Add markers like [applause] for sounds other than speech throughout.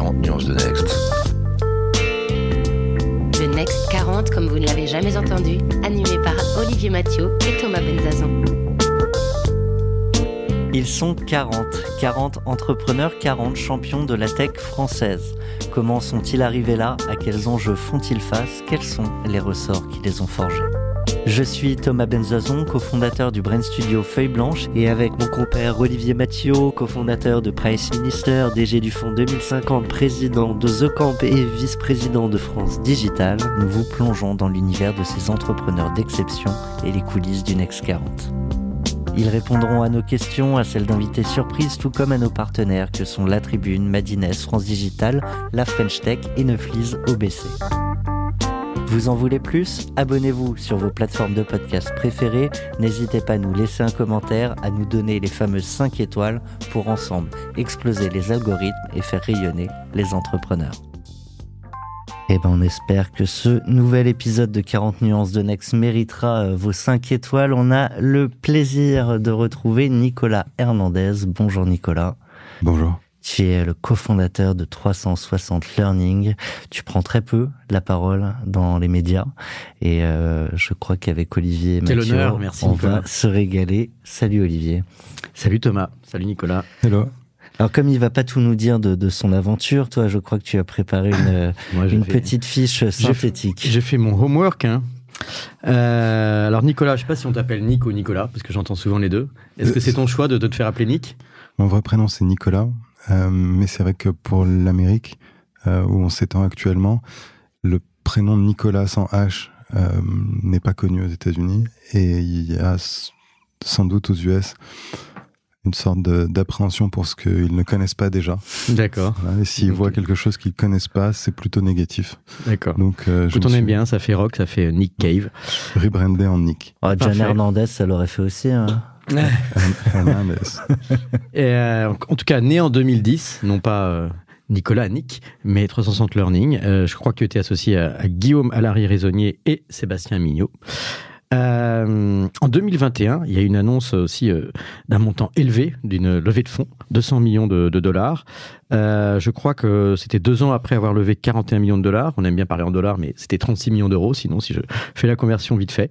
40 nuances de Next. Le Next 40, comme vous ne l'avez jamais entendu, animé par Olivier Mathieu et Thomas Benzazan. Ils sont 40, 40 entrepreneurs, 40 champions de la tech française. Comment sont-ils arrivés là? À quels enjeux font-ils face? Quels sont les ressorts qui les ont forgés? Je suis Thomas Benzazon, cofondateur du Brain Studio Feuille Blanche, et avec mon compère Olivier Mathieu, cofondateur de Price Minister, DG du Fonds 2050, président de The Camp et vice-président de France Digital, nous vous plongeons dans l'univers de ces entrepreneurs d'exception et les coulisses du Next 40. Ils répondront à nos questions, à celles d'invités surprises, tout comme à nos partenaires que sont La Tribune, Madines, France Digital, La French Tech et Neuflis OBC. Vous en voulez plus? Abonnez-vous sur vos plateformes de podcast préférées. N'hésitez pas à nous laisser un commentaire, à nous donner les fameuses 5 étoiles pour ensemble exploser les algorithmes et faire rayonner les entrepreneurs. Eh ben, on espère que ce nouvel épisode de 40 nuances de Next méritera euh, vos 5 étoiles. On a le plaisir de retrouver Nicolas Hernandez. Bonjour Nicolas. Bonjour. Tu es le cofondateur de 360 Learning. Tu prends très peu la parole dans les médias et euh, je crois qu'avec Olivier et Quel Mathieu, honneur, merci on Nicolas. va se régaler. Salut Olivier. Salut Thomas, salut Nicolas. Hello. Alors comme il va pas tout nous dire de, de son aventure, toi je crois que tu as préparé une, Moi, j'ai une fait- petite fiche synthétique. J'ai fait mon homework. Hein. Euh, alors Nicolas, je sais pas si on t'appelle Nick ou Nicolas, parce que j'entends souvent les deux. Est-ce Euh, que c'est ton choix de, de te faire appeler Nick? Mon vrai prénom c'est Nicolas, mais c'est vrai que pour l'Amérique, euh, où on s'étend actuellement, le prénom de Nicolas sans H euh, n'est pas connu aux États-Unis et il y a sans doute aux US une sorte d'appréhension pour ce qu'ils ne connaissent pas déjà. D'accord, Voilà, et s'ils voient quelque chose qu'ils connaissent pas, c'est plutôt négatif. d'accord. Donc, euh, je Écoute, me on suis aime bien, ça fait rock, ça fait euh, Nick Cave. rebrandé en Nick. Oh, John. Hernandez, ça l'aurait fait aussi. hein. [laughs] Hernandez. Et, euh, en tout cas, né en 2010, non pas euh, Nicolas, Nick, mais 360 Learning. Euh, je crois que tu étais associé à, à Guillaume Allary-Raisonnier et Sébastien Mignot. Euh, en 2021, il y a une annonce aussi euh, d'un montant élevé d'une levée de fonds, 200 millions de, de dollars. Euh, je crois que c'était deux ans après avoir levé 41 millions de dollars. On aime bien parler en dollars, mais c'était 36 millions d'euros, sinon si je fais la conversion vite fait.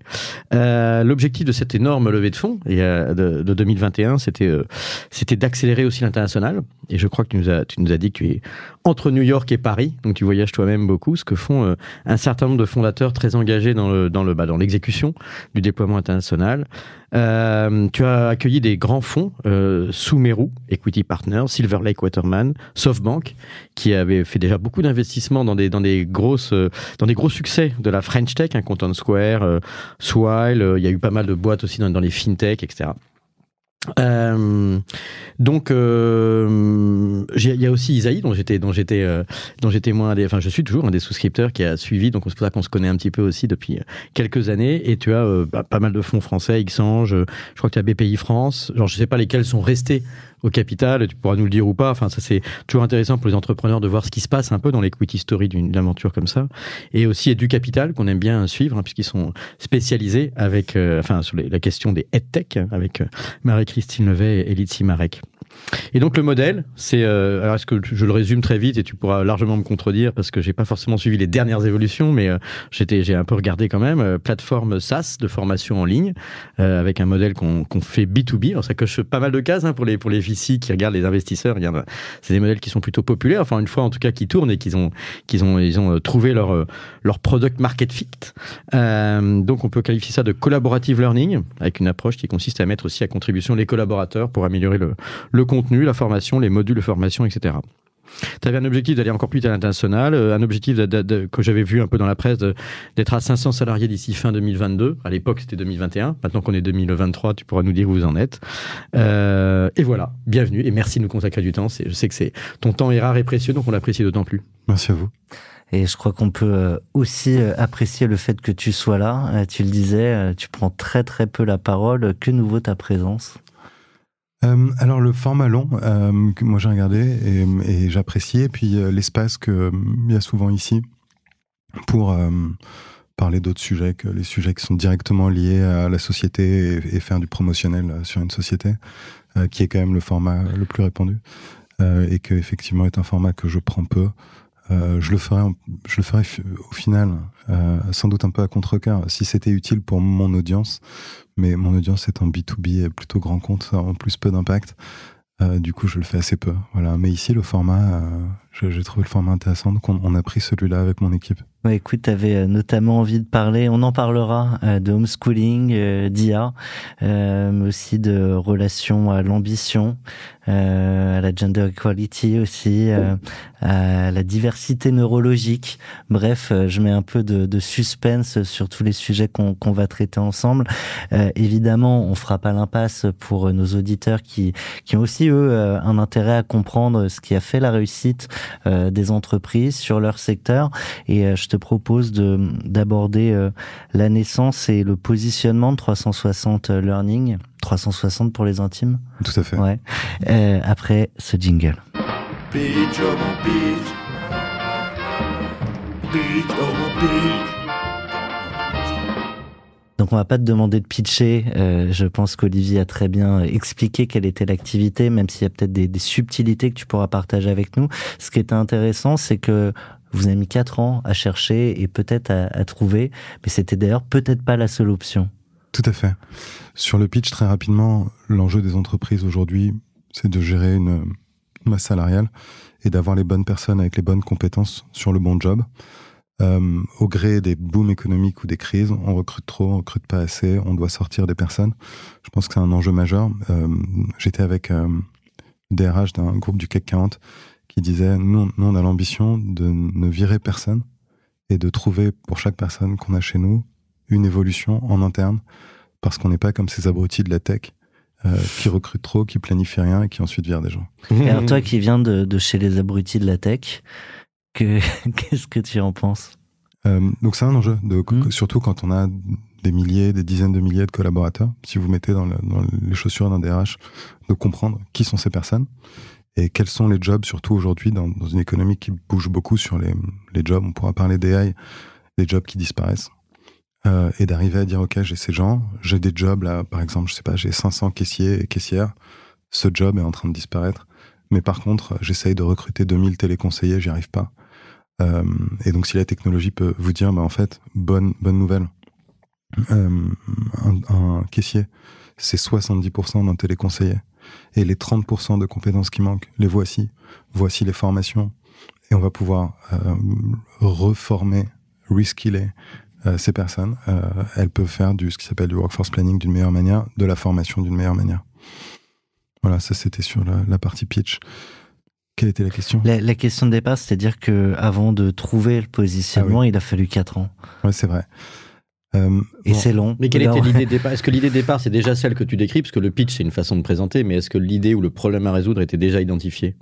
Euh, L'objectif de cette énorme levée de fonds euh, de, de 2021, c'était euh, c'était d'accélérer aussi l'international. Et je crois que tu nous, as, tu nous as dit que tu es entre New York et Paris, donc tu voyages toi-même beaucoup, ce que font un certain nombre de fondateurs très engagés dans le dans le bah, dans l'exécution du déploiement international. Euh, tu as accueilli des grands fonds, euh, Sumeru, Equity Partners, Silver Lake Waterman, SoftBank, qui avaient fait déjà beaucoup d'investissements dans des dans des euh, dans des gros succès de la French Tech, un Content Square, euh, Swile. euh, Il y a eu pas mal de boîtes aussi dans, dans les fintech, etc. Donc il y a aussi Isaïe dont j'étais dont j'étais euh, dont j'étais moins enfin je suis toujours un des souscripteurs qui a suivi donc c'est pour ça qu'on se connaît un petit peu aussi depuis euh, quelques années. Et tu as euh, bah, pas mal de fonds français Xange je crois que tu as BPI France. Genre je sais pas lesquels sont restés au capital tu pourras nous le dire ou pas enfin ça c'est toujours intéressant pour les entrepreneurs de voir ce qui se passe un peu dans l'equity story d'une aventure comme ça et aussi Edu Capital qu'on aime bien suivre hein, puisqu'ils sont spécialisés avec euh, enfin sur la question des EdTech avec euh, Marie-Christine Levet et Elitsi Marek. Et donc le modèle, c'est euh, alors est-ce que je le résume très vite et tu pourras largement me contredire parce que j'ai pas forcément suivi les dernières évolutions, mais j'étais j'ai un peu regardé quand même euh, plateforme SaaS de formation en ligne avec un modèle qu'on qu'on fait B2B. Alors ça coche pas mal de cases hein, pour les pour les VC qui regardent les investisseurs. A- C'est des modèles qui sont plutôt populaires, enfin une fois en tout cas qui tournent et qu'ils ont qu'ils ont ils ont euh, trouvé leur euh, leur product market fit. Euh, donc on peut qualifier ça de collaborative learning avec une approche qui consiste à mettre aussi à contribution les collaborateurs pour améliorer le le contenu, la formation, les modules de formation, etc. Tu avais un objectif d'aller encore plus à l'international, euh, un objectif de- de- de- que j'avais vu un peu dans la presse d'être à 500 salariés d'ici fin 2022. À l'époque, c'était 2021. Maintenant qu'on est 2023, tu pourras nous dire où vous en êtes. Euh, et voilà, bienvenue et merci de nous consacrer du temps. Je sais que c'est ton temps est rare et précieux, donc on l'apprécie d'autant plus. Merci à vous. Et je crois qu'on peut euh, aussi apprécier le fait que tu sois là. Tu le disais, tu prends très très peu la parole. Que nous vaut ta présence? Euh, alors le format long, euh, que moi j'ai regardé et, et j'appréciais, et puis euh, l'espace qu'il y a souvent ici pour parler d'autres sujets que les sujets qui sont directement liés à la société et, faire du promotionnel sur une société, qui est quand même le format le plus répandu, et que effectivement est un format que je prends peu. Je le ferai, je le ferai au final, sans doute un peu à contre-cœur, si c'était utile pour mon audience. Mais mon audience étant B2B et plutôt grand compte, en plus peu d'impact. Euh, du coup, je le fais assez peu. Mais ici, le format, euh, j'ai trouvé le format intéressant, donc on, on a pris celui-là avec mon équipe. Ouais, écoute, tu avais notamment envie de parler, on en parlera, euh, de homeschooling, euh, d'IA, euh, mais aussi de relation à l'ambition, euh, à la gender equality aussi, euh, à la diversité neurologique. Bref, euh, je mets un peu de, de suspense sur tous les sujets qu'on qu'on va traiter ensemble. Euh, évidemment, on fera pas l'impasse pour nos auditeurs qui, qui ont aussi, eux, euh, un intérêt à comprendre ce qui a fait la réussite euh, des entreprises sur leur secteur. Et euh, je te propose de d'aborder euh, la naissance et le positionnement de 360 Learning, 360 pour les intimes. Tout à fait. Ouais. Euh, après ce jingle. Beach, oh mon beach. Beach, oh mon beach. Donc on va pas te demander de pitcher. euh, je pense qu'Olivier a très bien expliqué quelle était l'activité, même s'il y a peut-être des, des subtilités que tu pourras partager avec nous. Ce qui était intéressant, c'est que vous avez mis quatre ans à chercher et peut-être à, à trouver, mais c'était d'ailleurs peut-être pas la seule option. Tout à fait. Sur le pitch, très rapidement, l'enjeu des entreprises aujourd'hui, c'est de gérer une masse salariale et d'avoir les bonnes personnes avec les bonnes compétences sur le bon job. Euh, au gré des booms économiques ou des crises, on recrute trop, on recrute pas assez, on doit sortir des personnes. Je pense que c'est un enjeu majeur. Euh, J'étais avec euh, DRH d'un groupe du CAC 40 qui disait nous, nous on a l'ambition de ne virer personne et de trouver pour chaque personne qu'on a chez nous une évolution en interne parce qu'on n'est pas comme ces abrutis de la tech euh, qui recrutent trop, qui planifient rien et qui ensuite virent des gens. Et alors toi [laughs] qui viens de, de chez les abrutis de la tech, que [laughs] qu'est-ce que tu en penses? Euh, donc c'est un enjeu, de, Mm. surtout quand on a des milliers, des dizaines de milliers de collaborateurs. Si vous mettez dans, le- dans les chaussures d'un DRH, de comprendre qui sont ces personnes et quels sont les jobs, surtout aujourd'hui dans, une économie qui bouge beaucoup sur les, jobs? On pourra parler d'AI, des jobs qui disparaissent. Euh, et d'arriver à dire, OK, j'ai ces gens, j'ai des jobs là, par exemple, je sais pas, j'ai 500 caissiers et caissières. Ce job est en train de disparaître. Mais par contre, j'essaye de recruter 2000 téléconseillers, j'y arrive pas. Euh, et donc, si la technologie peut vous dire, bah, en fait, bonne, bonne nouvelle, euh, un caissier, c'est 70% d'un téléconseiller. Et les 30% de compétences qui manquent, les voici. Voici les formations. Et on va pouvoir euh, reformer, reskiller euh, ces personnes. Euh, elles peuvent faire du, ce qui s'appelle du workforce planning d'une meilleure manière, de la formation d'une meilleure manière. Voilà, ça c'était sur la, la partie pitch. Quelle était la question? La, la question de départ, c'est-à-dire que avant de trouver le positionnement, il a fallu quatre ans. Ouais, c'est vrai. Euh, Et bon, c'est long. Mais quelle était l'idée [laughs] de départ? Est-ce que l'idée de départ, c'est déjà celle que tu décris? Parce que le pitch, c'est une façon de présenter, mais est-ce que l'idée ou le problème à résoudre était déjà identifié?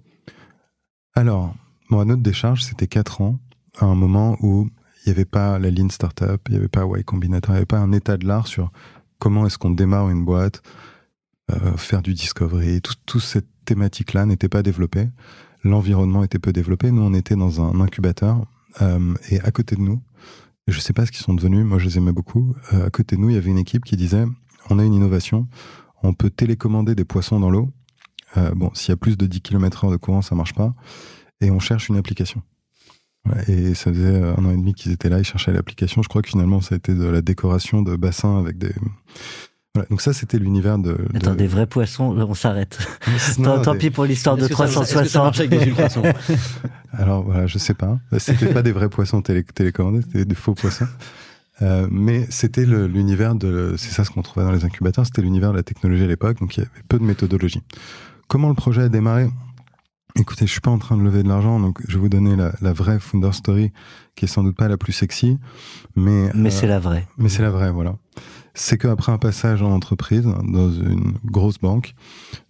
Alors, moi, notre décharge, c'était 4 ans, à un moment où il n'y avait pas la Lean Startup, il n'y avait pas Y Combinator, il n'y avait pas un état de l'art sur comment est-ce qu'on démarre une boîte, euh, faire du discovery, tout, toute cette thématique-là n'était pas développée. L'environnement était peu développé. Nous, on était dans un incubateur euh, et à côté de nous, je ne sais pas ce qu'ils sont devenus, moi je les aimais beaucoup, euh, à côté de nous, il y avait une équipe qui disait, on a une innovation, on peut télécommander des poissons dans l'eau. Euh, bon, s'il y a plus de 10 km heure de courant, ça marche pas et on cherche une application. Et ça faisait un an et demi qu'ils étaient là, ils cherchaient l'application. Je crois que finalement, ça a été de la décoration de bassins avec des. Voilà. Donc ça, c'était l'univers de. de- Attends, des vrais poissons, on s'arrête. [laughs] Tant, tant des- pis pour l'histoire de Est-ce que ça- est-ce que ça 360. marche avec des ultrasons [laughs] Alors voilà, je sais pas. C'était pas des vrais poissons télé télécommandés, c'était des faux poissons. Euh, mais c'était l'univers de. C'est ça ce qu'on trouvait dans les incubateurs, c'était l'univers de la technologie à l'époque, donc il y avait peu de méthodologie. Comment le projet a démarré? Écoutez, je suis pas en train de lever de l'argent, donc je vais vous donner la, la vraie founder story, qui est sans doute pas la plus sexy, mais Mais euh, c'est la vraie. mais c'est la vraie, voilà. C'est qu'après un passage en entreprise, dans une grosse banque,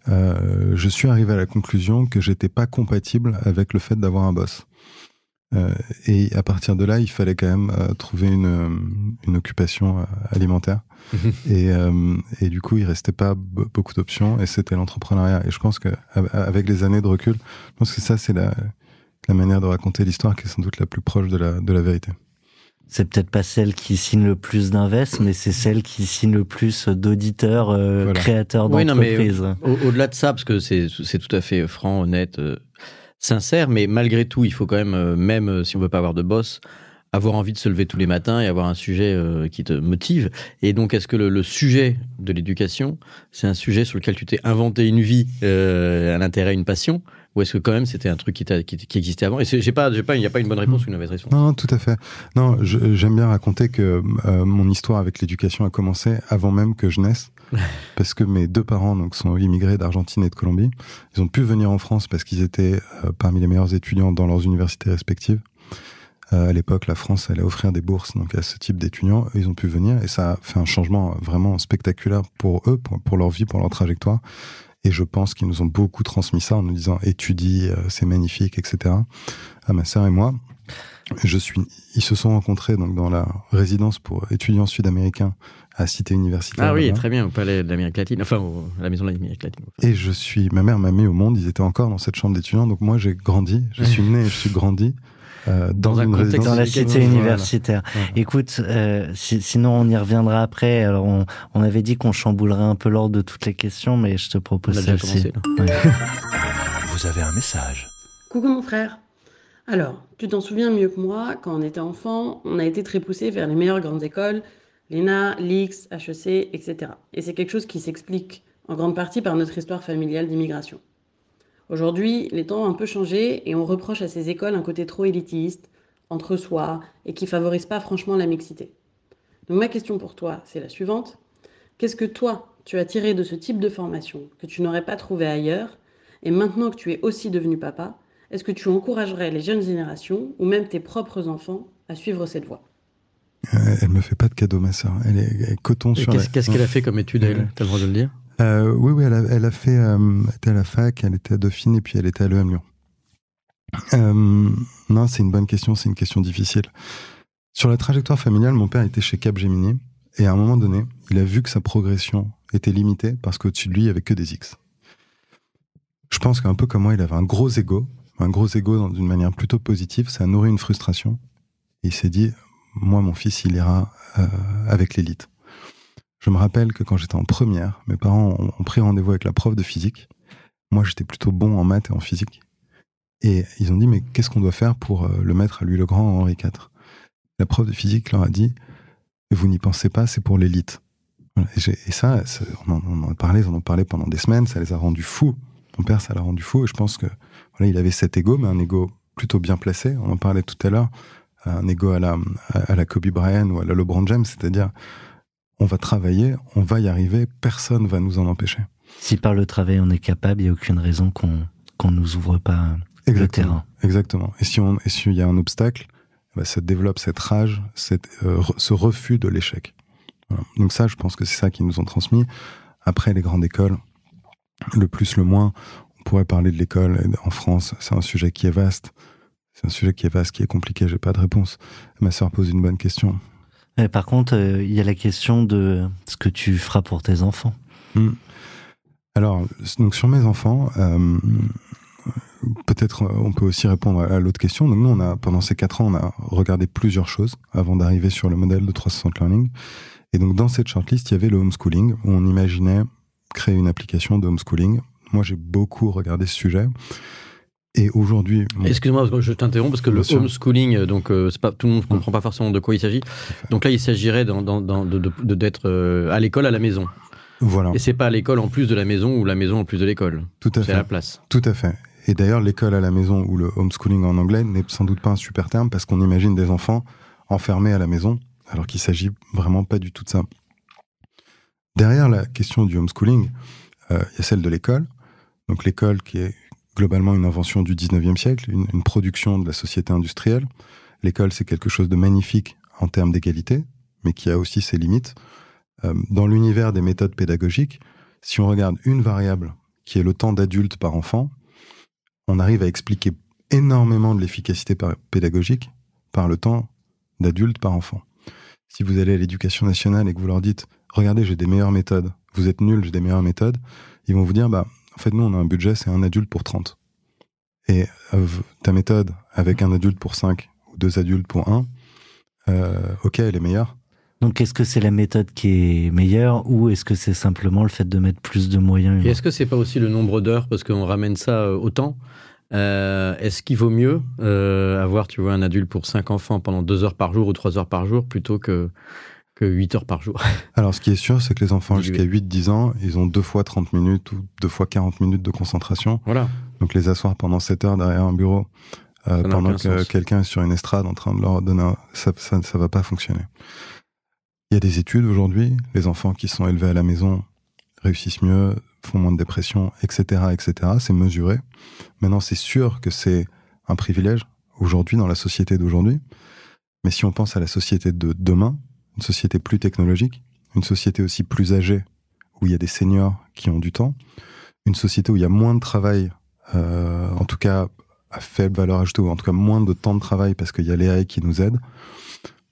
euh, je suis arrivé à la conclusion que j'étais pas compatible avec le fait d'avoir un boss. Euh, et à partir de là, il fallait quand même euh, trouver une, euh, une occupation euh, alimentaire. et, euh, et du coup, il restait pas be- beaucoup d'options et c'était l'entrepreneuriat. Et je pense que av- avec les années de recul, je pense que ça, c'est la, la manière de raconter l'histoire qui est sans doute la plus proche de la, de la vérité. C'est peut-être pas celle qui signe le plus d'invest, mais c'est celle qui signe le plus d'auditeurs, euh, Voilà. créateurs Oui, non, mais, d'entreprises. Au- Au-delà de ça, parce que c'est tout à fait franc, honnête, euh, sincère, mais malgré tout, il faut quand même, euh, même si on veut pas avoir de boss, avoir envie de se lever tous les matins et avoir un sujet euh, qui te motive. Et donc, est-ce que le, le sujet de l'éducation, c'est un sujet sur lequel tu t'es inventé une vie, euh, un intérêt, une passion? Ou est-ce que quand même c'était un truc qui, t'a- qui, qui existait avant? Et j'ai pas, j'ai pas, il n'y a pas une bonne réponse ou une mauvaise réponse? Non, non, tout à fait. Non, j'aime bien raconter que euh, mon histoire avec l'éducation a commencé avant même que je naisse, [laughs] parce que mes deux parents donc sont immigrés d'Argentine et de Colombie. Ils ont pu venir en France parce qu'ils étaient euh, parmi les meilleurs étudiants dans leurs universités respectives. Euh, à l'époque, la France allait offrir des bourses donc à ce type d'étudiants. Ils ont pu venir et ça a fait un changement vraiment spectaculaire pour eux, pour, pour leur vie, pour leur trajectoire. Et je pense qu'ils nous ont beaucoup transmis ça en nous disant étudie, euh, c'est magnifique, etc. À ma sœur et moi. Je suis, ils se sont rencontrés donc dans la résidence pour étudiants sud-américains à Cité Universitaire. Ah oui, très bien, au palais de l'Amérique latine, enfin au- à la maison de l'Amérique latine. Et je suis, ma mère m'a mis au monde, ils étaient encore dans cette chambre d'étudiants, donc moi j'ai grandi, je suis né, et je suis grandi euh, dans, Dans un contexte dans la cité universitaire. Voilà. Écoute, euh, si- sinon on y reviendra après. Alors on, on avait dit qu'on chamboulerait un peu l'ordre de toutes les questions, mais je te propose celle-ci. là. [laughs] Vous avez un message. Coucou mon frère. Alors, tu t'en souviens mieux que moi, quand on était enfant, on a été très poussé vers les meilleures grandes écoles, l'ENA, l'IX, HEC, etc. Et c'est quelque chose qui s'explique en grande partie par notre histoire familiale d'immigration. Aujourd'hui, les temps ont un peu changé et on reproche à ces écoles un côté trop élitiste, entre soi, et qui favorise pas franchement la mixité. Donc ma question pour toi, c'est la suivante. Qu'est-ce que toi, tu as tiré de ce type de formation que tu n'aurais pas trouvé ailleurs? Et maintenant que tu es aussi devenu papa, est-ce que tu encouragerais les jeunes générations ou même tes propres enfants à suivre cette voie? Euh, elle me fait pas de cadeau, ma sœur. Elle est, elle est coton Et sur Qu'est-ce la- qu'est-ce qu'elle a [laughs] fait comme étude, elle? T'as le droit de le dire? Euh, oui, oui, elle a, elle a fait, euh, elle était à la fac, elle était à Dauphine et puis elle était à l'EM Lyon. Euh, non, c'est une bonne question, c'est une question difficile. Sur la trajectoire familiale, mon père était chez Capgemini et à un moment donné, il a vu que sa progression était limitée parce qu'au-dessus de lui, il n'y avait que des X. Je pense qu'un peu comme moi, il avait un gros ego, un gros ego d'une manière plutôt positive, ça a nourri une frustration. Il s'est dit, moi, mon fils, il ira euh, avec l'élite. Je me rappelle que quand j'étais en première, mes parents ont, pris rendez-vous avec la prof de physique. Moi, j'étais plutôt bon en maths et en physique. Et ils ont dit, mais qu'est-ce qu'on doit faire pour euh, le mettre à lui le grand en Henri IV La prof de physique leur a dit, vous n'y pensez pas, c'est pour l'élite. Et, ça, ça- on en, on en a parlé, ils en ont parlé pendant des semaines, ça les a rendus fous. Mon père, ça l'a rendu fou. Et je pense que voilà, il avait cet ego, mais un ego plutôt bien placé. On en parlait tout à l'heure, un ego à la, à la Kobe Bryant ou à la LeBron James, c'est-à-dire on va travailler, on va y arriver, personne va nous en empêcher. Si par le travail on est capable, il n'y a aucune raison qu'on qu'on nous ouvre pas le terrain. Exactement. Et si on, et s'il y a un obstacle, bah, ça développe cette rage, cette, euh, ce refus de l'échec. Voilà. Donc ça, je pense que c'est ça qu'ils nous ont transmis. Après, les grandes écoles, le plus, le moins, on pourrait parler de l'école en France. C'est un sujet qui est vaste. C'est un sujet qui est vaste, qui est compliqué. J'ai pas de réponse. Ma sœur pose une bonne question. Par contre, euh, il y a la question de ce que tu feras pour tes enfants. Alors, donc sur mes enfants, euh, peut-être euh, on peut aussi répondre à l'autre question. Donc nous, pendant ces quatre ans, on a regardé plusieurs choses avant d'arriver sur le modèle de 360 Learning. Et donc dans cette shortlist, il y avait le homeschooling où on imaginait créer une application de homeschooling. Moi, j'ai beaucoup regardé ce sujet. Et aujourd'hui, Excuse-moi, je t'interromps parce que Bien le sûr. homeschooling, euh, donc euh, pas tout le monde ne comprend pas forcément de quoi il s'agit. Donc là, il s'agirait de- d'être euh, à l'école à la maison. voilà, Et c'est pas à l'école en plus de la maison ou la maison en plus de l'école. tout à C'est à la fait. place. Tout à fait. Et d'ailleurs, l'école à la maison ou le homeschooling en anglais n'est sans doute pas un super terme parce qu'on imagine des enfants enfermés à la maison, alors qu'il s'agit vraiment pas du tout de ça. Derrière la question du homeschooling, euh, il y a celle de l'école. Donc l'école qui est globalement une invention du 19e siècle, une, une production de la société industrielle. L'école, c'est quelque chose de magnifique en termes d'égalité, mais qui a aussi ses limites. Euh, dans l'univers des méthodes pédagogiques, si on regarde une variable qui est le temps d'adulte par enfant, on arrive à expliquer énormément de l'efficacité pédagogique par le temps d'adulte par enfant. Si vous allez à l'éducation nationale et que vous leur dites, regardez, j'ai des meilleures méthodes, vous êtes nuls, j'ai des meilleures méthodes, ils vont vous dire, bah, en fait, nous, on a un budget, c'est un adulte pour 30. Et euh, ta méthode avec un adulte pour 5 ou deux adultes pour 1, euh, ok, elle est meilleure. Donc, est-ce que c'est la méthode qui est meilleure ou est-ce que c'est simplement le fait de mettre plus de moyens Et est-ce que c'est pas aussi le nombre d'heures parce qu'on ramène ça euh, au temps? Est-ce qu'il vaut mieux avoir, tu vois, un adulte pour 5 enfants pendant 2 heures par jour ou 3 heures par jour plutôt que que 8 heures par jour. [laughs] Alors, ce qui est sûr, c'est que les enfants jusqu'à 8-10 ans, ils ont deux fois 30 minutes ou deux fois 40 minutes de concentration. Voilà. Donc, les asseoir pendant 7 heures derrière un bureau, euh, pendant que quelqu'un est sur une estrade en train de leur donner ça, ça, ça va pas fonctionner. Il y a des études aujourd'hui, les enfants qui sont élevés à la maison réussissent mieux, font moins de dépression, etc., etc. C'est mesuré. Maintenant, c'est sûr que c'est un privilège aujourd'hui dans la société d'aujourd'hui. Mais si on pense à la société de demain, une société plus technologique, une société aussi plus âgée, où il y a des seniors qui ont du temps, une société où il y a moins de travail, euh, en tout cas à faible valeur ajoutée, ou en tout cas moins de temps de travail parce qu'il y a l'AI qui nous aide.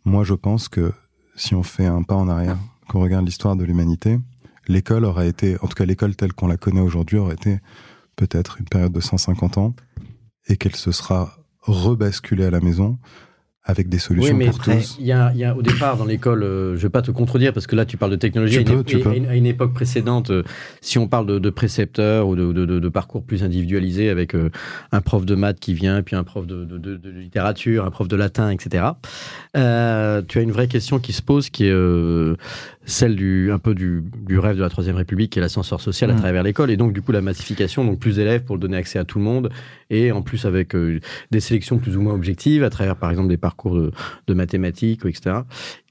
Moi, je pense que si on fait un pas en arrière, qu'on regarde l'histoire de l'humanité, l'école aurait été, en tout cas l'école telle qu'on la connaît aujourd'hui, aurait été peut-être une période de 150 ans, et qu'elle se sera rebasculée à la maison avec des solutions oui, mais pour tous. Il y, a, y a au départ dans l'école, euh, je ne vais pas te contredire parce que là tu parles de technologie. Tu à, une, tu peux. à, une, époque précédente, euh, si on parle de, de précepteurs ou de, de, de, parcours plus individualisés avec euh, un prof de maths qui vient, puis un prof de, littérature, un prof de latin, etc. tu as une vraie question qui se pose qui est celle du un peu du, du, rêve de la troisième République, qui est l'ascenseur social à mmh. travers l'école, et donc du coup la massification, donc plus d'élèves pour donner accès à tout le monde, et en plus avec des sélections plus ou moins objectives à travers par exemple des parcours cours de, mathématiques, etc.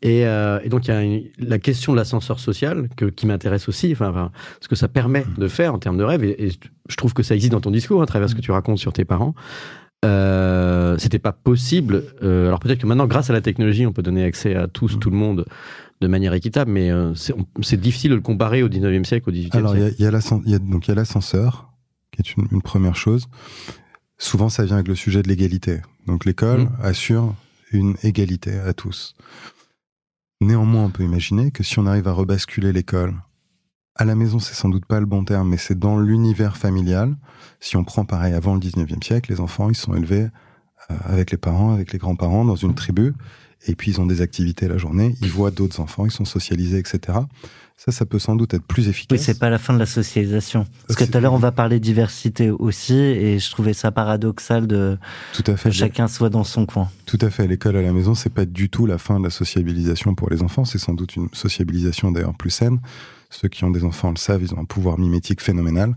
Et, euh, et donc, il y a la question de l'ascenseur social que, qui m'intéresse aussi, enfin, ce que ça permet de faire en termes de rêve. Et, je trouve que ça existe dans ton discours, à travers ce que tu racontes sur tes parents. Euh, c'était pas possible. Euh, alors peut-être que maintenant, grâce à la technologie, on peut donner accès à tous, tout le monde, de manière équitable, mais euh, c'est difficile de le comparer au 19e siècle, au 18e siècle. Alors, il y a, a l'ascenseur, qui est une, une, première chose. Souvent, ça vient avec le sujet de l'égalité. Donc l'école mmh. assure une égalité à tous. Néanmoins, on peut imaginer que si on arrive à rebasculer l'école, à la maison, c'est sans doute pas le bon terme, mais c'est dans l'univers familial. Si on prend pareil avant le 19e siècle, les enfants, ils sont élevés euh, avec les parents, avec les grands-parents, dans une tribu, et puis ils ont des activités la journée, ils voient d'autres enfants, ils sont socialisés, etc. Ça, ça peut sans doute être plus efficace. Oui, c'est pas la fin de la socialisation. Parce que tout à l'heure, on va parler diversité aussi, et je trouvais ça paradoxal de tout à fait. que chacun soit dans son coin. Tout à fait. L'école à la maison, c'est pas du tout la fin de la sociabilisation pour les enfants. C'est sans doute une sociabilisation d'ailleurs plus saine. Ceux qui ont des enfants le savent, ils ont un pouvoir mimétique phénoménal.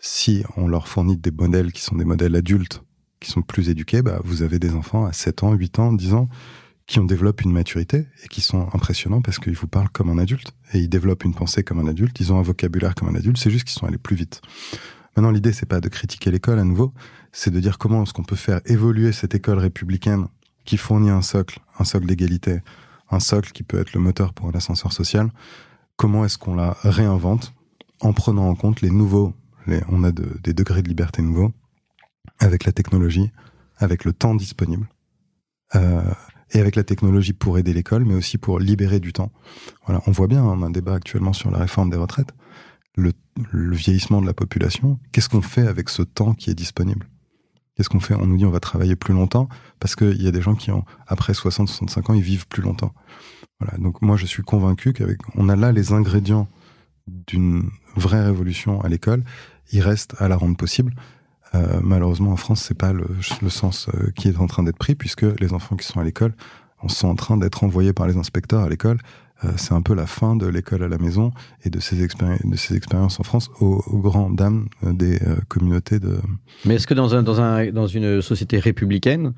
Si on leur fournit des modèles qui sont des modèles adultes, qui sont plus éduqués, bah, vous avez des enfants à 7 ans, 8 ans, 10 ans, qui ont développé une maturité et qui sont impressionnants parce qu'ils vous parlent comme un adulte et ils développent une pensée comme un adulte, ils ont un vocabulaire comme un adulte, c'est juste qu'ils sont allés plus vite. Maintenant, l'idée, c'est pas de critiquer l'école à nouveau, c'est de dire comment est-ce qu'on peut faire évoluer cette école républicaine qui fournit un socle, un socle d'égalité, un socle qui peut être le moteur pour un ascenseur social. Comment est-ce qu'on la réinvente en prenant en compte les nouveaux, on a de, des degrés de liberté nouveaux, avec la technologie, avec le temps disponible. Euh, et avec la technologie pour aider l'école, mais aussi pour libérer du temps. Voilà, on voit bien, on a un débat actuellement sur la réforme des retraites, le, le vieillissement de la population. Qu'est-ce qu'on fait avec ce temps qui est disponible? Qu'est-ce qu'on fait? On nous dit on va travailler plus longtemps parce qu'il y a des gens qui ont après 60-65 ans, ils vivent plus longtemps. Voilà, donc moi je suis convaincu qu'avec on a là les ingrédients d'une vraie révolution à l'école. Il reste à la rendre possible. Euh, malheureusement, en France, c'est pas le, sens euh, qui est en train d'être pris, puisque les enfants qui sont à l'école sont en train d'être envoyés par les inspecteurs à l'école. Euh, c'est un peu la fin de l'école à la maison et de ces, expériences en France aux, aux grandes dames des communautés de. Mais est-ce que dans, un, dans, un, dans une société républicaine,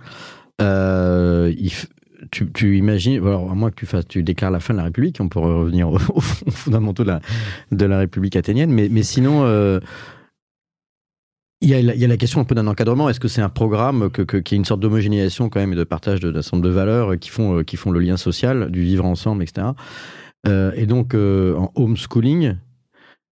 tu, imagines, alors à moins que tu fasses, tu déclares la fin de la République, on pourrait revenir aux, [laughs] aux fondamentaux de la, République athénienne, mais sinon, Il y, a, il y, a, la question un peu d'un encadrement. Est-ce que c'est un programme que, que, qui est une sorte d'homogénéisation quand même et de partage d'un nombre de valeurs qui font, qui font le lien social, du vivre ensemble, etc. Euh, et donc, euh, en homeschooling,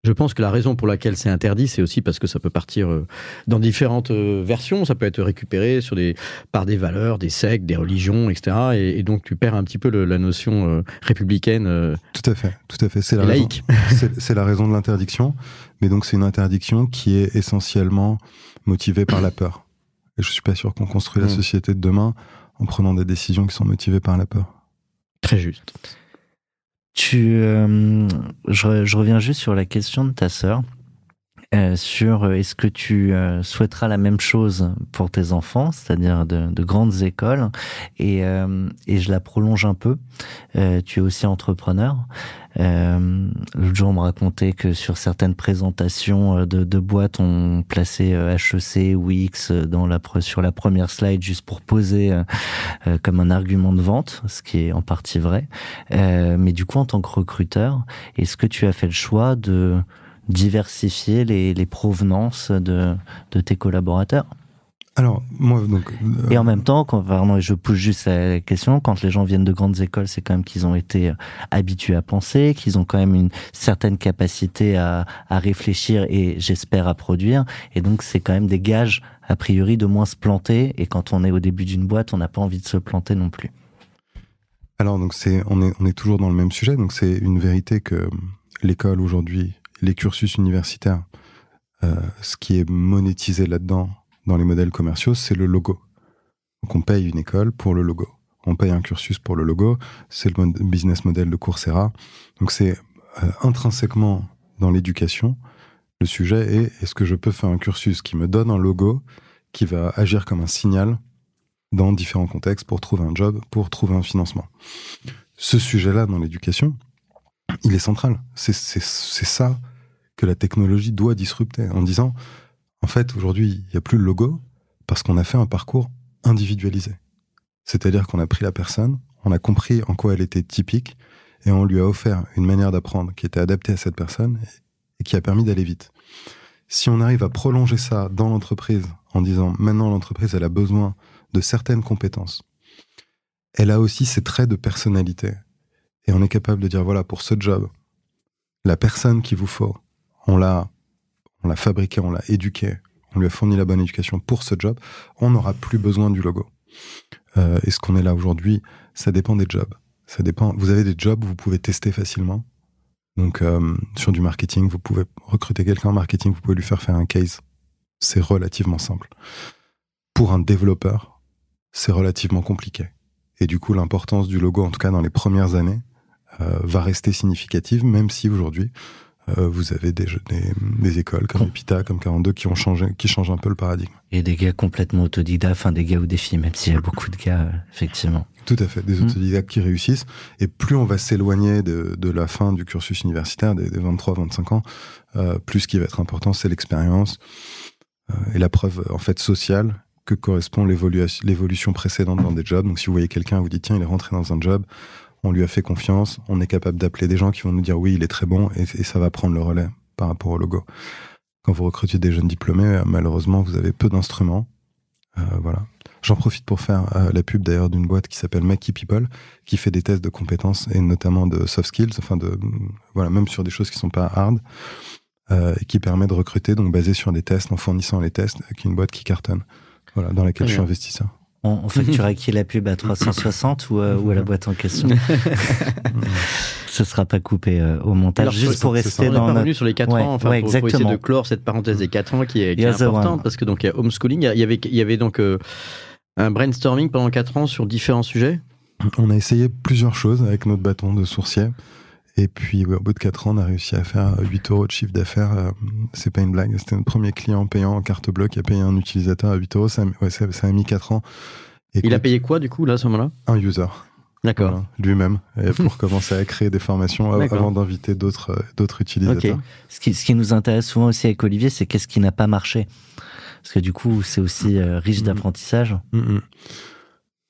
je pense que la raison pour laquelle c'est interdit, c'est aussi parce que ça peut partir euh, dans différentes euh, versions. Ça peut être récupéré sur des, par des valeurs, des sectes, des religions, etc. Et, et donc tu perds un petit peu le, la notion euh, républicaine. tout à fait, tout à fait. C'est la, laïque. C'est la raison de l'interdiction. Mais donc c'est une interdiction qui est essentiellement motivée par la peur. Et je suis pas sûr qu'on construit la Mm. société de demain en prenant des décisions qui sont motivées par la peur. Très juste. Tu, euh, je, je, reviens juste sur la question de ta sœur. Euh, sur euh, est-ce que tu euh, souhaiteras la même chose pour tes enfants, c'est-à-dire de, de, grandes écoles, et, euh, et je la prolonge un peu. Euh, tu es aussi entrepreneur. L'autre jour, on me racontait que sur certaines présentations de, de boîtes, on plaçait HEC ou X dans la, sur la première slide juste pour poser euh, comme un argument de vente, ce qui est en partie vrai. Euh, mais du coup, en tant que recruteur, est-ce que tu as fait le choix de diversifier les, les provenances de, de tes collaborateurs? Alors, moi, donc. Euh... Et en même temps, quand, pardon, je pousse juste la question, quand les gens viennent de grandes écoles, c'est quand même qu'ils ont été habitués à penser, qu'ils ont quand même une certaine capacité à, à réfléchir et j'espère à produire. Et donc, c'est quand même des gages, a priori, de moins se planter. Et quand on est au début d'une boîte, on n'a pas envie de se planter non plus. Alors, donc, c'est, on est, on est toujours dans le même sujet. Donc, c'est une vérité que l'école aujourd'hui, les cursus universitaires, euh, ce qui est monétisé là-dedans, dans les modèles commerciaux, c'est le logo. Donc on paye une école pour le logo. On paye un cursus pour le logo. C'est le business model de Coursera. Donc c'est euh, intrinsèquement dans l'éducation. Le sujet est est-ce que je peux faire un cursus qui me donne un logo qui va agir comme un signal dans différents contextes pour trouver un job, pour trouver un financement? Ce sujet-là dans l'éducation, il est central. C'est ça que la technologie doit disrupter en disant en fait, aujourd'hui, il n'y a plus le logo parce qu'on a fait un parcours individualisé. C'est-à-dire qu'on a pris la personne, on a compris en quoi elle était typique et on lui a offert une manière d'apprendre qui était adaptée à cette personne et qui a permis d'aller vite. Si on arrive à prolonger ça dans l'entreprise en disant maintenant l'entreprise elle a besoin de certaines compétences, elle a aussi ses traits de personnalité et on est capable de dire voilà pour ce job, la personne qu'il vous faut, on l'a on l'a fabriqué, on l'a éduqué, on lui a fourni la bonne éducation pour ce job, on n'aura plus besoin du logo. Euh, et ce qu'on est là aujourd'hui, ça dépend des jobs. Ça dépend. Vous avez des jobs où vous pouvez tester facilement. Donc euh, sur du marketing, vous pouvez recruter quelqu'un en marketing, vous pouvez lui faire faire un case. C'est relativement simple. Pour un développeur, c'est relativement compliqué. Et du coup, l'importance du logo, en tout cas dans les premières années, euh, va rester significative, même si aujourd'hui, euh, vous avez des, des, des, écoles comme EPITA, comme 42 qui ont changé, qui changent un peu le paradigme. Et des gars complètement autodidactes, enfin des gars ou des filles, même s'il y a beaucoup de gars, euh, effectivement. Tout à fait, des autodidactes mmh. qui réussissent. Et plus on va s'éloigner de, de, la fin du cursus universitaire, des, des 23-25 ans, euh, plus ce qui va être important, c'est l'expérience euh, et la preuve en fait sociale que correspond l'évolution précédente dans des jobs. Donc si vous voyez quelqu'un, vous dites tiens, il est rentré dans un job, on lui a fait confiance, on est capable d'appeler des gens qui vont nous dire oui, il est très bon et, et, ça va prendre le relais par rapport au logo. Quand vous recrutez des jeunes diplômés, malheureusement, vous avez peu d'instruments. Euh, voilà. J'en profite pour faire euh, la pub d'ailleurs d'une boîte qui s'appelle Mackie People, qui fait des tests de compétences et notamment de soft skills, enfin de voilà, même sur des choses qui sont pas hard, euh, et qui permet de recruter donc basé sur des tests, en fournissant les tests, qui est une boîte qui cartonne, voilà, dans laquelle je suis investisseur. On, on facture à qui la pub à 360 ou, euh, ou à la boîte en question [laughs] Ce sera pas coupé euh, au montage, Alors, juste pour rester on dans. On est revenu sur les 4 ouais, ans, enfin, ouais, pour, pour, essayer de clore cette parenthèse des 4 ans qui est, qui est importante, parce que donc il y a homeschooling, il y avait, il y avait donc euh, un brainstorming pendant 4 ans sur différents sujets. On a essayé plusieurs choses avec notre bâton de sourcier. Et puis, ouais, au bout de 4 ans, on a réussi à faire 8 euros de chiffre d'affaires. Euh, c'est pas une blague. C'était notre premier client payant en carte bleue qui a payé un utilisateur à 8 euros. Ça, ouais, ça, ça a mis 4 ans. Et il a payé quoi, du coup, là, à ce moment-là? Un user. D'accord. Voilà, Lui-même, [laughs] pour commencer à créer des formations avant d'inviter d'autres euh, d'autres utilisateurs. Okay. Ce, qui, ce qui nous intéresse souvent aussi avec Olivier, c'est qu'est-ce qui n'a pas marché? Parce que du coup, c'est aussi euh, riche mmh. d'apprentissage. Mmh.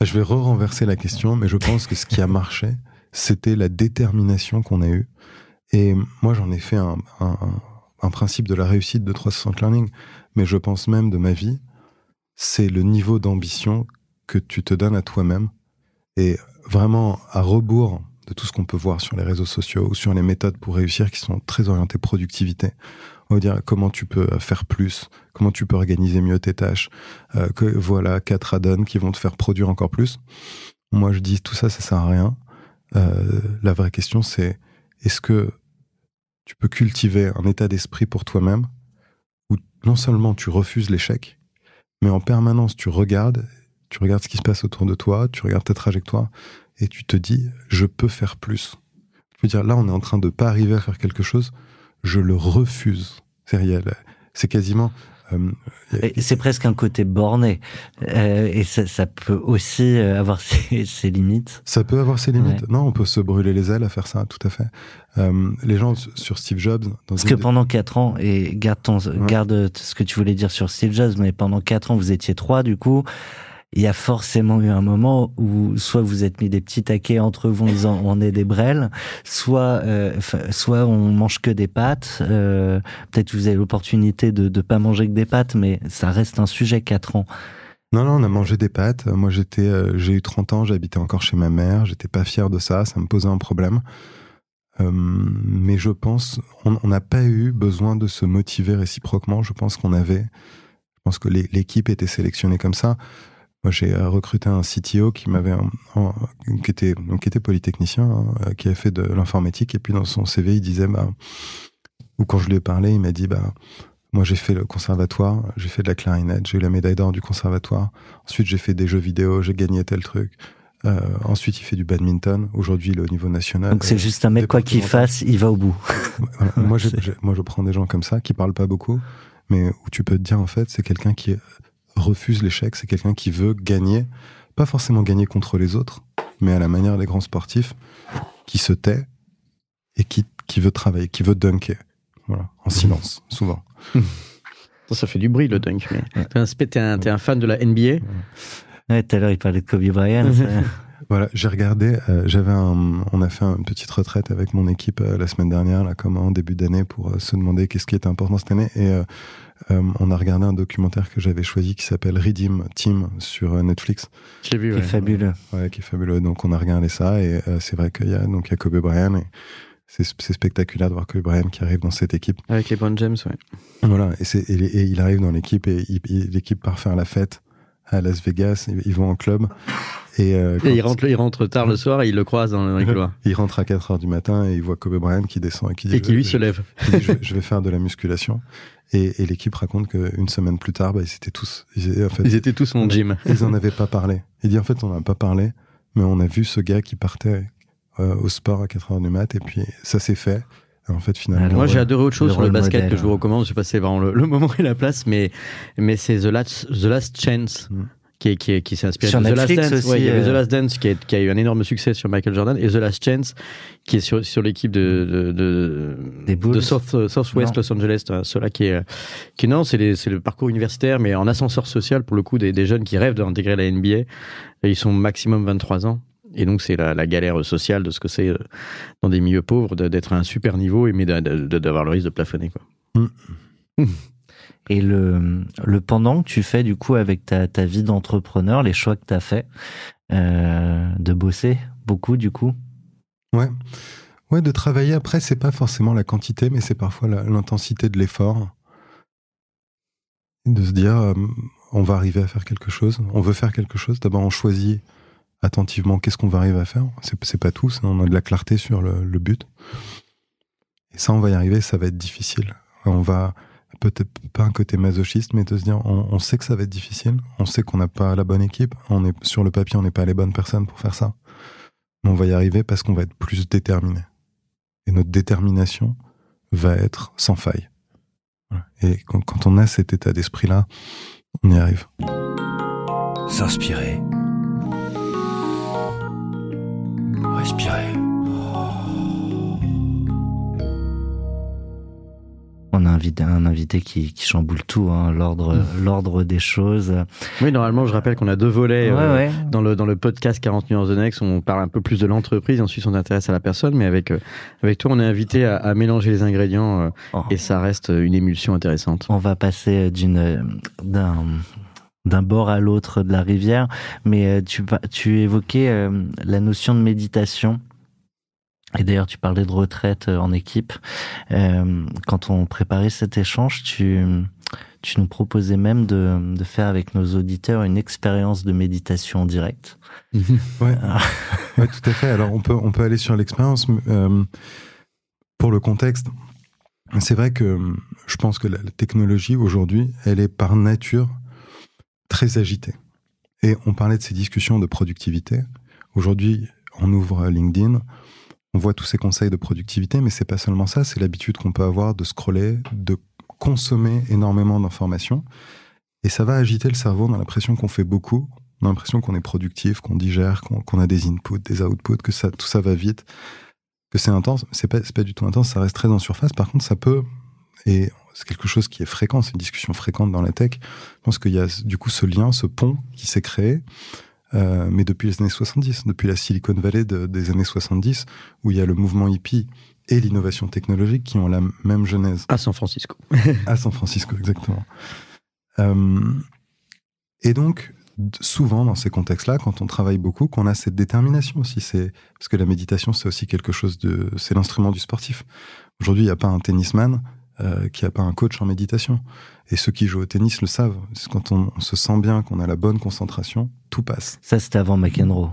Je vais re-renverser la question, mais je pense que ce qui a [laughs] marché, c'était la détermination qu'on a eue. Et moi, j'en ai fait un, un, un principe de la réussite de 360 Learning, mais je pense même de ma vie, c'est le niveau d'ambition que tu te donnes à toi-même. Et vraiment, à rebours de tout ce qu'on peut voir sur les réseaux sociaux ou sur les méthodes pour réussir qui sont très orientées productivité. On va dire comment tu peux faire plus, comment tu peux organiser mieux tes tâches, euh, que voilà quatre add-ons qui vont te faire produire encore plus. Moi, je dis tout ça, ça sert à rien. Euh, la vraie question, c'est est-ce que tu peux cultiver un état d'esprit pour toi-même où non seulement tu refuses l'échec, mais en permanence tu regardes, tu regardes ce qui se passe autour de toi, tu regardes ta trajectoire et tu te dis je peux faire plus. Je veux dire là on est en train de pas arriver à faire quelque chose, je le refuse. C'est. C'est quasiment c'est presque un côté borné. Euh, et ça, ça, peut aussi euh, avoir [laughs] ses, ses, limites. Ça peut avoir ses limites. Ouais. Non, on peut se brûler les ailes à faire ça, tout à fait. Euh, les gens sur Steve Jobs. Dans Parce que pendant quatre ans, et garde, ton, ouais. garde ce que tu voulais dire sur Steve Jobs, mais pendant quatre ans, vous étiez trois, du coup il y a forcément eu un moment où soit vous êtes mis des petits taquets entre vous en disant on est des brels, soit euh, soit on mange que des pâtes. Euh, Peut-être vous avez l'opportunité de ne pas manger que des pâtes, mais ça reste un sujet 4 ans. Non, non, on a mangé des pâtes. Moi, j'étais, euh, j'ai eu 30 ans, j'habitais encore chez ma mère. J'étais pas fier de ça, ça me posait un problème. Euh, mais je pense, on n'a pas eu besoin de se motiver réciproquement. Je pense qu'on avait, je pense que l'équipe était sélectionnée comme ça. Moi, j'ai recruté un CTO qui m'avait, qui était, donc, qui était polytechnicien, hein, qui avait fait de l'informatique, et puis dans son CV, il disait, bah, ou quand je lui ai parlé, il m'a dit, bah, moi, j'ai fait le conservatoire, j'ai fait de la clarinette, j'ai eu la médaille d'or du conservatoire. Ensuite, j'ai fait des jeux vidéo, j'ai gagné tel truc. Euh, ensuite, il fait du badminton. Aujourd'hui, il est au niveau national. Donc, c'est juste un mec, quoi qu'il fasse, il va au bout. [laughs] voilà. moi, je, [laughs] je, moi, je prends des gens comme ça, qui parlent pas beaucoup, mais où tu peux te dire, en fait, c'est quelqu'un qui refuse l'échec, c'est quelqu'un qui veut gagner, pas forcément gagner contre les autres, mais à la manière des grands sportifs, qui se tait et qui, qui veut travailler, qui veut dunker. Voilà, en silence, [laughs] souvent. Ça fait du bruit le dunk, mais t'es un, fan de la NBA Ouais, tout à l'heure il parlait de Kobe Bryant. [laughs] voilà, j'ai regardé, euh, j'avais un, on a fait une petite retraite avec mon équipe euh, la semaine dernière, là, comme en début d'année, pour euh, se demander qu'est-ce qui était important cette année. Et euh, on a regardé un documentaire que j'avais choisi qui s'appelle Redeem Team sur Netflix. J'ai vu, qui ouais. est fabuleux. Ouais, qui est fabuleux. Donc on a regardé ça et euh, c'est vrai qu'il y a donc il y a Kobe Bryant et c'est spectaculaire de voir Kobe Bryant qui arrive dans cette équipe. Avec les bonnes James, ouais. Voilà, et, et, et, il arrive dans l'équipe et l'équipe part faire la fête à Las Vegas, ils vont en club. Et, euh, et il, rentre, il rentre tard le soir et il le croise dans les [laughs] couloirs. il rentre à 4 heures du matin et il voit Kobe Bryant qui descend et qui dit Et qui lui je, se lève. Dit, je, je, vais faire de la musculation. Et, et l'équipe raconte qu'une semaine plus tard, bah, ils étaient tous. Ils, en fait, ils étaient tous mon gym. Ils en avaient pas parlé. Il dit en fait, on n'a pas parlé, mais on a vu ce gars qui partait euh, au sport à 4 heures du mat et puis ça s'est fait. En fait, finalement. Moi, j'ai adoré autre chose le sur le basket modèle, que je vous recommande. Je sais pas si c'est vraiment le, le, moment et la place, mais, mais c'est The Last, The Last Chance. Mm qui, qui, qui s'est inspiré sur de The Last Dance. Aussi, ouais, il y avait euh... The Last Dance qui a, qui a, eu un énorme succès sur Michael Jordan et The Last Chance qui est sur, sur l'équipe de, de, de, de South, Southwest non. Los Angeles. Cela qui est, qui non, c'est le parcours universitaire, mais en ascenseur social pour le coup des, des jeunes qui rêvent d'intégrer la NBA. Et ils sont maximum 23 ans. Et donc, c'est la, la, galère sociale de ce que c'est dans des milieux pauvres d'être à un super niveau, mais d'avoir le risque de plafonner. Quoi. Mm. et le, le pendant que tu fais du coup avec ta, ta vie d'entrepreneur, les choix que tu as fait euh, de bosser beaucoup du coup? Ouais. Ouais, de travailler après, c'est pas forcément la quantité, mais c'est parfois l'intensité de l'effort. De se dire, euh, on va arriver à faire quelque chose, on veut faire quelque chose. D'abord, on choisit attentivement qu'est-ce qu'on va arriver à faire? C'est pas tout, on a de la clarté sur le, but. Et ça, on va y arriver, ça va être difficile. On va, peut-être pas un côté masochiste, mais de se dire, on, sait que ça va être difficile, on sait qu'on n'a pas la bonne équipe, on est sur le papier, on n'est pas les bonnes personnes pour faire ça, mais on va y arriver parce qu'on va être plus déterminé. Et notre détermination va être sans faille. Et quand on a cet état d'esprit-là, on y arrive. S'inspirer. Respirer. invité, un invité qui, qui chamboule tout, hein, l'ordre, Mm. l'ordre des choses. Oui, normalement, je rappelle qu'on a deux volets Ouais, euh, ouais. dans le dans le podcast 40 nuances de Next. On parle un peu plus de l'entreprise, ensuite on s'intéresse à la personne. Mais avec euh, avec toi, on est invité à, à mélanger les ingrédients euh, Oh. et ça reste une émulsion intéressante. On va passer d'une d'un d'un bord à l'autre de la rivière, mais euh, tu évoquais euh, la notion de méditation. Et d'ailleurs, tu parlais de retraite euh, en équipe. Quand on préparait cet échange, tu tu nous proposais même de, de faire avec nos auditeurs une expérience de méditation en direct. [laughs] Ouais, ouais, tout à fait. Alors on peut, on peut aller sur l'expérience. euh, pour le contexte, c'est vrai que je pense que la, la technologie aujourd'hui, elle est par nature très agitée. Et on parlait de ces discussions de productivité. Aujourd'hui, on ouvre LinkedIn, on voit tous ces conseils de productivité, mais c'est pas seulement ça, c'est l'habitude qu'on peut avoir de scroller, de consommer énormément d'informations. Et ça va agiter le cerveau, on a l'impression qu'on fait beaucoup, on a l'impression qu'on est productif, qu'on digère, qu'on a des inputs, des outputs, que tout ça va vite, que c'est intense. C'est pas, pas du tout intense, ça reste très en surface. Par contre, ça peut, c'est quelque chose qui est fréquent, c'est une discussion fréquente dans la tech. Je pense qu'il y a du coup ce lien, ce pont qui s'est créé, euh, mais depuis les années 70, depuis la Silicon Valley de- des années 70, où il y a le mouvement hippie et l'innovation technologique qui ont la même genèse À San Francisco. à San Francisco, exactement. Euh, et donc, souvent dans ces contextes-là, quand on travaille beaucoup, qu'on a cette détermination aussi. C'est parce que la méditation, c'est aussi quelque chose de, c'est l'instrument du sportif. Aujourd'hui, il n'y a pas un tennisman euh, qui n'a pas un coach en méditation. Et ceux qui jouent au tennis le savent. Quand on, on se sent bien, qu'on a la bonne concentration, tout passe. Ça, c'était avant McEnroe,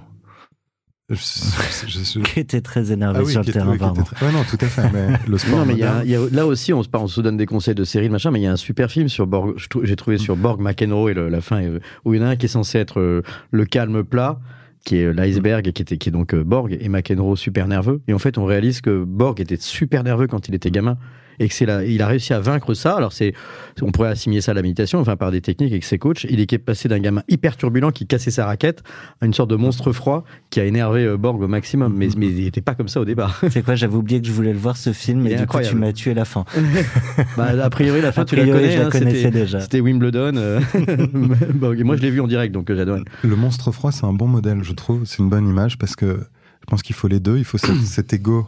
Je- je- je- je- [laughs] qui était très énervé Ah oui, sur le était- terrain, oui, très- ouais, non, tout à fait. Mais le [laughs] sport. Non, mais il y a- moderne- il y a- là aussi, on se, on se donne des conseils de série, de machin, mais il y a un super film sur Borg, j'ai trouvé sur Borg, McEnroe et le- la fin, euh, où il y en a un qui est censé être euh, le calme plat, qui est l'iceberg, qui, était, qui est donc Borg, et McEnroe super nerveux. Et en fait, on réalise que Borg était super nerveux quand il était gamin. Et que c'est là, il a réussi à vaincre ça. Alors c'est, on pourrait assimiler ça à la méditation, enfin par des techniques avec ses coachs. Il est passé d'un gamin hyper turbulent qui cassait sa raquette à une sorte de monstre froid qui a énervé euh, Borg au maximum. Mais, mais il n'était pas comme ça au départ. [laughs] C'est quoi J'avais oublié que je voulais le voir ce film, et du coup, tu incroyable. m'as tué la fin. [laughs] Bah, a priori, la [laughs] fin, A tu la priori, connais. je la hein, connaissais c'était- déjà. C'était Wimbledon. euh, et moi, je l'ai vu en direct, donc euh, j'adore. Le monstre froid, c'est un bon modèle, je trouve. C'est une bonne image parce que je pense qu'il faut les deux. Il faut cet, [coughs] cet ego.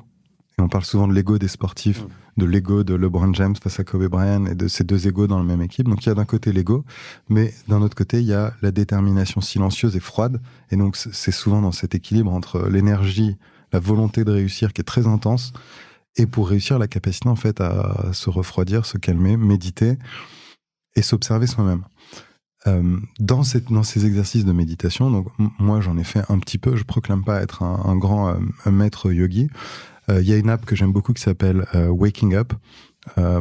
Et on parle souvent de l'ego des sportifs, de l'ego de LeBron James face à Kobe Bryant et de ces deux égos dans la même équipe. Donc il y a d'un côté l'ego, mais d'un autre côté, il y a la détermination silencieuse et froide. Et donc c'est- souvent dans cet équilibre entre l'énergie, la volonté de réussir qui est très intense, et pour réussir, la capacité en fait à se refroidir, se calmer, méditer et s'observer soi-même. Euh, dans, ces exercices de méditation, donc moi j'en ai fait un petit peu, je proclame pas être un, grand euh, maître yogi. Euh, Il y a une app que j'aime beaucoup qui s'appelle euh, Waking Up euh,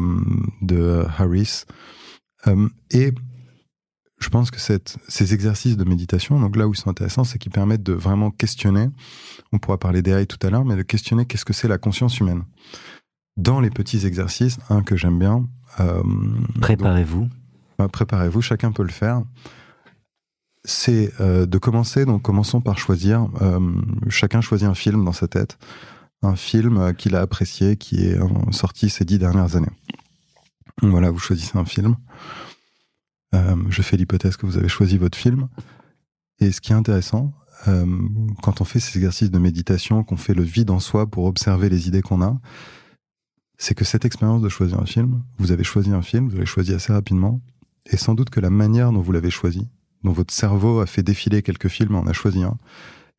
de Harris. Et je pense que cette, ces exercices de méditation, donc là où ils sont intéressants, c'est qu'ils permettent de vraiment questionner, on pourra parler d'AI tout à l'heure, mais de questionner qu'est-ce que c'est la conscience humaine. Dans les petits exercices, un que j'aime bien, euh, Préparez-vous. bah, Préparez-vous, chacun peut le faire. C'est euh, de commencer, donc commençons par choisir, euh, chacun choisit un film dans sa tête, un film qu'il a apprécié, qui est euh, sorti ces dix dernières années. Voilà, vous choisissez un film. Euh, je fais l'hypothèse que vous avez choisi votre film. Et ce qui est intéressant, euh, quand on fait ces exercices de méditation, qu'on fait le vide en soi pour observer les idées qu'on a, c'est que cette expérience de choisir un film, vous avez choisi un film, vous l'avez choisi assez rapidement, et sans doute que la manière dont vous l'avez choisi, dont votre cerveau a fait défiler quelques films et en a choisi un,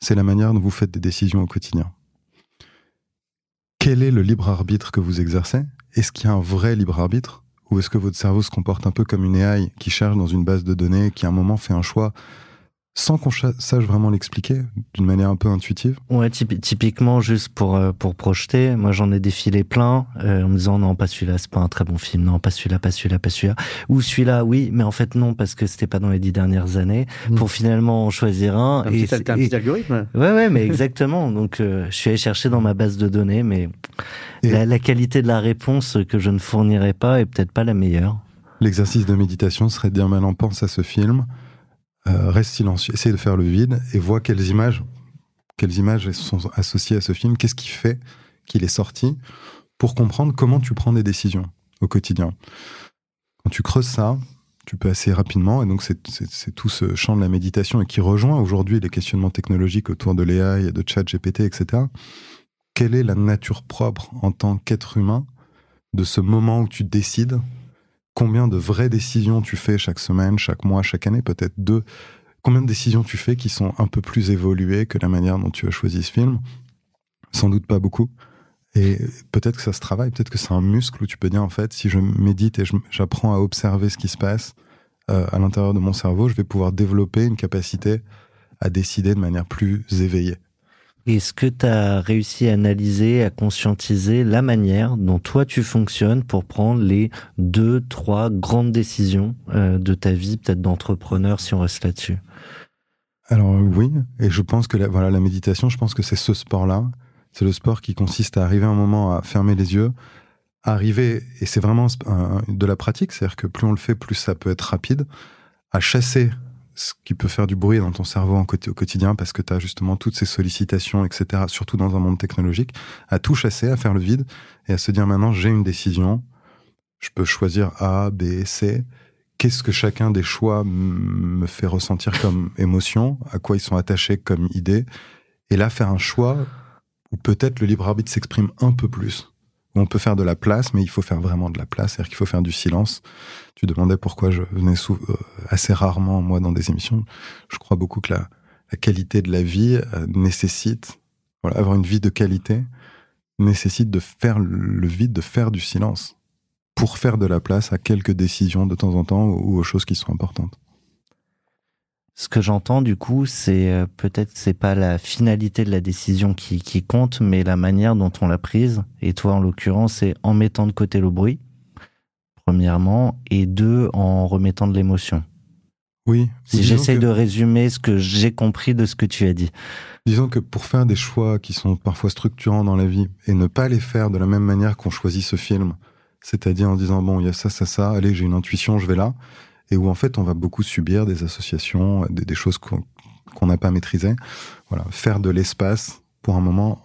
c'est la manière dont vous faites des décisions au quotidien. Quel est le libre arbitre que vous exercez? Est-ce qu'il y a un vrai libre arbitre? Ou est-ce que votre cerveau se comporte un peu comme une AI qui cherche dans une base de données, qui à un moment fait un choix sans qu'on sache vraiment l'expliquer, d'une manière un peu intuitive Ouais, typi- typiquement, juste pour, euh, pour projeter, moi j'en ai défilé plein euh, en me disant non, pas celui-là, c'est pas un très bon film, non, pas celui-là, pas celui-là, pas celui-là. Ou celui-là, oui, mais en fait non, parce que c'était pas dans les dix dernières années, Mm. pour finalement en choisir un. Un et petit, un petit et- algorithme. Ouais, ouais, mais exactement. [laughs] Donc, euh, je suis allé chercher dans ma base de données, mais Et- la, la qualité de la réponse que je ne fournirai pas est peut-être pas la meilleure. L'exercice de méditation serait de dire maintenant pense à ce film, euh, reste silencieux, essaye de faire le vide et vois quelles images, quelles images sont associées à ce film, qu'est-ce qui fait qu'il est sorti, pour comprendre comment tu prends des décisions. au quotidien. Quand tu creuses ça, tu peux assez rapidement, et donc c'est tout ce champ de la méditation et qui rejoint aujourd'hui les questionnements technologiques autour de l'AI, de chat GPT, etc. Quelle est la nature propre en tant qu'être humain de ce moment où tu décides combien de vraies décisions tu fais chaque semaine, chaque mois, chaque année, peut-être deux? Combien de décisions tu fais qui sont un peu plus évoluées que la manière dont tu as choisi ce film? Sans doute pas beaucoup. Et peut-être que ça se travaille, peut-être que c'est un muscle où tu peux dire en fait, si je médite et j'apprends à observer ce qui se passe euh, à l'intérieur de mon cerveau, je vais pouvoir développer une capacité à décider de manière plus éveillée. Est-ce que tu as réussi à analyser, à conscientiser la manière dont toi tu fonctionnes pour prendre les deux, trois grandes décisions euh, de ta vie, peut-être d'entrepreneur si on reste là-dessus? Alors oui, et je pense que la, voilà, la méditation, je pense que c'est ce sport-là. C'est le sport qui consiste à arriver un moment à fermer les yeux, arriver, et c'est vraiment de la pratique, c'est-à-dire que plus on le fait, plus ça peut être rapide, à chasser ce qui peut faire du bruit dans ton cerveau au quotidien parce que tu as justement toutes ces sollicitations, etc., surtout dans un monde technologique, à tout chasser, à faire le vide et à se dire maintenant j'ai une décision, je peux choisir A, B, C. Qu'est-ce que chacun des choix me fait ressentir comme [laughs] émotion, à quoi ils sont attachés comme idée, et là faire un choix où peut-être le libre arbitre s'exprime un peu plus on peut faire de la place, mais il faut faire vraiment de la place, c'est-à-dire qu'il faut faire du silence. Tu demandais pourquoi je venais euh, assez rarement, moi, dans des émissions. Je crois beaucoup que la, qualité de la vie euh, nécessite, voilà, avoir une vie de qualité, nécessite de faire le vide, de faire du silence, pour faire de la place à quelques décisions de temps en temps ou aux choses qui sont importantes. Ce que j'entends du coup, c'est euh, peut-être c'est pas la finalité de la décision qui, qui, compte, mais la manière dont on l'a prise. Et toi, en l'occurrence, c'est en mettant de côté le bruit, premièrement, et deux, en remettant de l'émotion. Oui. Si j'essaie de résumer ce que j'ai compris de ce que tu as dit. Disons que pour faire des choix qui sont parfois structurants dans la vie et ne pas les faire de la même manière qu'on choisit ce film, c'est-à-dire en disant bon, il y a ça, ça, ça, allez, j'ai une intuition, je vais là et où en fait on va beaucoup subir des associations, des, choses qu'on n'a pas maîtrisées. Voilà, faire de l'espace pour un moment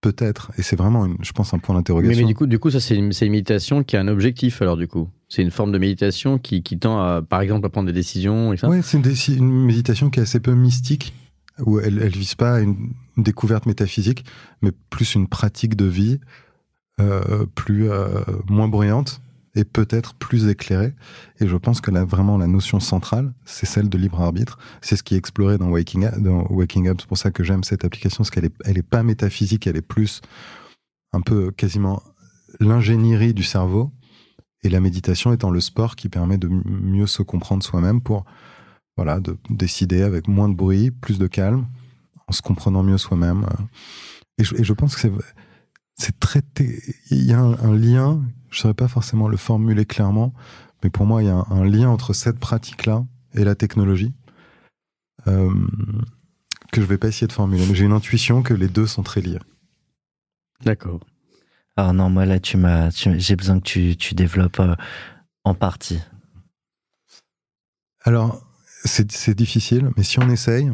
peut-être, et c'est vraiment, je pense, un point d'interrogation. Mais, du coup, du coup, ça c'est une, une, méditation qui a un objectif alors du coup. C'est une forme de méditation qui, qui, tend à, par exemple, à prendre des décisions. Oui, c'est une, une, méditation qui est assez peu mystique, où elle, elle vise pas une, découverte métaphysique, mais plus une pratique de vie euh, plus euh, moins bruyante et peut-être plus éclairé. Et je pense que là, vraiment, la notion centrale, c'est celle de libre arbitre. C'est ce qui est exploré dans Waking Up. Dans Waking Up. C'est pour ça que j'aime cette application, parce qu'elle est, elle est pas métaphysique, elle est plus un peu quasiment l'ingénierie du cerveau. Et la méditation étant le sport qui permet de mieux se comprendre soi-même pour, voilà, de décider avec moins de bruit, plus de calme, en se comprenant mieux soi-même. Et je, pense que c'est, c'est très, il y a un lien je ne saurais pas forcément le formuler clairement, mais pour moi, il y a un, lien entre cette pratique-là et la technologie euh, que je ne vais pas essayer de formuler. Mais j'ai une intuition que les deux sont très liés. D'accord. Ah non, moi là, tu m'as, j'ai besoin que tu, tu développes euh, en partie. Alors, c'est difficile, mais si on essaye,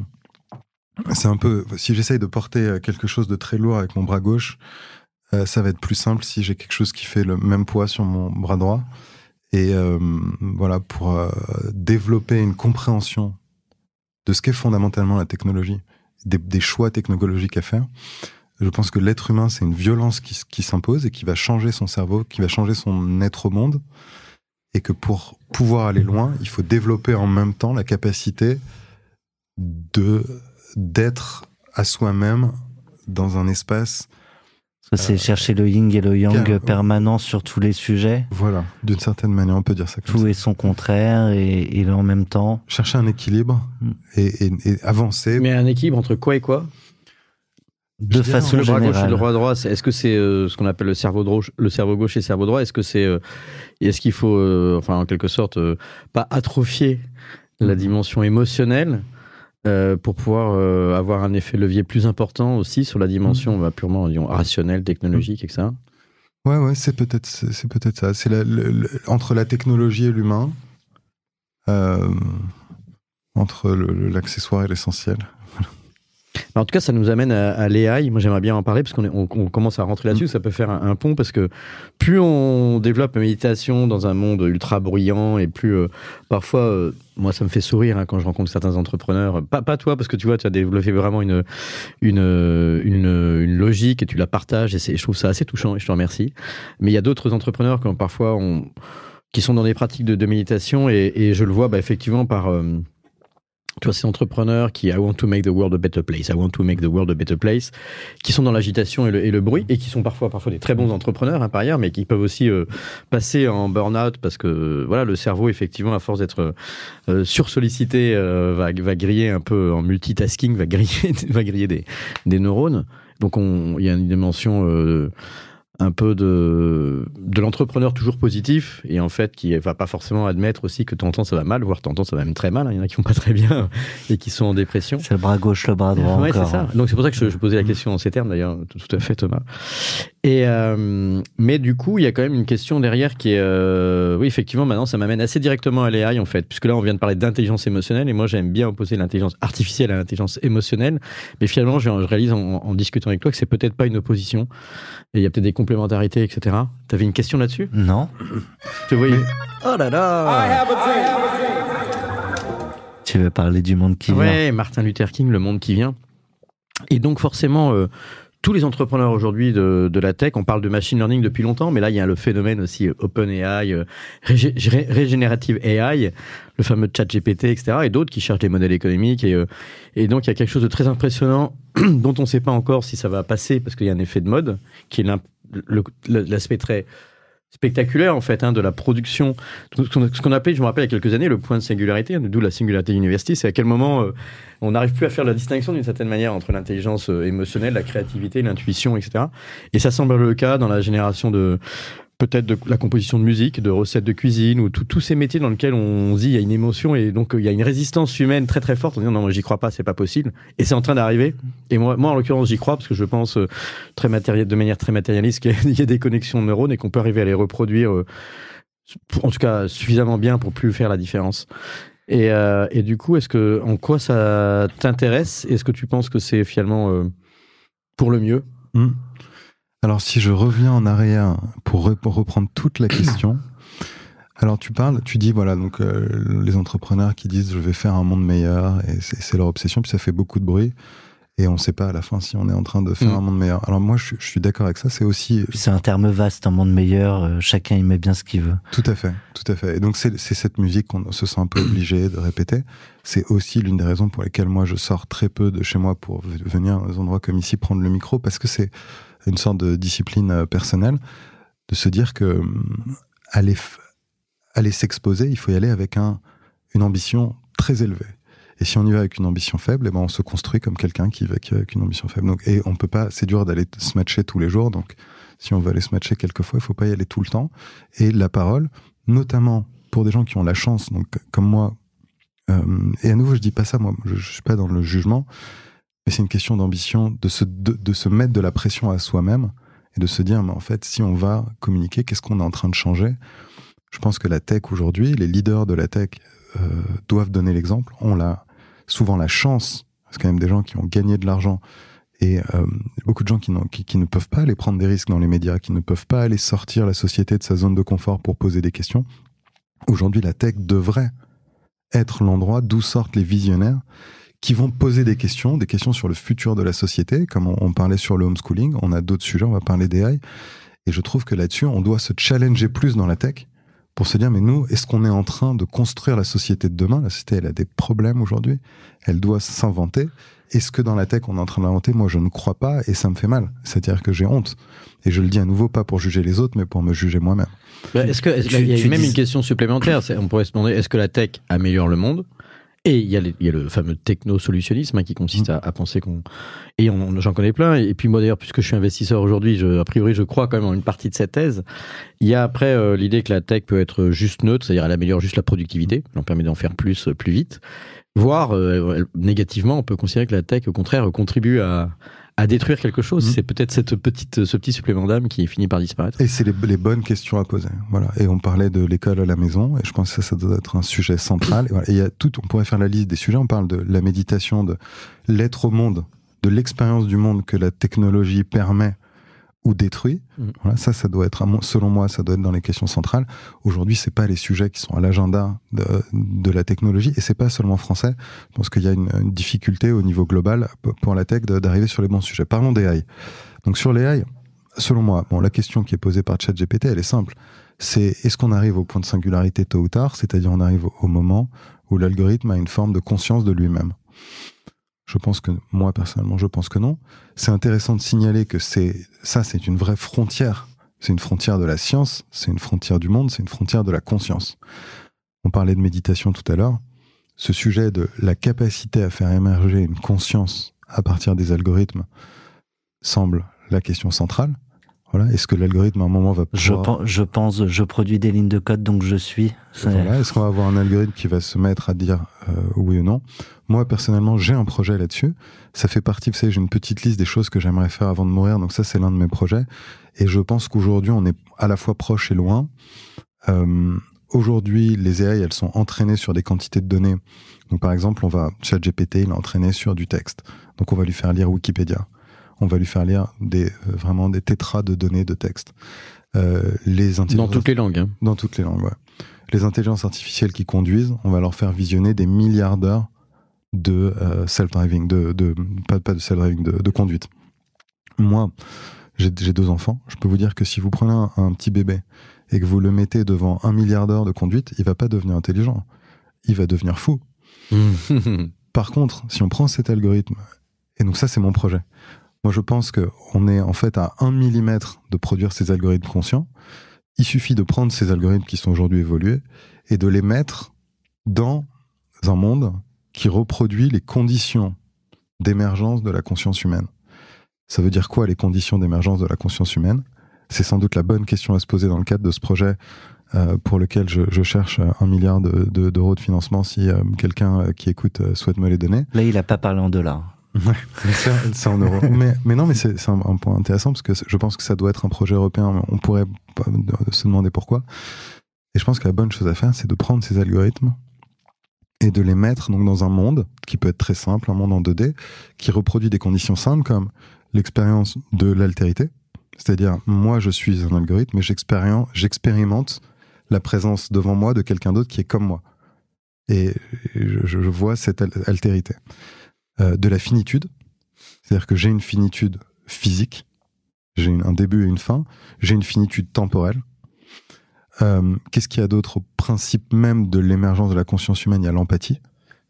c'est un peu. Si j'essaye de porter euh, quelque chose de très lourd avec mon bras gauche, euh, ça va être plus simple si j'ai quelque chose qui fait le même poids sur mon bras droit. Et euh, voilà, pour euh, développer une compréhension de ce qu'est fondamentalement la technologie, des, choix technologiques à faire. Je pense que l'être humain, c'est une violence qui, qui s'impose et qui va changer son cerveau, qui va changer son être au monde. Et que pour pouvoir aller loin, il faut développer en même temps la capacité d'être à soi-même dans un espace c'est chercher le yin et le yang permanent sur tous les sujets. Voilà, d'une certaine manière, on peut dire ça comme Tout est son contraire et, et, en même temps. Chercher un équilibre mm. et, avancer. Mais un équilibre entre quoi et quoi? De façon le bras gauche et le bras droit, est-ce que c'est euh, ce qu'on appelle le cerveau, droit, le cerveau gauche et le cerveau droit Est-ce que c'est, euh, est-ce qu'il faut, euh, enfin en quelque sorte, pas atrophier la mm. dimension émotionnelle euh, pour pouvoir euh, avoir un effet levier plus important aussi sur la dimension mmh. bah, purement rationnelle, technologique, etc. Ouais, ouais, c'est peut-être, c'est peut-être ça. C'est entre la technologie et l'humain, euh, entre l'accessoire et l'essentiel. En tout cas, ça nous amène à, à l'AI. Moi, j'aimerais bien en parler parce qu'on on, on commence à rentrer là-dessus. Ça peut faire un, un pont parce que plus on développe la méditation dans un monde ultra bruyant et plus euh, parfois, euh, moi, ça me fait sourire hein, quand je rencontre certains entrepreneurs. Pas, pas toi, parce que tu vois, tu as développé vraiment une, une, une, une logique et tu la partages et c'est- je trouve ça assez touchant et je te remercie. Mais il y a d'autres entrepreneurs qui ont parfois on, qui sont dans des pratiques de, de méditation et, et je le vois bah, effectivement par euh, tu vois ces entrepreneurs qui I want to make the world a better place, I want to make the world a better place, qui sont dans l'agitation et le, et le bruit et qui sont parfois parfois des très bons entrepreneurs hein, par ailleurs, mais qui peuvent aussi euh, passer en burn-out parce que voilà le cerveau effectivement à force d'être euh, sursollicité euh, va, va griller un peu en multitasking, va griller [laughs] va griller des, des neurones. Donc on- il y a une dimension euh, un peu de, de l'entrepreneur toujours positif et en fait qui va pas forcément admettre aussi que temps ça va mal, voire temps ça va même très mal. hein. Il y en a qui vont pas très bien et qui sont en dépression. C'est le bras gauche, le bras droit Ouais, c'est ça. Donc c'est pour ça que je, je posais la question en ces termes d'ailleurs, tout, à fait Thomas. Et euh, mais du coup, il y a quand même une question derrière qui est, euh, oui effectivement, maintenant ça m'amène assez directement à l'AI en fait, puisque là on vient de parler d'intelligence émotionnelle et moi j'aime bien opposer l'intelligence artificielle à l'intelligence émotionnelle, mais finalement je, je réalise en, en discutant avec toi que c'est peut-être pas une opposition et il y a peut-être des complémentarités, etc. T'avais une question là-dessus? Non. Je te voyais. Oh là là Tu veux parler du monde qui vient? Ouais, Martin Luther King, le monde qui vient. Et donc forcément, euh, tous les entrepreneurs aujourd'hui de, de la tech, on parle de machine learning depuis longtemps, mais là il y a le phénomène aussi euh, OpenAI, euh, régé- ré- Regenerative AI, le fameux chat GPT, etc. Et d'autres qui cherchent des modèles économiques. Et, euh, et donc il y a quelque chose de très impressionnant [clears throat] dont on ne sait pas encore si ça va passer, parce qu'il y a un effet de mode, qui est l'aspect très spectaculaire en fait hein, de la production. Ce qu'on appelait je me rappelle il y a quelques années le point de singularité d'où la singularité university c'est à quel moment euh, on n'arrive plus à faire la distinction d'une certaine manière entre l'intelligence euh, émotionnelle la créativité l'intuition etc et ça semble le cas dans la génération de peut-être de la composition de musique, de recettes de cuisine, ou tous ces métiers dans lesquels on dit il y a une émotion et donc il y a une résistance humaine très très forte. On dit non, j'y crois pas, c'est pas possible. Et c'est en train d'arriver. Et moi, en l'occurrence, j'y crois parce que je pense euh, très matériel, de manière très matérialiste qu'il [laughs] y a- des connexions de neurones et qu'on peut arriver à les reproduire, euh, en tout cas suffisamment bien pour plus faire la différence. Et, euh, et du coup, est-ce que en quoi ça t'intéresse? Est-ce que tu penses que c'est finalement pour le mieux? Hmm. Alors, si je reviens en arrière pour, re- pour reprendre toute la question, [coughs] alors tu parles, tu dis, voilà, donc euh, les entrepreneurs qui disent je vais faire un monde meilleur, et c'est leur obsession, puis ça fait beaucoup de bruit, et on ne sait pas à la fin si on est en train de faire Mm. un monde meilleur. Alors, moi, je, suis- je suis d'accord avec ça, c'est aussi. Puis C'est un terme vaste, un monde meilleur. euh, chacun y met bien ce qu'il veut. Tout à fait, tout à fait. Et donc, c'est c'est cette musique qu'on se sent un peu obligé de répéter. C'est aussi l'une des raisons pour lesquelles moi, je sors très peu de chez moi pour venir dans des endroits comme ici prendre le micro, parce que c'est une sorte de discipline euh, personnelle de se dire que hum, aller, aller s'exposer, il faut y aller avec un, une ambition très élevée. Et si on y va avec une ambition faible, eh ben on se construit comme quelqu'un qui va avec une ambition faible. Donc, et on peut pas, c'est dur d'aller se matcher tous les jours. Donc, si on veut aller se matcher quelquefois, il faut pas y aller tout le temps. Et la parole, notamment pour des gens qui ont la chance, donc comme moi. euh, et à nouveau, je dis pas ça, moi, je, je suis pas dans le jugement, mais c'est une question d'ambition, de se de, de se mettre de la pression à soi-même et de se dire, mais en fait, si on va communiquer, qu'est-ce qu'on est en train de changer? Je pense que la tech aujourd'hui, les leaders de la tech euh, doivent donner l'exemple. On a souvent la chance, c'est quand même des gens qui ont gagné de l'argent et euh, beaucoup de gens qui, qui, qui ne peuvent pas aller prendre des risques dans les médias, qui ne peuvent pas aller sortir la société de sa zone de confort pour poser des questions. Aujourd'hui, la tech devrait être l'endroit d'où sortent les visionnaires qui vont poser des questions, des questions sur le futur de la société, comme on, on parlait sur le homeschooling, on a d'autres sujets, on va parler d'AI, et je trouve que là-dessus, on doit se challenger plus dans la tech pour se dire, mais nous, est-ce qu'on est en train de construire la société de demain? La société, elle a des problèmes aujourd'hui, elle doit s'inventer. Est-ce que dans la tech, on est en train d'inventer Moi, je ne crois pas, et ça me fait mal. C'est-à-dire que j'ai honte. Et je le dis à nouveau, pas pour juger les autres, mais pour me juger moi-même. Bah, Est-ce que est-ce Tu- qu'il y a tu même dis- une question supplémentaire c'est- On pourrait se demander est-ce que la tech améliore le monde? Et il y, a les- il y a le fameux techno-solutionnisme hein, qui consiste à, à penser qu'on. Et on- j'en connais plein. Et puis moi d'ailleurs, puisque je suis investisseur aujourd'hui, je- a priori je crois quand même en une partie de cette thèse. Il y a après euh, l'idée que la tech peut être juste neutre, c'est-à-dire elle améliore juste la productivité, elle en permet d'en faire plus, euh, plus vite. Voire euh, négativement, on peut considérer que la tech au contraire contribue à, à détruire quelque chose. Mhm. C'est peut-être cette petite, ce petit supplément d'âme qui finit par disparaître. Et c'est les, les bonnes questions à poser. Voilà. Et on parlait de l'école à la maison, et je pense que ça, ça doit être un sujet central. Et, voilà. Et il y a tout, on pourrait faire la liste des sujets. On parle de la méditation, de l'être au monde de l'expérience du monde que la technologie permet ou détruit. Mm. Voilà, ça, ça doit être, selon moi, ça doit être dans les questions centrales. Aujourd'hui, c'est pas les sujets qui sont à l'agenda de, de la technologie, et c'est pas seulement français. Je pense qu'il y a une, une difficulté au niveau global pour la tech d'arriver sur les bons sujets. Parlons des AI. Donc sur les AI, selon moi, bon, la question qui est posée par ChatGPT, elle est simple. C'est est-ce qu'on arrive au point de singularité tôt ou tard, c'est-à-dire on arrive au moment où l'algorithme a une forme de conscience de lui-même. Je pense que moi personnellement, je pense que non. C'est intéressant de signaler que c'est ça, c'est une vraie frontière. C'est une frontière de la science, c'est une frontière du monde, c'est une frontière de la conscience. On parlait de méditation tout à l'heure. Ce sujet de la capacité à faire émerger une conscience à partir des algorithmes semble la question centrale. Voilà. Est-ce que l'algorithme à un moment va Je, pouvoir... je pense, je produis des lignes de code, donc je suis. C'est- Voilà. Est-ce qu'on va avoir un algorithme qui va se mettre à dire euh, oui ou non? Moi, personnellement, j'ai un projet là-dessus. Ça fait partie, vous savez, j'ai une petite liste des choses que j'aimerais faire avant de mourir. Donc ça, c'est l'un de mes projets. Et je pense qu'aujourd'hui, on est à la fois proche et loin. Euh, aujourd'hui, les AI, elles sont entraînées sur des quantités de données. Donc par exemple, on va, ChatGPT, il est entraîné sur du texte. Donc on va lui faire lire Wikipédia. On va lui faire lire des, euh, vraiment des tétras de données de texte. Euh, les Dans toutes les langues. hein. dans toutes les langues, ouais. Les intelligences artificielles qui conduisent, on va leur faire visionner des milliards d'heures de euh, self-driving, de, de, pas, pas de self-driving, de, de conduite. Moi, j'ai j'ai deux enfants. Je peux vous dire que si vous prenez un, un petit bébé et que vous le mettez devant un milliard d'heures de conduite, il va pas devenir intelligent. Il va devenir fou. [laughs] Par contre, si on prend cet algorithme, et donc ça c'est mon projet, moi je pense que on est en fait à un millimètre de produire ces algorithmes conscients. Il suffit de prendre ces algorithmes qui sont aujourd'hui évolués et de les mettre dans un monde qui reproduit les conditions d'émergence de la conscience humaine. Ça veut dire quoi les conditions d'émergence de la conscience humaine? C'est sans doute la bonne question à se poser dans le cadre de ce projet euh, pour lequel je, cherche un milliard de- de- d'euros de, financement si euh, quelqu'un euh, qui écoute euh, souhaite me les donner. Là, il a pas parlé en dollars. C'est c'est en euros. [laughs] mais, mais non, mais c'est c'est un, un point intéressant parce que je pense que ça doit être un projet européen. On pourrait se demander pourquoi. Et je pense que la bonne chose à faire, c'est de prendre ces algorithmes et de les mettre donc dans un monde qui peut être très simple, un monde en 2D, qui reproduit des conditions simples comme l'expérience de l'altérité. C'est-à-dire, moi, je suis un algorithme, mais j'expérien- j'expérimente la présence devant moi de quelqu'un d'autre qui est comme moi. Et je, je vois cette al- altérité. Euh, de la finitude, c'est-à-dire que j'ai une finitude physique, j'ai un début et une fin, j'ai une finitude temporelle. Euh, Qu'est-ce qu'il y a d'autre au principe même de l'émergence de la conscience humaine? Il y a l'empathie,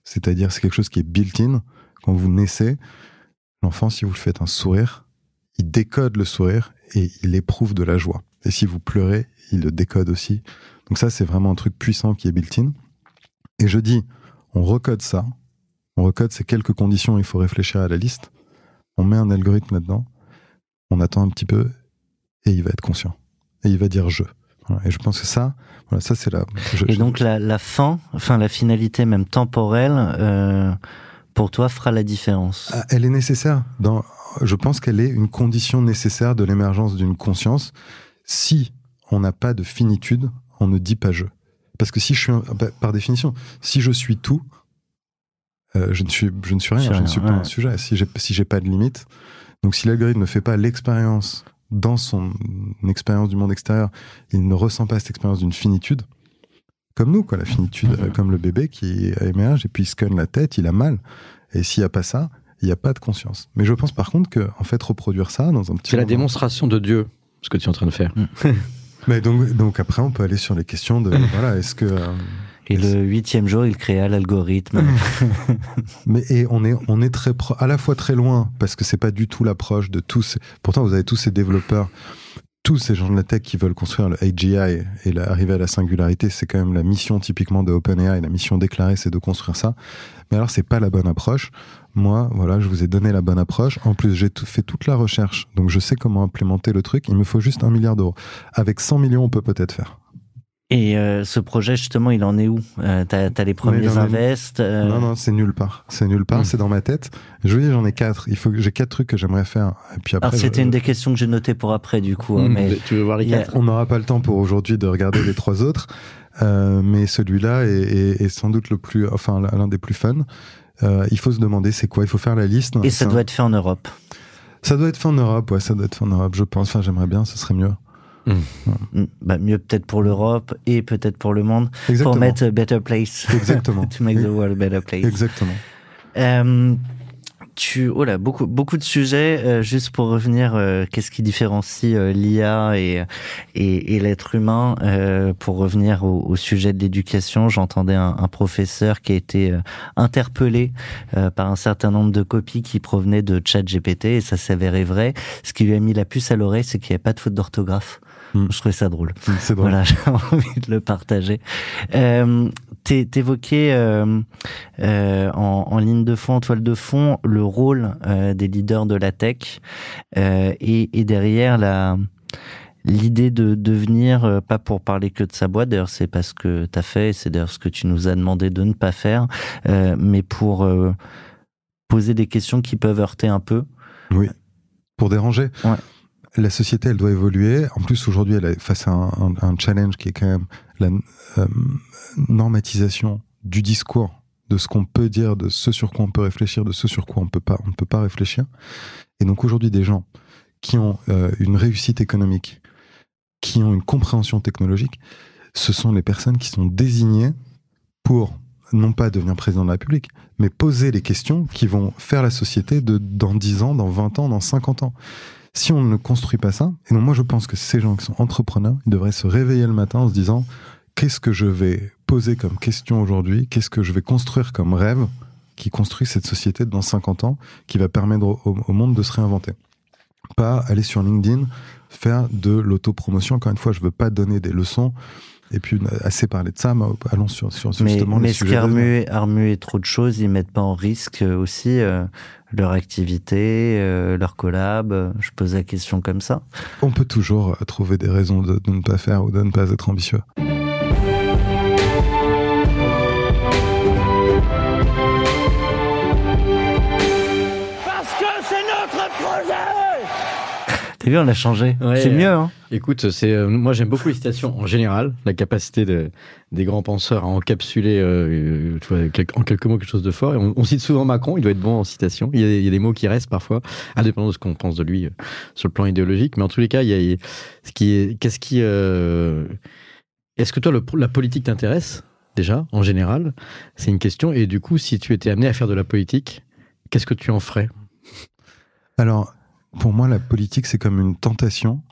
c'est-à-dire c'est quelque chose qui est built-in. Quand vous naissez, l'enfant, si vous le faites un sourire, il décode le sourire et il éprouve de la joie. Et si vous pleurez, il le décode aussi. Donc ça, c'est vraiment un truc puissant qui est built-in. Et je dis, on recode ça, on recode ces quelques conditions, il faut réfléchir à la liste, on met un algorithme là-dedans, on attend un petit peu, et il va être conscient. Et il va dire je. Voilà. Et je pense que ça, voilà, ça c'est la. je- Et je- donc la, la fin, enfin la finalité même temporelle, euh, pour toi fera la différence? Ah, Elle est nécessaire. Dans, je pense qu'elle est une condition nécessaire de l'émergence d'une conscience. Si on n'a pas de finitude, on ne dit pas je. Parce que si je suis, bah, par définition, si je suis tout, euh, je, ne suis, je ne suis rien, Je ne suis pas ouais. un sujet. Si j'ai si j'ai pas de limite, donc si l'algorithme ne fait pas l'expérience dans son expérience du monde extérieur, il ne ressent pas cette expérience d'une finitude, comme nous, quoi, la finitude, Mhm. euh, comme le bébé qui émerge et puis il se cogne la tête, il a mal. Et s'il n'y a pas ça, il n'y a pas de conscience. Mais je pense par contre que, en fait, reproduire ça dans un petit C'est la démonstration de Dieu, ce que tu es en train de faire. [laughs] Mais donc, donc après, on peut aller sur les questions de, voilà, est-ce que, euh, Et le huitième jour, il créa l'algorithme. [laughs] mais et on est, on est très pro, à la fois très loin parce que c'est pas du tout l'approche de tous. Pourtant, vous avez tous ces développeurs, tous ces gens de la tech qui veulent construire le AGI et la- arriver à la singularité. C'est quand même la mission typiquement de OpenAI. La mission déclarée, c'est de construire ça. Mais alors, c'est pas la bonne approche. Moi, voilà, je vous ai donné la bonne approche. En plus, j'ai tout- fait toute la recherche, donc je sais comment implémenter le truc. Il me faut juste un milliard d'euros. Avec 100 millions, on peut peut-être faire. Et euh, ce projet, justement, il en est où? Euh, T'as as les premiers la- invests euh, Non, non, c'est nulle part. C'est nulle part, Hmm. c'est dans ma tête. Je vous dis, j'en ai quatre. Il faut que j'ai quatre trucs que j'aimerais faire. Et puis après, Alors c'était je- une des questions que j'ai notées pour après, du coup. hein, Mmh. mais Tu veux voir les a- quatre? On n'aura pas le temps pour aujourd'hui de regarder les trois autres. Euh, mais celui-là est, est- est sans doute le plus, enfin, l'un des plus fun. Euh, il faut se demander c'est quoi, il faut faire la liste. Et ça un- doit être fait en Europe. ça doit être fait en Europe, ouais, ça doit être fait en Europe, je pense. Enfin, j'aimerais bien, ce serait mieux. Mm, Bah, mieux peut-être pour l'Europe et peut-être pour le monde. Exactement. Pour mettre a Better Place. Exactement. [laughs] to make the world a better place. Exactement. Euh, tu, oh là, beaucoup, beaucoup de sujets. euh, juste pour revenir, euh, qu'est-ce qui différencie euh, l'IA et, et, et l'être humain euh, Pour revenir au, au sujet de l'éducation, j'entendais un, un professeur qui a été euh, interpellé euh, par un certain nombre de copies qui provenaient de ChatGPT et ça s'avérait vrai. Ce qui lui a mis la puce à l'oreille, c'est qu'il n'y avait pas de faute d'orthographe. Hmm. Je trouvais ça drôle. C'est drôle. Voilà, [laughs] j'ai envie de le partager. Euh, t'é- T'évoquais euh, euh, en, en ligne de fond, en toile de fond, le rôle euh, des leaders de la tech et, et derrière la l'idée de devenir, pas pour parler que de sa boîte, d'ailleurs c'est pas ce que t'as fait, et c'est d'ailleurs ce que tu nous as demandé de ne pas faire, euh, mais pour euh, poser des questions qui peuvent heurter un peu. Pour déranger. Ouais. La société, elle doit évoluer. En plus, aujourd'hui, elle est face à un, challenge qui est quand même la euh, normatisation du discours, de ce qu'on peut dire, de ce sur quoi on peut réfléchir, de ce sur quoi on peut pas, on ne peut pas réfléchir. Et donc aujourd'hui, des gens qui ont euh, une réussite économique, qui ont une compréhension technologique, ce sont les personnes qui sont désignées pour non pas devenir président de la République, mais poser les questions qui vont faire la société dans 10 ans, dans 20 ans, dans 50 ans. Si on ne construit pas ça, et donc moi je pense que ces gens qui sont entrepreneurs, ils devraient se réveiller le matin en se disant qu'est-ce que je vais poser comme question aujourd'hui, qu'est-ce que je vais construire comme rêve qui construit cette société dans 50 ans, qui va permettre au, monde de se réinventer? Pas aller sur LinkedIn, faire de l'autopromotion. Encore une fois, je veux pas donner des leçons. Et puis, assez parlé de ça, mais allons sur, sur Mais, justement mais les ce sujets qui de demain. remue, a remué trop de choses, ils mettent pas en risque euh, aussi euh, leur activité, euh, leur collab. Je pose la question comme ça. On peut toujours trouver des raisons de, de ne pas faire ou de ne pas être ambitieux. T'as vu, on a changé. Ouais, c'est euh, mieux, hein Écoute, c'est euh, moi j'aime beaucoup les citations en général, la capacité de, des grands penseurs à encapsuler euh, tu vois, quel- en quelques mots quelque chose de fort. Et on, on cite souvent Macron, il doit être bon en citation. Il y a, il y a des mots qui restent parfois, indépendamment de ce qu'on pense de lui euh, sur le plan idéologique. Mais en tous les cas, il y a, ce qui est, qu'est-ce qui, euh, est-ce que toi le- la politique t'intéresse déjà en général? C'est une question. Et du coup, si tu étais amené à faire de la politique, qu'est-ce que tu en ferais? Alors, pour moi, la politique, c'est comme une tentation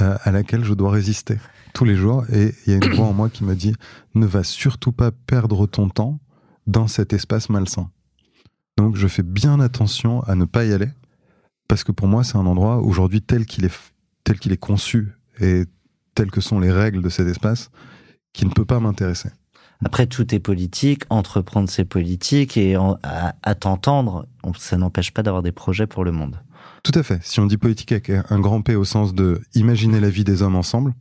euh, à laquelle je dois résister tous les jours. Et il y a une voix en moi qui me dit ne va surtout pas perdre ton temps dans cet espace malsain. Donc, je fais bien attention à ne pas y aller, parce que pour moi, c'est un endroit aujourd'hui tel qu'il est, conçu et telles que sont les règles de cet espace, qui ne peut pas m'intéresser. Après, tout est politique, entreprendre c'est politique, et à, t'entendre, ça n'empêche pas d'avoir des projets pour le monde. Tout à fait. Si on dit politique avec un grand P au sens de imaginer la vie des hommes ensemble,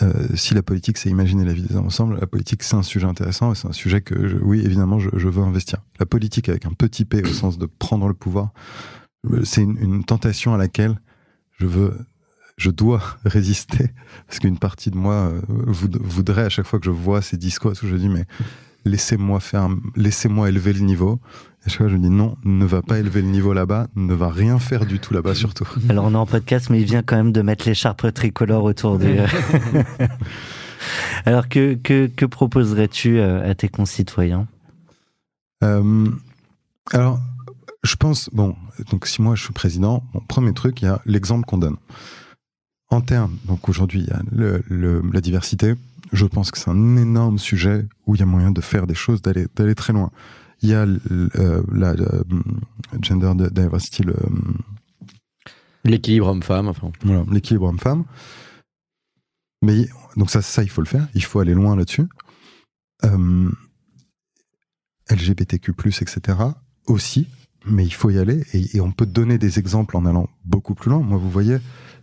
euh, si la politique c'est imaginer la vie des hommes ensemble, la politique c'est un sujet intéressant et c'est un sujet que, oui, évidemment, je, veux investir. La politique avec un petit P au sens de prendre le pouvoir, euh, c'est une, tentation à laquelle je veux, je dois [laughs] résister parce qu'une partie de moi euh, voud- voudrait à chaque fois que je vois ces discours, que je dis mais laissez-moi faire, laissez-moi élever le niveau. Et chaque fois, je me dis non, ne va pas élever le niveau là-bas, ne va rien faire du tout là-bas surtout. Alors, on est en podcast, mais il vient quand même de mettre l'écharpe tricolore autour du. [laughs] Alors, que, que, que proposerais-tu euh, à tes concitoyens? Euh, alors, je pense, bon, donc si moi je suis président, mon premier truc, il y a l'exemple qu'on donne. En termes, donc aujourd'hui, il y a le- le- la diversité. Je pense que c'est un énorme sujet où il y a moyen de faire des choses, d'aller d'aller très loin. Il y a euh, la, le, gender diversity, le, L'équilibre homme-femme, enfin. voilà, l'équilibre homme-femme. Mais donc ça, ça, il faut le faire. Il faut aller loin là-dessus. Euh, LGBTQ+, etc. aussi, mais il faut y aller et, et on peut donner des exemples en allant beaucoup plus loin. Moi, vous voyez,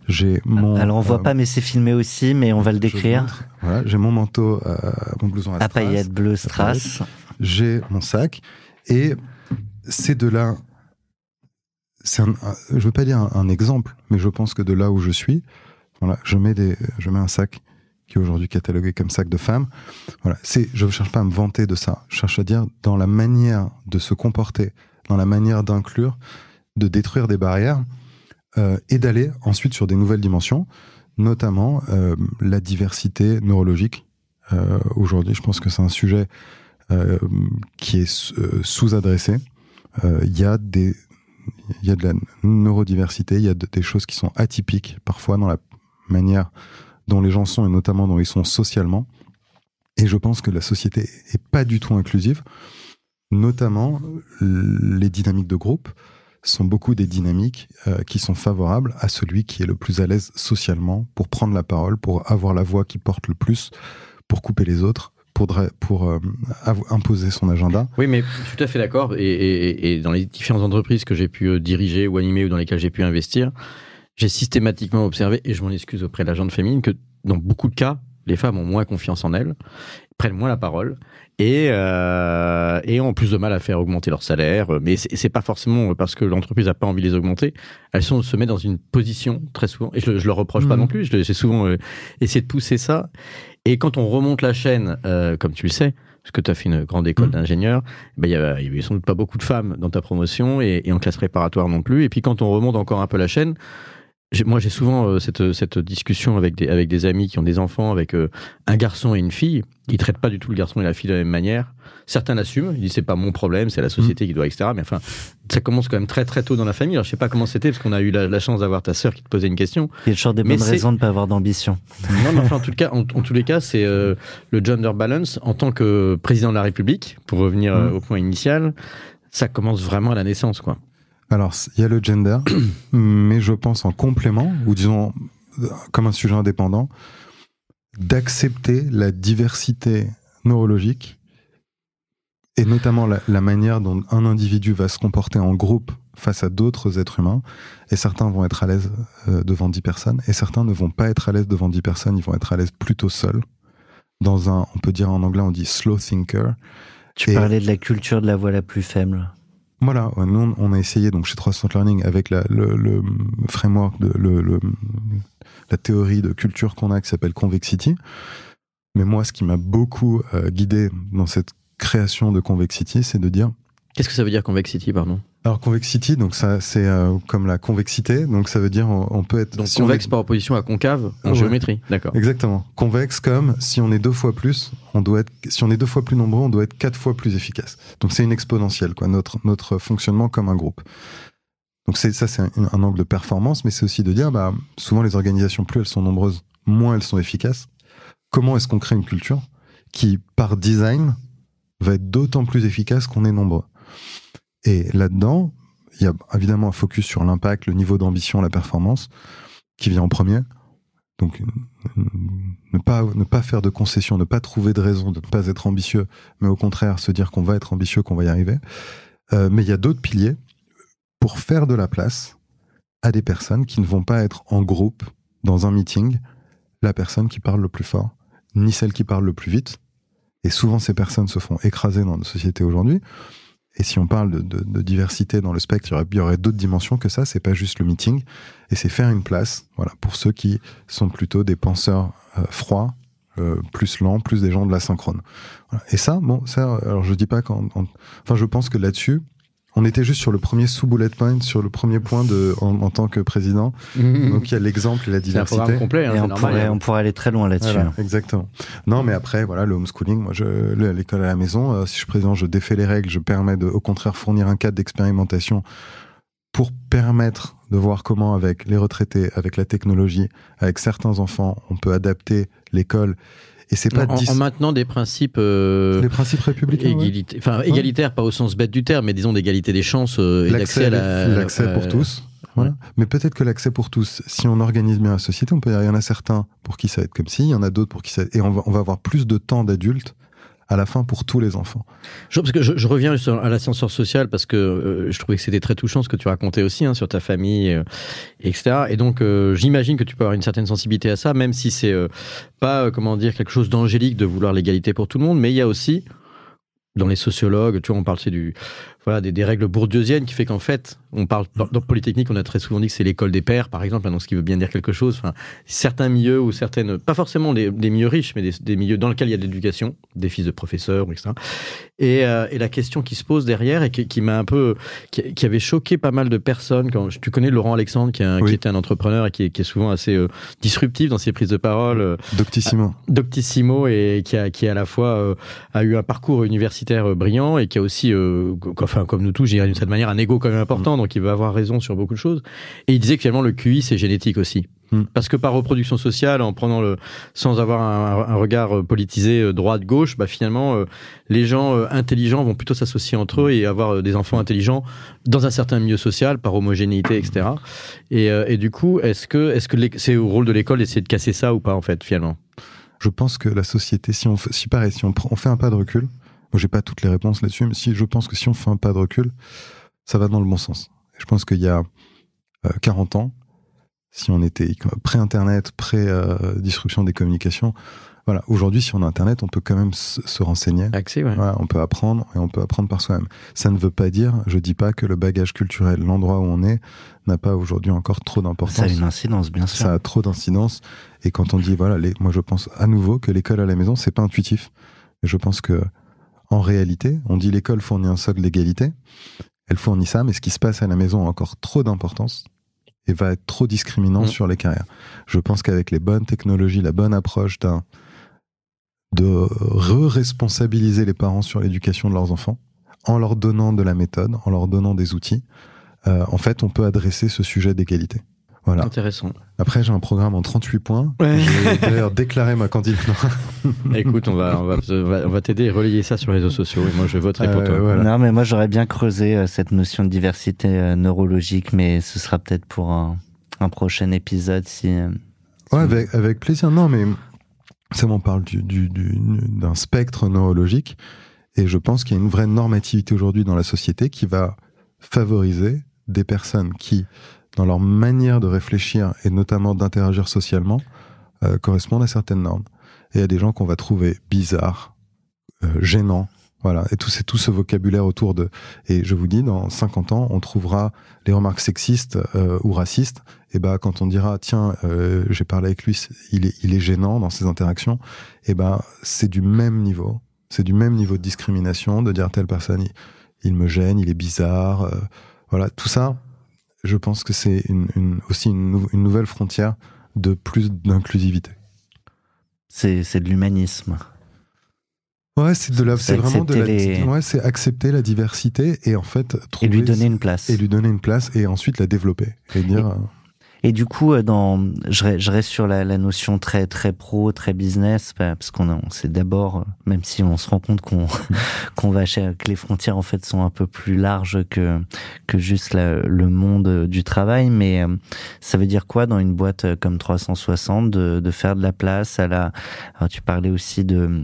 j'ai mon. Alors, on voit euh, pas, mais c'est filmé aussi, mais on va le décrire. Voilà, j'ai mon manteau, euh, mon blouson à À paillettes bleues strass. j'ai mon sac et c'est de là. Un, je veux pas dire un, un exemple, mais je pense que de là où je suis, voilà, je mets des, je mets un sac qui est aujourd'hui catalogué comme sac de. Voilà, c'est, je ne cherche pas à me vanter de ça. Je cherche à dire dans la manière de se comporter, dans la manière d'inclure, de détruire des barrières et d'aller ensuite sur des nouvelles dimensions, notamment euh, la diversité neurologique. Euh, aujourd'hui, je pense que c'est un sujet euh, qui est euh, sous-adressé. Euh, Il y a y a de la neurodiversité, il y a de- des choses qui sont atypiques parfois dans la manière dont les gens sont et notamment dont ils sont socialement. Et je pense que la société est pas du tout inclusive. Notamment, les dynamiques de groupe sont beaucoup des dynamiques euh, qui sont favorables à celui qui est le plus à l'aise socialement pour prendre la parole, pour avoir la voix qui porte le plus, pour couper les autres, pour, euh, imposer son agenda. Oui, mais je suis tout à fait d'accord. Et, et- dans les différentes entreprises que j'ai pu euh, diriger ou animer ou dans lesquelles j'ai pu investir, j'ai systématiquement observé, et je m'en excuse auprès de la gente féminine, que dans beaucoup de cas, les femmes ont moins confiance en elles, prennent moins la parole et, euh, et ont plus de mal à faire augmenter leur salaire. Mais c'est pas forcément parce que l'entreprise n'a pas envie de les augmenter. Elles sont, se mettent dans une position très souvent, et je, je leur reproche pas Mhm. non plus, j'ai souvent euh, essayé de pousser ça. Et quand on remonte la chaîne, euh, comme tu le sais, parce que tu as fait une grande école Mhm. d'ingénieur, ben, il y avait, il y avait sans doute pas beaucoup de femmes dans ta promotion et, et en classe préparatoire non plus. Et puis quand on remonte encore un peu la chaîne, moi j'ai souvent euh, cette, cette discussion avec des, avec des amis qui ont des enfants, avec euh, un garçon et une fille. Ils traitent pas du tout le garçon et la fille de la même manière. Certains l'assument, ils disent c'est pas mon problème, c'est la société qui doit, etc. Mais enfin, ça commence quand même très très tôt dans la famille. Alors je sais pas comment c'était, parce qu'on a eu la, la chance d'avoir ta sœur qui te posait une question. Il y a toujours des Mais bonnes raisons de ne pas avoir d'ambition. Non, mais enfin, en tout cas, en, en tous les cas, c'est euh, le gender balance en tant que président de la République, pour revenir euh, Mm. au point initial, ça commence vraiment à la naissance, quoi. Alors, il y a le gender, [clears throat] mais je pense en complément, ou disons euh, comme un sujet indépendant, d'accepter la diversité neurologique et notamment la, la manière dont un individu va se comporter en groupe face à d'autres êtres humains. Et certains vont être à l'aise euh, devant 10 personnes, et certains ne vont pas être à l'aise devant 10 personnes, ils vont être à l'aise plutôt seuls. Dans un, on peut dire en anglais, on dit slow thinker. Tu Et- parlais de la culture de la voix la plus faible. Voilà, nous on a essayé donc chez 360 Learning avec le, framework de la théorie de culture qu'on a qui s'appelle Convexity. Mais moi, ce qui m'a beaucoup euh, guidé dans cette création de Convexity, c'est de dire Qu'est-ce que ça veut dire convexity, pardon? Alors Convexity, donc ça c'est euh, comme la convexité, donc ça veut dire on, on peut être Donc si on convexe est- par opposition à concave en Ouais. géométrie, d'accord. Exactement. Convexe comme si on est deux fois plus, on doit être, si on est deux fois plus nombreux, on doit être quatre fois plus efficace. Donc c'est une exponentielle, quoi, notre, notre fonctionnement comme un groupe. Donc c'est, ça, c'est un, un angle de performance, mais c'est aussi de dire, bah, souvent les organisations, plus elles sont nombreuses, moins elles sont efficaces. Comment est-ce qu'on crée une culture qui, par design, va être d'autant plus efficace qu'on est nombreux? Et là-dedans, il y a évidemment un focus sur l'impact, le niveau d'ambition, la performance, qui vient en premier. Donc, ne pas, ne pas faire de concessions, ne pas trouver de raison de ne pas être ambitieux, mais au contraire se dire qu'on va être ambitieux, qu'on va y arriver. Euh, mais il y a d'autres piliers pour faire de la place à des personnes qui ne vont pas être en groupe dans un meeting, la personne qui parle le plus fort, ni celle qui parle le plus vite. Et souvent, ces personnes se font écraser dans notre société aujourd'hui. Et si on parle de, diversité dans le spectre, il y aurait, d'autres dimensions que ça. C'est pas juste le meeting. Et c'est faire une place, voilà, pour ceux qui sont plutôt des penseurs euh, froids, euh, plus lents, plus des gens de la synchrone. Voilà. Et ça, bon, ça, alors je dis pas qu'en, en- enfin, je pense que là-dessus, on était juste sur le premier sous-bullet point, sur le premier point de, en, en tant que président. Donc il y a l'exemple et la Mhm. C'est un programme diversité. complet, hein, Et c'est on normal. pourrait, on pourrait aller très loin là-dessus. Voilà, exactement. Non, mais après, voilà, le homeschooling, moi, l'école à la maison, euh, si je suis président, je défais les règles, je permets de, au contraire, fournir un cadre d'expérimentation pour permettre de voir comment, avec les retraités, avec la technologie, avec certains enfants, on peut adapter l'école. Et c'est pas en, dis- en maintenant des principes euh, principes républicains. ouais. égalita- enfin, égalitaires, pas au sens bête du terme, mais disons d'égalité des chances euh, et d'accès L'accès à la- l'accès euh, pour tous. Voilà. Mais peut-être que l'accès pour tous, si on organise bien la société, on peut dire, il y en a certains pour qui ça va être comme si, il y en a d'autres pour qui ça et on va, on va avoir plus de temps d'adultes à la fin pour tous les enfants. Je, parce que je, reviens à l'ascenseur social parce que euh, je trouvais que c'était très touchant ce que tu racontais aussi hein, sur ta famille, euh, etc. Et donc euh, j'imagine que tu peux avoir une certaine sensibilité à ça, même si c'est pas comment dire quelque chose d'angélique de vouloir l'égalité pour tout le monde, mais il y a aussi dans les sociologues, tu vois, on parle c'est du voilà, des, des règles bourdieusiennes qui fait qu'en fait, on parle dans, dans Polytechnique, on a très souvent dit que c'est l'école des pères, par exemple, donc ce qui veut bien dire quelque chose. Enfin, certains milieux ou certaines, pas forcément des, des milieux riches, mais des, des, milieux dans lesquels il y a de l'éducation, des fils de professeurs, etc. Et, euh, et, la question qui se pose derrière et qui, qui m'a un peu, qui, qui, avait choqué pas mal de personnes. Quand tu connais Laurent Alexandre, qui, un, oui. qui était un entrepreneur et qui est, souvent assez euh, disruptif dans ses prises de parole. Euh, Doctissimo. Doctissimo et qui a, qui à la fois a eu un parcours universitaire brillant et qui a aussi, enfin comme nous tous, je dirais d'une certaine manière, un ego quand même important. Donc il va avoir raison sur beaucoup de choses. Et il disait que finalement le QI c'est génétique aussi. Hmm. Parce que par reproduction sociale, en prenant le, sans avoir un, un regard politisé droite-gauche, bah finalement, euh, les gens euh, intelligents vont plutôt s'associer entre eux et avoir euh, des enfants intelligents dans un certain milieu social, par homogénéité, etc. Et, et du coup, est-ce que, est-ce que c'est au rôle de l'école d'essayer de casser ça ou pas, en fait, finalement? Je pense que la société, si on si pareil, si on, on fait un pas de recul, moi j'ai pas toutes les réponses là-dessus, mais si je pense que si on fait un pas de recul, ça va dans le bon sens. Je pense qu'il y a euh, 40 ans, si on était pré-internet, pré-disruption des communications, voilà. Aujourd'hui, si on a Internet, on peut quand même se, se renseigner. Accès, ouais. voilà, on peut apprendre et on peut apprendre par soi-même. Ça ne veut pas dire, je dis pas que le bagage culturel, l'endroit où on est, n'a pas aujourd'hui encore trop d'importance. Ça a une incidence, bien sûr. Ça a trop d'incidence. Et quand on dit, voilà, les, moi je pense à nouveau que l'école à la maison, c'est pas intuitif. Et je pense que, en réalité, on dit l'école fournit un socle d'égalité. Elle fournit ça, mais ce qui se passe à la maison a encore trop d'importance et va être trop discriminant mmh. sur les carrières. Je pense qu'avec les bonnes technologies, la bonne approche d'un de re-responsabiliser les parents sur l'éducation de leurs enfants, en leur donnant de la méthode, en leur donnant des outils, euh, en fait, on peut adresser ce sujet d'égalité. Voilà. Intéressant. Après, j'ai un programme en 38 points. Ouais. J'ai d'ailleurs déclaré ma candidature. [laughs] Écoute, on va, on va, on va t'aider et relayer ça sur les réseaux sociaux. Et moi, je voterai pour Euh, toi. voilà. Non, mais moi, j'aurais bien creusé euh, cette notion de diversité euh, neurologique, mais ce sera peut-être pour un, un, prochain épisode si. euh, si Ouais, avec, avec plaisir. Non, mais ça m'en parle du, du, du, d'un spectre neurologique. Et je pense qu'il y a une vraie normativité aujourd'hui dans la société qui va favoriser des personnes qui, dans leur manière de réfléchir et notamment d'interagir socialement, euh, correspondent à certaines normes. Et il y a des gens qu'on va trouver bizarres, euh, gênants, voilà. Et tout, c'est tout ce vocabulaire autour de. Et je vous dis, dans 50 ans, on trouvera les remarques sexistes euh, ou racistes. Et ben, quand on dira, tiens, euh, j'ai parlé avec lui, il est, il est gênant dans ses interactions. Et ben, c'est du même niveau. C'est du même niveau de discrimination de dire telle personne, il, il me gêne, il est bizarre. euh, voilà. Tout ça, je pense que c'est une, une, aussi une, nou- une nouvelle frontière de plus d'inclusivité. c'est, de l'humanisme. Ouais, c'est de la, C'est vraiment de la, les- ouais, c'est accepter la diversité et en fait Et trouver lui donner une place. et lui donner une place et ensuite la développer et dire euh, Et du coup, euh, dans, je, je reste sur la, la notion très très pro, très business, bah, parce qu'on on sait d'abord, euh, même si on se rend compte qu'on [laughs] qu'on va cher- que les frontières en fait sont un peu plus larges que que juste la- le monde du travail, mais euh, ça veut dire quoi dans une boîte euh, comme 360 de, de faire de la place à la. Alors tu parlais aussi de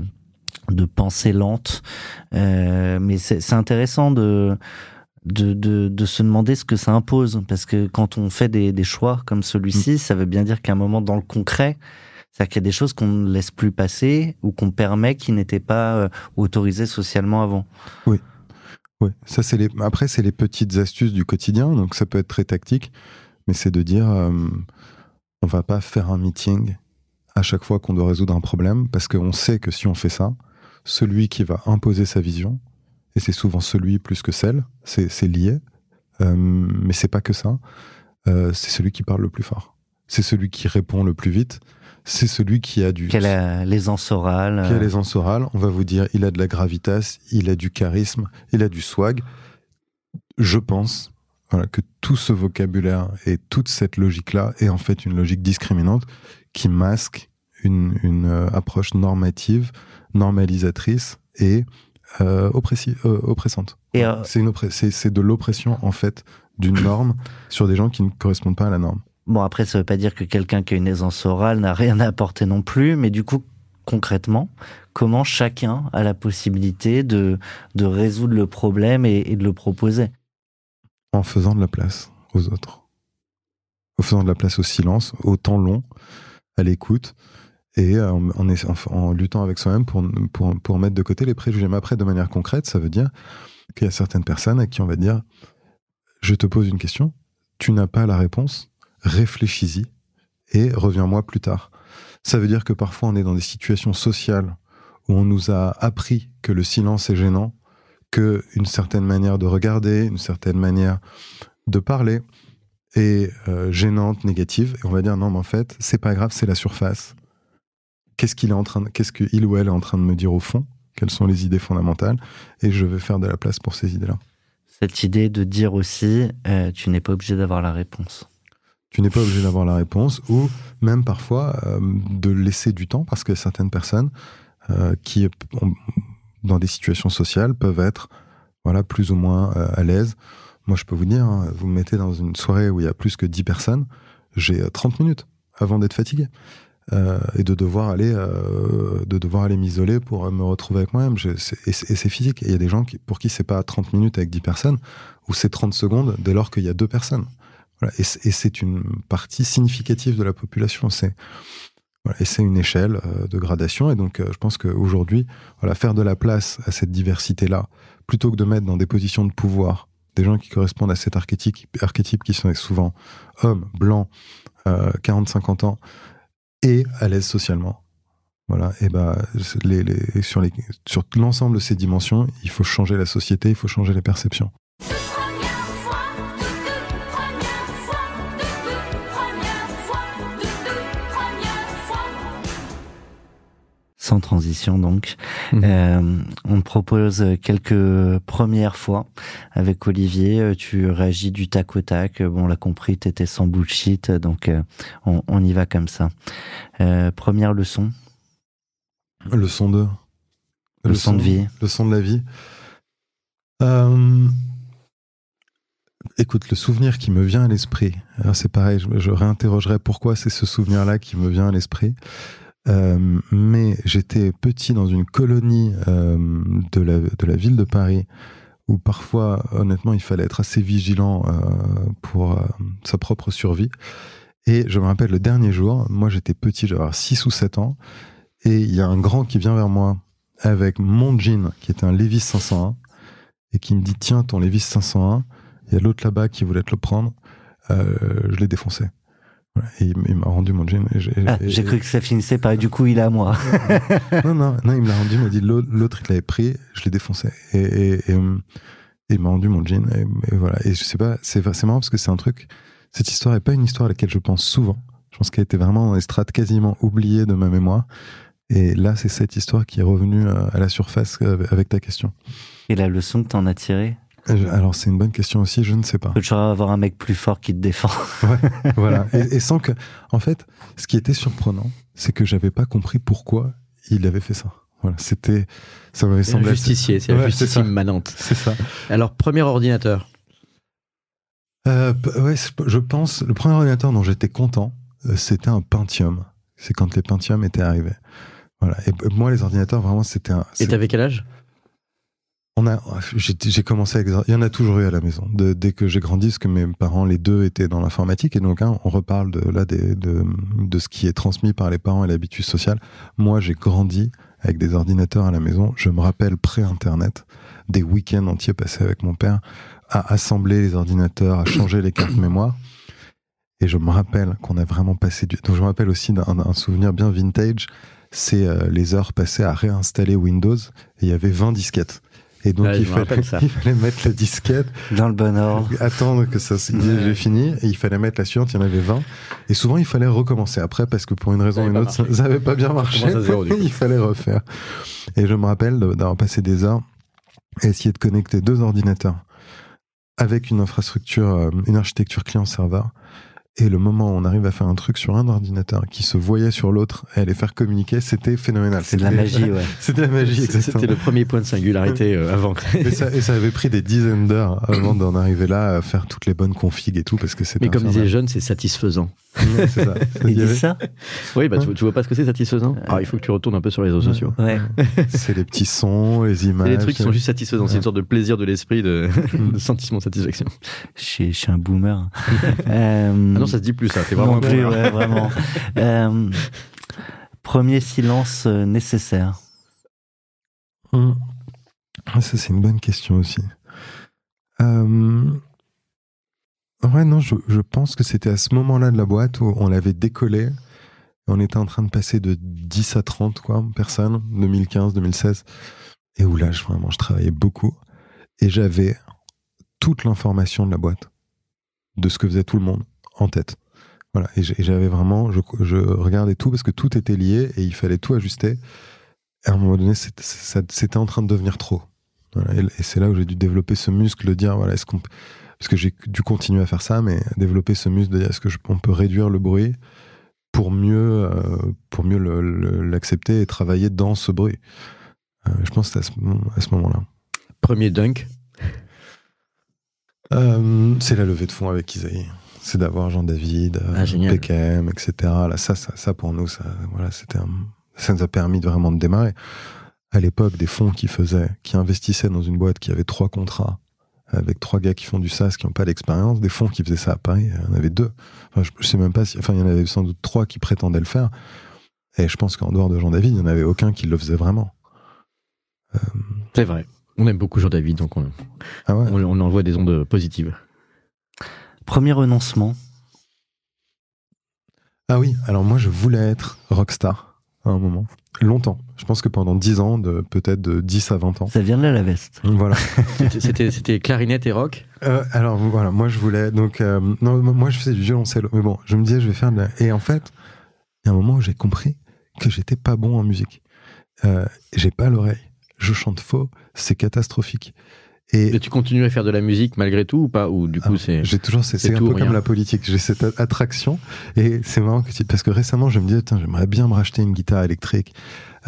de pensée lente, euh, mais c'est intéressant de de, de, de se demander ce que ça impose. Parce que quand on fait des, des choix comme celui-ci, ça veut bien dire qu'à un moment dans le concret, c'est-à-dire qu'il y a des choses qu'on ne laisse plus passer ou qu'on permet qui n'étaient pas euh, autorisées socialement avant. Oui, ça c'est les. Après, c'est les petites astuces du quotidien, donc ça peut être très tactique, mais c'est de dire, euh, on va pas faire un meeting à chaque fois qu'on doit résoudre un problème, parce qu'on sait que si on fait ça, celui qui va imposer sa vision, et c'est souvent celui plus que celle, c'est lié, euh, mais c'est pas que ça. euh, c'est celui qui parle le plus fort. C'est celui qui répond le plus vite. C'est celui qui a du Quelle a l'aisance orale qui a euh, l'aisance orale, on va vous dire il a de la gravitas, il a du charisme, il a du swag. Je pense voilà, que tout ce vocabulaire et toute cette logique-là est en fait une logique discriminante qui masque une, une euh, approche normative, normalisatrice et euh, euh, oppressante. Euh, C'est de l'oppression en fait d'une norme sur des gens qui ne correspondent pas à la norme. Bon, après, ça veut pas dire que quelqu'un qui a une aisance orale n'a rien à apporter non plus, mais du coup, concrètement, comment chacun a la possibilité de, de résoudre le problème et, et de le proposer? En faisant de la place aux autres, en faisant de la place au silence, au temps long, à l'écoute, et euh, en, luttant avec soi-même pour, pour, pour mettre de côté les préjugés. Mais après, de manière concrète, ça veut dire qu'il y a certaines personnes à qui on va dire je te pose une question, tu n'as pas la réponse, réfléchis-y et reviens-moi plus tard. Ça veut dire que parfois on est dans des situations sociales où on nous a appris que le silence est gênant, que une certaine manière de regarder, une certaine manière de parler est euh, gênante, négative, et on va dire non, mais en fait, c'est pas grave, c'est la surface. Qu'est-ce qu'il est en train, de, qu'est-ce qu'il ou elle est en train de me dire au fond? Quelles sont les idées fondamentales? Et je vais faire de la place pour ces idées-là. Cette idée de dire aussi, euh, tu n'es pas obligé d'avoir la réponse. Tu n'es pas obligé d'avoir la réponse, ou même parfois euh, de laisser du temps, parce que certaines personnes euh, qui, ont- dans des situations sociales, peuvent être voilà, plus ou moins à l'aise. Moi, je peux vous dire, hein, vous me mettez dans une soirée où il y a plus que 10 personnes, j'ai euh, 30 minutes avant d'être fatigué. Euh, et de devoir aller, euh, de devoir aller m'isoler pour euh, me retrouver avec moi-même. Et c'est physique. Il y a des gens pour qui c'est pas 30 minutes avec 10 personnes, ou c'est 30 secondes dès lors qu'il y a deux personnes. Et c'est- une partie significative de la population. C'est. Et c'est une échelle de gradation. Et donc, je pense qu'aujourd'hui, faire de la place à cette diversité-là, plutôt que de mettre dans des positions de pouvoir des gens qui correspondent à cet archétype, archétype qui sont souvent hommes, blancs, euh, 40-50 ans, et à l'aise socialement. Voilà, et ben sur l'ensemble de ces dimensions, il faut changer la société, il faut changer les perceptions. Sans transition donc. Mhm. Euh, on te propose quelques premières fois avec Olivier. Euh, Tu réagis du tac au tac. Euh, Bon, on l'a compris, t'étais sans bullshit, donc euh, on, on y va comme ça. Euh, première leçon, Leçon de leçon de vie. leçon de la vie. Euh, écoute, le souvenir qui me vient à l'esprit, c'est pareil, je, je réinterrogerai pourquoi c'est ce souvenir-là qui me vient à l'esprit. Euh, mais j'étais petit dans une colonie euh, de, la, ville de Paris où parfois, honnêtement, il fallait être assez vigilant euh, pour sa propre survie. Et je me rappelle le dernier jour, moi j'étais petit, j'avais 6 ou 7 ans, et il y a un grand qui vient vers moi avec mon jean qui était un Levi's 501 et qui me dit tiens ton Levi's 501 il y a l'autre là-bas qui voulait te le prendre je l'ai défoncé Voilà. et il, m'a rendu mon jean Ah, J'ai cru que ça finissait par du coup il est à moi. [laughs] non non non il me l'a rendu il m'a dit l'autre il l'avait pris je l'ai défoncé et, et, et, et il m'a rendu mon jean et, voilà et je sais pas c'est marrant parce que c'est un truc cette histoire est pas une histoire à laquelle je pense souvent je pense qu'elle était vraiment dans les strates quasiment oubliées de ma mémoire et là c'est cette histoire qui est revenue euh, à la surface euh, avec ta question Et la leçon que t'en as tirée? Alors c'est une bonne question aussi, je ne sais pas. Peut toujours avoir un mec plus fort qui te défend. [laughs] voilà. Et, et sans que, en fait, ce qui était surprenant, c'est que j'avais pas compris pourquoi il avait fait ça. Voilà, c'était, ça m'avait un semblé. justicier, c'est la Ouais, justice immanente. C'est ça. Alors, premier ordinateur. Euh, ouais, je pense, le premier ordinateur dont j'étais content, euh, c'était un Pentium. C'est quand les Pentium étaient arrivés. Voilà. Et moi, les ordinateurs, vraiment, c'était un. Et t'avais quel âge? On a, j'ai commencé avec, il y en a toujours eu à la maison. Dès que j'ai grandi, parce que mes parents, les deux, étaient dans l'informatique, et donc hein, on reparle de là de, de ce qui est transmis par les parents et l'habitude sociale. Moi, j'ai grandi avec des ordinateurs à la maison. Je me rappelle pré-internet des week-ends entiers passés avec mon père à assembler les ordinateurs, à changer les cartes mémoire. Et je me rappelle qu'on a vraiment passé du. Donc je me rappelle aussi d'un un souvenir bien vintage. C'est euh, les heures passées à réinstaller Windows. Et il y avait 20 disquettes. Et donc Ouais, il, fallait, [laughs] il fallait mettre la disquette, Dans le bon ordre. attendre que ça j'ai fini, et il fallait mettre la suivante, il y en avait 20. Et souvent il fallait recommencer après parce que pour une raison ou une autre, pas ça marché. n'avait pas bien marché. zéro, [laughs] il fallait refaire. Et je me rappelle d'avoir passé des heures à essayer de connecter deux ordinateurs avec une infrastructure, euh, une architecture client-serveur. Et le moment où on arrive à faire un truc sur un ordinateur qui se voyait sur l'autre et à les faire communiquer, c'était phénoménal. C'est de la magie, [laughs] ouais. C'était de la magie, exactement. C'était le premier point de singularité euh, avant. Et ça, et ça avait pris des dizaines d'heures avant d'en arriver là à faire toutes les bonnes configs et tout parce que c'était Mais comme disait. Jeune, c'est satisfaisant. Ouais, c'est ça. [laughs] Il dit ça Oui, bah, tu, tu vois pas ce que c'est satisfaisant Alors, il faut que tu retournes un peu sur les réseaux sociaux. Ouais. [laughs] C'est les petits sons, les images. Des trucs qui sont juste satisfaisants. C'est une sorte de plaisir de l'esprit, de, Mm. de sentiment de satisfaction. Je suis, je suis un boomer. Euh, Ah non, ça se dit plus, ça. T'es vraiment non un plus, boomer. ouais, vraiment. [laughs] Euh, premier silence euh, nécessaire. Hum. Ah, Ça, c'est une bonne question aussi. Euh, Ouais, non, je, je pense que c'était à ce moment-là de la boîte où on l'avait décollé. On était en train de passer de 10 à 30 quoi, personnes, 2015, 2016. Et où là, je, vraiment, je travaillais beaucoup. Et j'avais toute l'information de la boîte, de ce que faisait tout le monde, en tête. Voilà. Et j'avais vraiment, je, je regardais tout parce que tout était lié et il fallait tout ajuster. Et à un moment donné, c'était en train de devenir trop. Voilà. Et, et c'est là où j'ai dû développer ce muscle de dire, voilà, est-ce qu'on parce que j'ai dû continuer à faire ça, mais développer ce muscle de dire est-ce que je- on peut réduire le bruit pour mieux, euh, pour mieux l'accepter et travailler dans ce bruit? Euh, je pense que à ce, moment-là. Premier dunk. Euh, c'est la levée de fonds avec Isaïe. C'est d'avoir Jean-David, euh, Ah. PKM, etc. Là, ça, ça, ça, pour nous, ça, voilà, c'était un- ça nous a permis de vraiment de démarrer. À l'époque, des fonds qui faisaient, qui investissaient dans une boîte qui avait trois contrats avec trois gars qui font du SaaS, qui n'ont pas d'expérience, des fonds qui faisaient ça à Paris, il y en avait deux. Enfin, je, je sais même pas si, enfin, il y en avait sans doute trois qui prétendaient le faire. Et je pense qu'en dehors de Jean-David, il n'y en avait aucun qui le faisait vraiment. C'est vrai. On aime beaucoup Jean-David, donc on, Ah ouais. on, on envoie des ondes positives. Premier renoncement. Ah oui, alors moi je voulais être rockstar à un moment. Longtemps. Je pense que pendant 10 ans, de peut-être de 10 à 20 ans. Ça vient de là la veste. Voilà. [laughs] C'était- clarinette et rock? Euh, alors voilà, moi je voulais. Donc, euh, non, moi je faisais du violoncelle. Mais bon, je me disais, je vais faire de la. Et en fait, il y a un moment où j'ai compris que j'étais pas bon en musique. Euh, j'ai pas l'oreille. Je chante faux. C'est catastrophique. Et tu continues à faire de la musique malgré tout ou pas Ou du coup, Ah, c'est. J'ai toujours, c'est un peu rien. comme la politique. J'ai cette attraction et c'est marrant que tu- parce que récemment je me disais, tiens, j'aimerais bien me racheter une guitare électrique.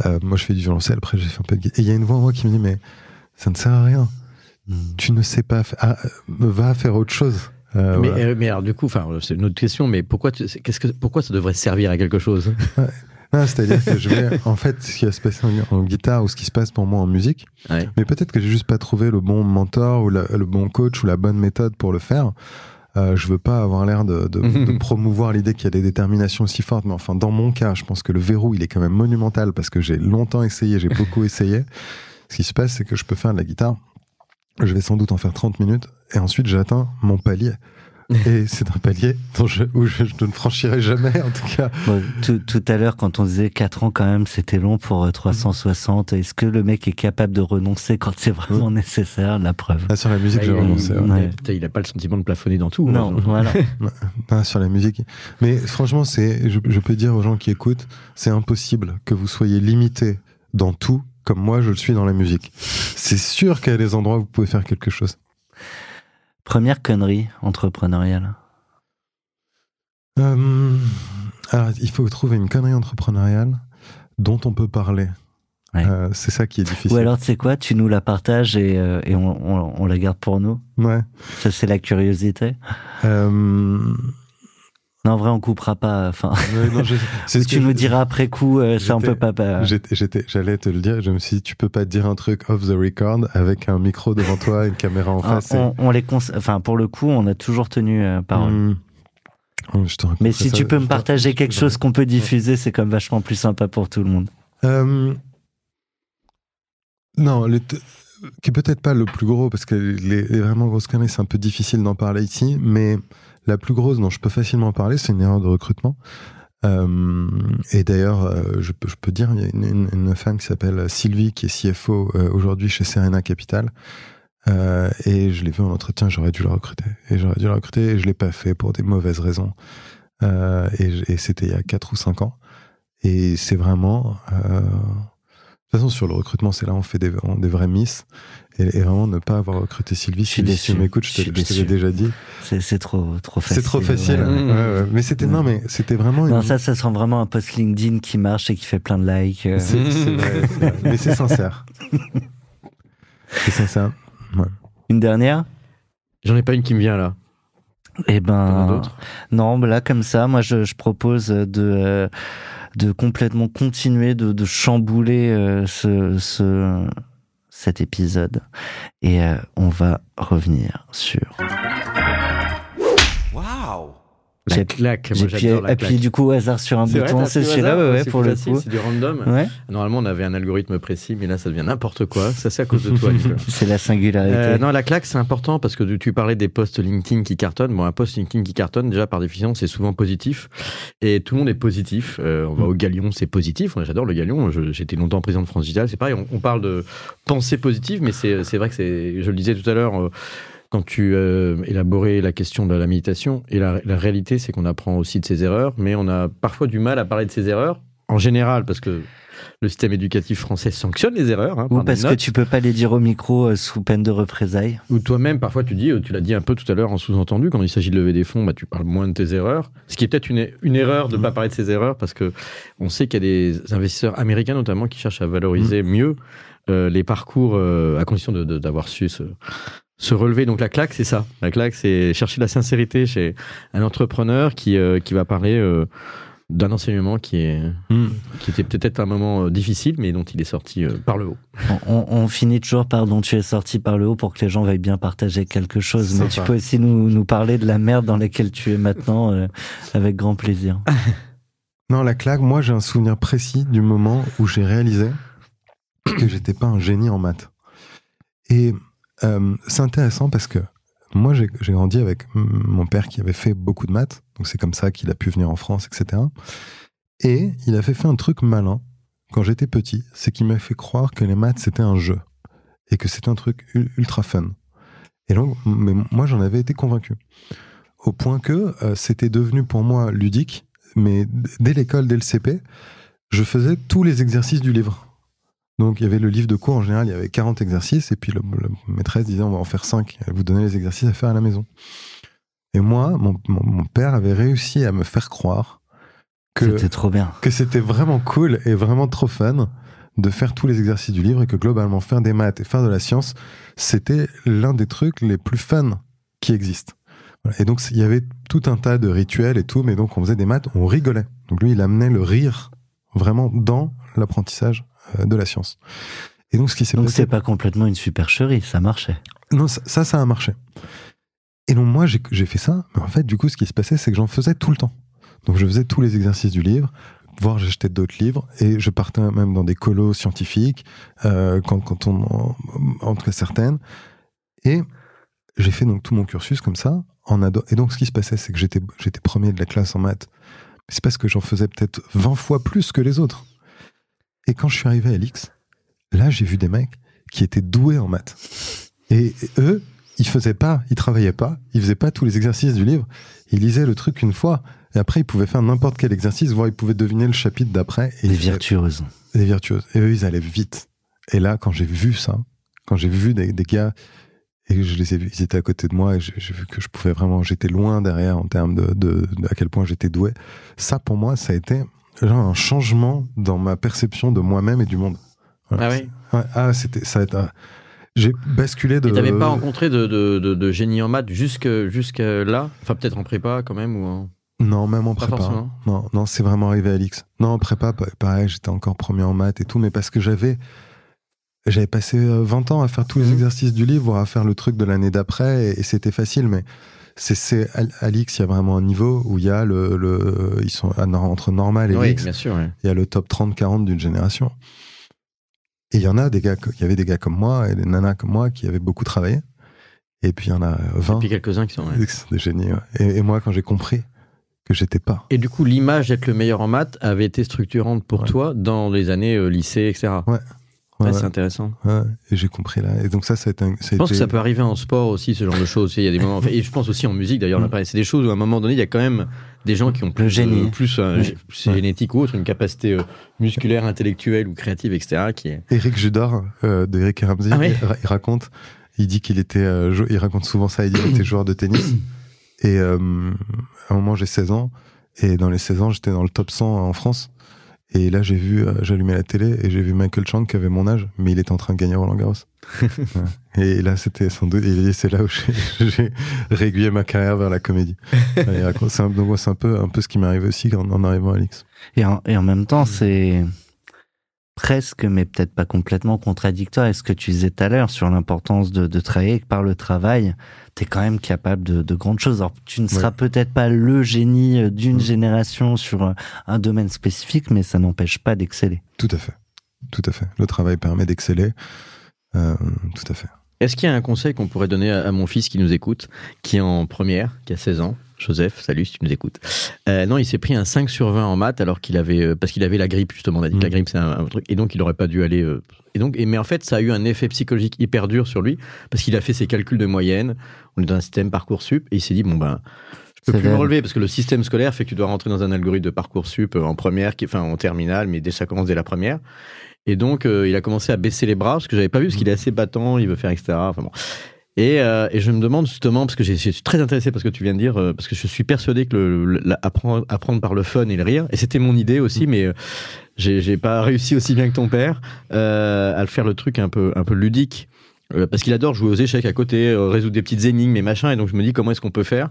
Euh, moi, je fais du violoncelle. Après, j'ai fait un peu de guitare. Et il y a une voix en moi qui me dit, mais ça ne sert à rien. Tu ne sais pas. Ah, euh, va faire autre chose. Euh, mais, voilà. mais alors du coup, enfin, c'est une autre question. Mais pourquoi, tu- c'est- qu'est-ce que, pourquoi ça devrait servir à quelque chose? C'est-à-dire que je vais, en fait, ce qui va se passer en, en guitare ou ce qui se passe pour moi en musique, Ouais. mais peut-être que j'ai juste pas trouvé le bon mentor ou la- le bon coach ou la bonne méthode pour le faire. Euh, je veux pas avoir l'air de, de- de promouvoir l'idée qu'il y a des déterminations aussi fortes, mais enfin, dans mon cas, je pense que le verrou, il est quand même monumental parce que j'ai longtemps essayé, j'ai beaucoup [laughs] essayé. Ce qui se passe, c'est que je peux faire de la guitare. Je vais sans doute en faire 30 minutes et ensuite j'atteins mon palier. Et c'est un palier dont je, où je, je ne franchirai jamais, en tout cas. Bon, tout, tout à l'heure, quand on disait 4 ans, quand même, c'était long pour euh, 360. Est-ce que le mec est capable de renoncer quand c'est vraiment nécessaire? La preuve. Ah, sur la musique, j'ai il- renoncé. ouais. il- ouais. putain, il a pas le sentiment de plafonner dans tout. Non, hein. voilà. [laughs] Ah, sur la musique. Mais franchement, c'est, je, je peux dire aux gens qui écoutent, c'est impossible que vous soyez limité dans tout comme moi je le suis dans la musique. C'est sûr qu'il y a des endroits où vous pouvez faire quelque chose. Première connerie entrepreneuriale. Euh, alors, il faut trouver une connerie entrepreneuriale dont on peut parler. Ouais. Euh, c'est ça qui est difficile. Ou alors, tu sais quoi Tu nous la partages et, euh, et on, on- on la garde pour nous. Ouais. Ça, c'est la curiosité. Euh, Non, en vrai, on coupera pas. Enfin, [laughs] ou ce tu que nous je- diras après coup, euh, ça, on peut pas. pas- J'étais, j'étais- j'allais te le dire. Je me suis dit, tu peux pas dire un truc off the record avec un micro devant toi, une caméra en [laughs] face. et- on, on les cons- enfin, pour le coup, on a toujours tenu euh, parole. Hmm. Oh, Mais si ça- tu peux me partager quelque chose qu'on peut diffuser, c'est comme vachement plus sympa pour tout le monde. Euh, non, le qui est peut-être pas le plus gros, parce que les, les vraiment grosses conneries, c'est un peu difficile d'en parler ici, mais la plus grosse dont je peux facilement parler, c'est une erreur de recrutement. Euh, et d'ailleurs, euh, je, peux, je peux dire, il y a une, une- une femme qui s'appelle Sylvie, qui est CFO euh, aujourd'hui chez Serena Capital. Euh, et je l'ai vu en entretien, j'aurais dû la recruter. Et j'aurais dû la recruter et je l'ai pas fait pour des mauvaises raisons. Euh, et et c'était il y a 4 ou 5 ans. Et c'est vraiment... de toute façon, sur le recrutement, c'est là où on fait des, on- des vrais miss. Et, et vraiment, ne pas avoir recruté Sylvie, Je suis Sylvie, si tu m'écoutes, je Je te, l'ai déjà dit. C'est trop, trop facile. C'est trop facile. ouais. Ouais, ouais. Mais c'était, non, mais c'était vraiment Non, une. ça, ça sent vraiment un post LinkedIn qui marche et qui fait plein de likes. euh. Vrai, mais c'est sincère. [laughs] c'est sincère. Ouais. Une dernière? J'en ai pas une qui me vient là. Eh ben, non, bah là comme ça, moi je, je propose de euh, de complètement continuer de, chambouler euh, ce, ce cet épisode. Et euh, on va revenir sur. Waouh La claque, moi j'adore la appuyé claque. du coup au hasard sur un bouton, c'est celui-là, ouais, ouais, c'est pour le facile, coup. C'est du random. Ouais, Normalement, on avait un algorithme précis, mais là, ça devient n'importe quoi. Ça, c'est à cause de toi, [laughs] c'est la singularité. Euh, non, la claque, c'est important parce que tu- parlais des posts LinkedIn qui cartonnent. Bon, un post LinkedIn qui cartonne, déjà par définition, c'est souvent positif. Et tout le monde est positif. Euh, on va au Galion, c'est positif. Moi, J'adore le Galion. J'étais longtemps président de France Digital. C'est pareil, on, on parle de pensée positive, mais c'est c'est vrai que c'est, je le disais tout à l'heure, euh, quand tu euh, élaborais la question de la méditation. Et la, la réalité, c'est qu'on apprend aussi de ses erreurs, mais on a parfois du mal à parler de ses erreurs. En général, parce que le système éducatif français sanctionne les erreurs. hein, Ou parce que tu peux pas les dire au micro euh, sous peine de représailles. Ou toi-même, parfois, tu dis, euh, tu l'as dit un peu tout à l'heure en sous-entendu, quand il s'agit de lever des fonds, bah, tu parles moins de tes erreurs. Ce qui est peut-être une, une erreur de ne pas parler de ses erreurs, parce que on sait qu'il y a des investisseurs américains notamment qui cherchent à valoriser mieux euh, les parcours euh, à condition d'avoir su se, se relever. Donc la claque, c'est ça. La claque, c'est chercher la sincérité chez un entrepreneur qui, euh, qui va parler euh, d'un enseignement qui, est, Hmm. qui était peut-être un moment euh, difficile, mais dont il est sorti euh, par le haut. On, on- on finit toujours par dont tu es sorti par le haut pour que les gens veuillent bien partager quelque chose. Mais Sympa. tu peux aussi nous, nous parler de la merde dans laquelle tu es maintenant euh, avec grand plaisir. [laughs] Non, la claque, moi j'ai un souvenir précis du moment où j'ai réalisé que j'étais pas un génie en maths. Et euh, c'est intéressant parce que moi j'ai grandi avec mon père qui avait fait beaucoup de maths, donc c'est comme ça qu'il a pu venir en France, etc. Et il a fait un truc malin quand j'étais petit, c'est qu'il m'a fait croire que les maths c'était un jeu et que c'était un truc ultra fun. Et donc, mais moi j'en avais été convaincu. Au point que euh, c'était devenu pour moi ludique mais dès l'école, dès le CP, je faisais tous les exercices du livre. Donc il y avait le livre de cours, en général, il y avait 40 exercices, et puis le, le maîtresse disait on va en faire 5, elle vous donnait les exercices à faire à la maison. Et moi, mon, mon- mon père avait réussi à me faire croire que C'était trop bien. que c'était vraiment cool et vraiment trop fun de faire tous les exercices du livre et que globalement faire des maths et faire de la science, c'était l'un des trucs les plus fun qui existent. Et donc il y avait tout un tas de rituels et tout, mais donc on faisait des maths, on rigolait. Donc lui, il amenait le rire vraiment dans l'apprentissage de la science. Et donc ce qui s'est Donc c'est pas complètement une supercherie, ça marchait. non, ça, ça, ça a marché. Et donc, moi, j'ai fait ça. Mais en fait, du coup, ce qui se passait, c'est que j'en faisais tout le temps. Donc, je faisais tous les exercices du livre, voire j'achetais d'autres livres, et je partais même dans des colos scientifiques, euh, quand, quand on, en, en tout cas certaines. Et j'ai fait donc tout mon cursus comme ça, en ado. Et donc, ce qui se passait, c'est que j'étais j'étais premier de la classe en maths. Mais C'est parce que j'en faisais peut-être 20 fois plus que les autres. Et quand je suis arrivé à l'X, là, j'ai vu des mecs qui étaient doués en maths. Et eux, ils faisaient pas, ils travaillaient pas, ils faisaient pas tous les exercices du livre. Ils lisaient le truc une fois, et après ils pouvaient faire n'importe quel exercice, voire ils pouvaient deviner le chapitre d'après. Et Les ils faisaient- virtuoses. des virtuoses. Et eux, ils allaient vite. Et là, quand j'ai vu ça, quand j'ai vu des, des gars, et je les ai vus, ils étaient à côté de moi, et j'ai j'ai vu que je pouvais vraiment, j'étais loin derrière en termes de, de, de à quel point j'étais doué. Ça, pour moi, ça a été un changement dans ma perception de moi-même et du monde. Voilà. Ah oui Ouais, ah, c'était, ça a été, j'ai basculé de. Et t'avais pas rencontré de, de, de, de génie en maths jusque, jusque là? Enfin, peut-être en prépa quand même ou en... Non, même en Pas prépa. forcément. Non, non, c'est vraiment arrivé à l'X. Non, en prépa, pa- pareil, j'étais encore premier en maths et tout, mais parce que j'avais, j'avais passé euh, 20 ans à faire tous les Mhm. exercices du livre, à faire le truc de l'année d'après, et, et c'était facile, mais c'est, l'X, il y a vraiment un niveau où il y a le, le ils sont entre normal et Oui, bien sûr. il y a le top 30-40 d'une génération. Et il y en a des gars, il y avait des gars comme moi et des nanas comme moi qui avaient beaucoup travaillé. Et puis il y en a 20 Et puis quelques-uns qui sont. ouais. des génies. ouais. Et, et moi, quand j'ai compris que j'étais pas. Et du coup, l'image d'être le meilleur en maths avait été structurante pour Ouais. toi dans les années euh, lycée, etc. Ouais. Ouais, Ouais, c'est intéressant. Ouais, et j'ai compris là. Et donc ça, ça a été. un- ça a Je pense été- que ça peut arriver en sport aussi, ce genre de choses. Il y a des moments, et je pense aussi en musique d'ailleurs. Mm. [laughs] parlé. C'est des choses où à un moment donné, il y a quand même des gens qui ont plus, génie. de- plus euh, Ouais. génétique ou autre, une capacité euh, musculaire, intellectuelle ou créative, etc. Qui est. Eric Judor euh, de Eric et Ramsey, Ah il, il raconte, il dit qu'il était, euh, il raconte souvent ça, il dit qu'il était joueur de tennis. Et euh, à un moment, j'ai 16 ans, et dans les 16 ans, j'étais dans le top 100 en France. Et là, j'ai vu, euh, j'allumais la télé et j'ai vu Michael Chang qui avait mon âge, mais il était en train de gagner Roland Garros. [laughs] Et là, c'était sans doute, il dit, c'est là où j'ai- [laughs] régulier ma carrière vers la comédie. [laughs] C'est un, donc, ouais, c'est un peu, un peu ce qui m'est arrivé aussi en, en arrivant à l'X. Et en, et en même temps, c'est presque, mais peut-être pas complètement contradictoire avec ce que tu disais tout à l'heure sur l'importance de, de travailler, et que par le travail, tu es quand même capable de, de grandes choses. Alors, tu ne seras peut-être pas le génie euh, d'une Mm. génération sur un- un domaine spécifique, mais ça n'empêche pas d'exceller. Tout à fait. Tout à fait. Le travail permet d'exceller. Euh, tout à fait. Est-ce qu'il y a un conseil qu'on pourrait donner à, à mon fils qui nous écoute, qui est en première, qui a 16 ans? Joseph, salut si tu nous écoutes. Euh, non, il s'est pris un 5 sur 20 en maths alors qu'il avait euh, parce qu'il avait la grippe justement. On a dit que la Mm. grippe c'est un, un truc et donc il aurait pas dû aller. euh, et donc, et, mais en fait, ça a eu un effet psychologique hyper dur sur lui parce qu'il a fait ses calculs de moyenne. On est dans un système parcoursup et il s'est dit bon ben je peux plus me relever parce que le système scolaire fait que tu dois rentrer dans un algorithme de parcoursup en première, qui, enfin en terminale, mais dès ça commence dès la première. Et donc il a commencé à baisser les bras parce que j'avais pas vu parce qu'il est assez battant, il veut faire etc. Enfin bon. Et, euh, et je me demande justement, parce que j'ai- je suis très intéressé par ce que tu viens de dire, euh, parce que je suis persuadé que le, le- la- apprendre, apprendre par le fun et le rire, et c'était mon idée aussi, mais euh, j'ai j'ai pas réussi aussi bien que ton père euh, à le faire le truc un peu, un peu ludique. Euh, parce qu'il adore jouer aux échecs à côté, euh, résoudre des petites énigmes et machin, et donc je me dis comment est-ce qu'on peut faire.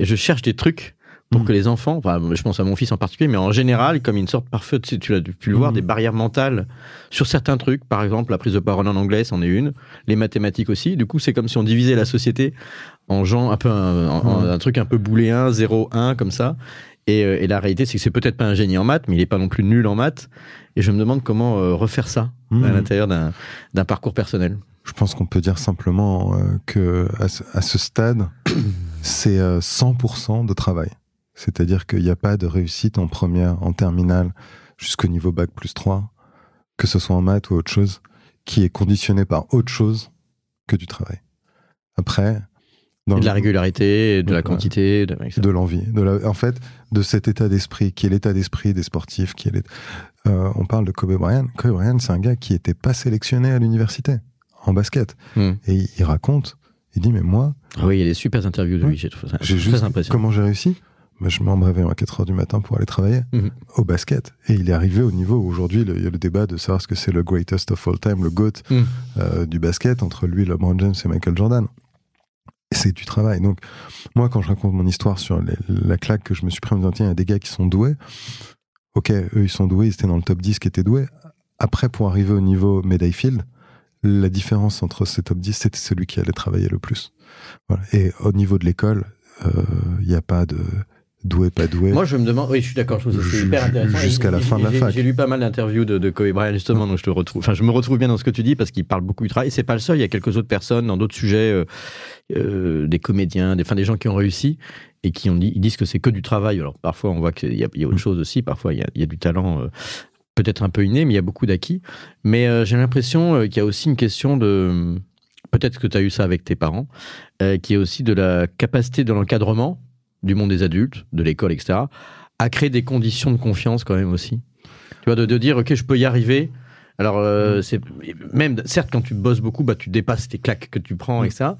Et je cherche des trucs pour Mhm. que les enfants, enfin, je pense à mon fils en particulier, mais en général, comme une sorte parfait, tu, sais, tu l'as pu le voir, Mhm. des barrières mentales sur certains trucs. Par exemple, la prise de parole en anglais, c'en est une. Les mathématiques aussi. Du coup, c'est comme si on divisait la société en gens un peu un, en- un truc un peu booléen, 0, 1, comme ça. Et, euh, et la réalité, c'est que c'est peut-être pas un génie en maths, mais il est pas non plus nul en maths. Et je me demande comment euh, refaire ça à l'intérieur d'un d'un parcours personnel. Je pense qu'on peut dire simplement euh, que à ce, à ce stade, [coughs] c'est euh, 100% de travail. C'est-à-dire qu'il n'y a pas de réussite en première, en terminale, jusqu'au niveau bac plus 3, que ce soit en maths ou autre chose, qui est conditionné par autre chose que du travail. Après, dans Et de la régularité, de la quantité, de, de l'envie, de la, en fait, de cet état d'esprit, qui est l'état d'esprit des sportifs, qui est euh, on parle de Kobe Bryant. Kobe Bryant, c'est un gars qui était pas sélectionné à l'université en basket. Hmm. Et il, raconte, il dit, mais moi, Ah oui, il y a des super interviews de lui. J'ai trouvé ça j'ai très juste, impressionnant. comment j'ai réussi? Je m'en réveille à 4 heures du matin pour aller travailler Mhm. au basket. Et il est arrivé au niveau où aujourd'hui, il y a le débat de savoir ce que c'est le greatest of all time, le GOAT Mhm. euh, du basket, entre lui, LeBron James et Michael Jordan. C'est du travail. Donc, moi, quand je raconte mon histoire sur les- la claque que je me suis pris en me disant, tiens, il y a des gars qui sont doués. Ok, eux, ils sont doués, ils étaient dans le top 10 qui étaient doués. Après, pour arriver au niveau médaille field, la différence entre ces top 10, c'était celui qui allait travailler le plus. Voilà. Et au niveau de l'école, euh, il n'y a pas de doué, pas doué. Moi, je me demande, oui, je suis d'accord, je trouve c'est hyper intéressant. jusqu'à la fin de la fac. J'ai lu pas mal d'interviews de, de Kobe Bryant, justement, donc je te retrouve, enfin, je me retrouve bien dans ce que tu dis parce qu'il parle beaucoup du travail. Et c'est pas le seul, il y a quelques autres personnes dans d'autres sujets, euh, euh, des comédiens, des, enfin, des gens qui ont réussi et qui ont dit, ils disent que c'est que du travail. Alors, parfois, on voit qu'il y a, il y a autre Mm. chose aussi, parfois, il y a, il y a du talent, euh, peut-être un peu inné, mais il y a beaucoup d'acquis. Mais j'ai l'impression qu'il y a aussi une question de, peut-être que tu as eu ça avec tes parents, euh, qui est aussi de la capacité de l'encadrement du monde des adultes, de l'école, etc., à créer des conditions de confiance quand même aussi. Tu vois, de, de dire, OK, je peux y arriver. Alors, euh, c'est même, certes, quand tu bosses beaucoup, bah, tu dépasses tes claques que tu prends, etc.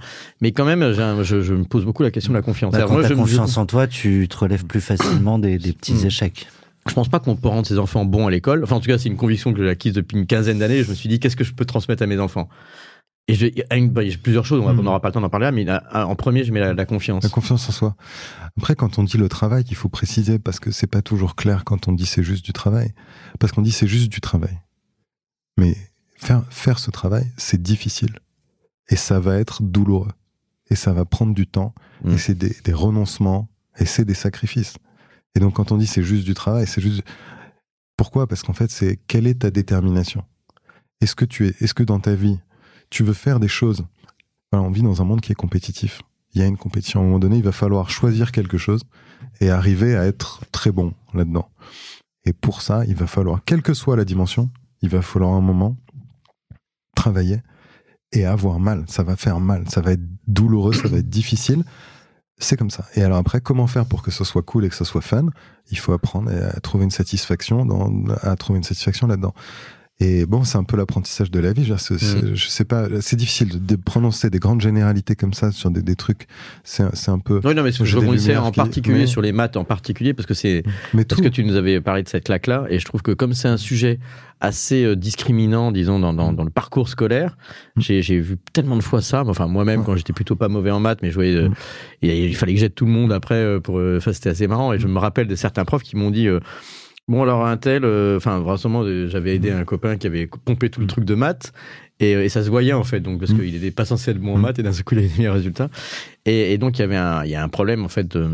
Mais quand même, un- je, je me pose beaucoup la question de la confiance. Bah, quand moi, t'as je, me- confiance en toi, tu te relèves plus facilement des, des petits Mm. échecs. je pense pas qu'on peut rendre ses enfants bons à l'école. Enfin, en tout cas, c'est une conviction que j'ai acquise depuis une quinzaine d'années. Je me suis dit, qu'est-ce que je peux transmettre à mes enfants? Et j'ai il y a bah, plusieurs choses, on n'aura pas le temps d'en parler là, mais en premier, je mets la, la confiance. La confiance en soi. Après, quand on dit le travail, il faut préciser parce que c'est pas toujours clair quand on dit c'est juste du travail. Parce qu'on dit c'est juste du travail. Mais faire, faire ce travail, c'est difficile. Et ça va être douloureux. Et ça va prendre du temps. Mm. Et c'est des, des renoncements. Et c'est des sacrifices. Et donc, quand on dit c'est juste du travail, c'est juste. Pourquoi? Parce qu'en fait, c'est quelle est ta détermination? Est-ce que tu es, est-ce que dans ta vie, tu veux faire des choses on vit dans un monde qui est compétitif il y a une compétition. À un moment donné, il va falloir choisir quelque chose et arriver à être très bon là-dedans. Et pour ça, il va falloir, quelle que soit la dimension, il va falloir un moment travailler et avoir mal. Ça va faire mal, ça va être douloureux, ça va être difficile. C'est comme ça. Et alors après, comment faire pour que ce soit cool et que ce soit fun? Il faut apprendre à trouver une satisfaction dans, à trouver une satisfaction là-dedans. Et bon, c'est un peu l'apprentissage de la vie. Je, sais pas, c'est difficile de, prononcer des grandes généralités comme ça sur des, des trucs. C'est un peu. Oui, non, mais je rebondissais en qui- particulier sur les maths, en particulier, parce que c'est parce tout. que tu nous avais parlé de cette claque-là, et je trouve que comme c'est un sujet assez euh, discriminant, disons, dans, dans, dans le parcours scolaire, Mm. j'ai vu tellement de fois ça. Enfin, moi-même, quand j'étais plutôt pas mauvais en maths, mais je voyais, euh, Mm. il fallait que j'aide tout le monde après. euh, Pour, enfin, c'était assez marrant. Et je me rappelle de certains profs qui m'ont dit. euh, Bon, alors, un tel, euh, enfin, vraiment, euh, j'avais aidé un copain qui avait pompé tout le truc de maths. Et, euh, et ça se voyait, en fait, donc, parce Mm. qu'il n'était pas censé être bon en maths, et d'un seul coup, il avait des meilleurs résultats. Et, et donc, il y avait un, y a un problème, en fait, de.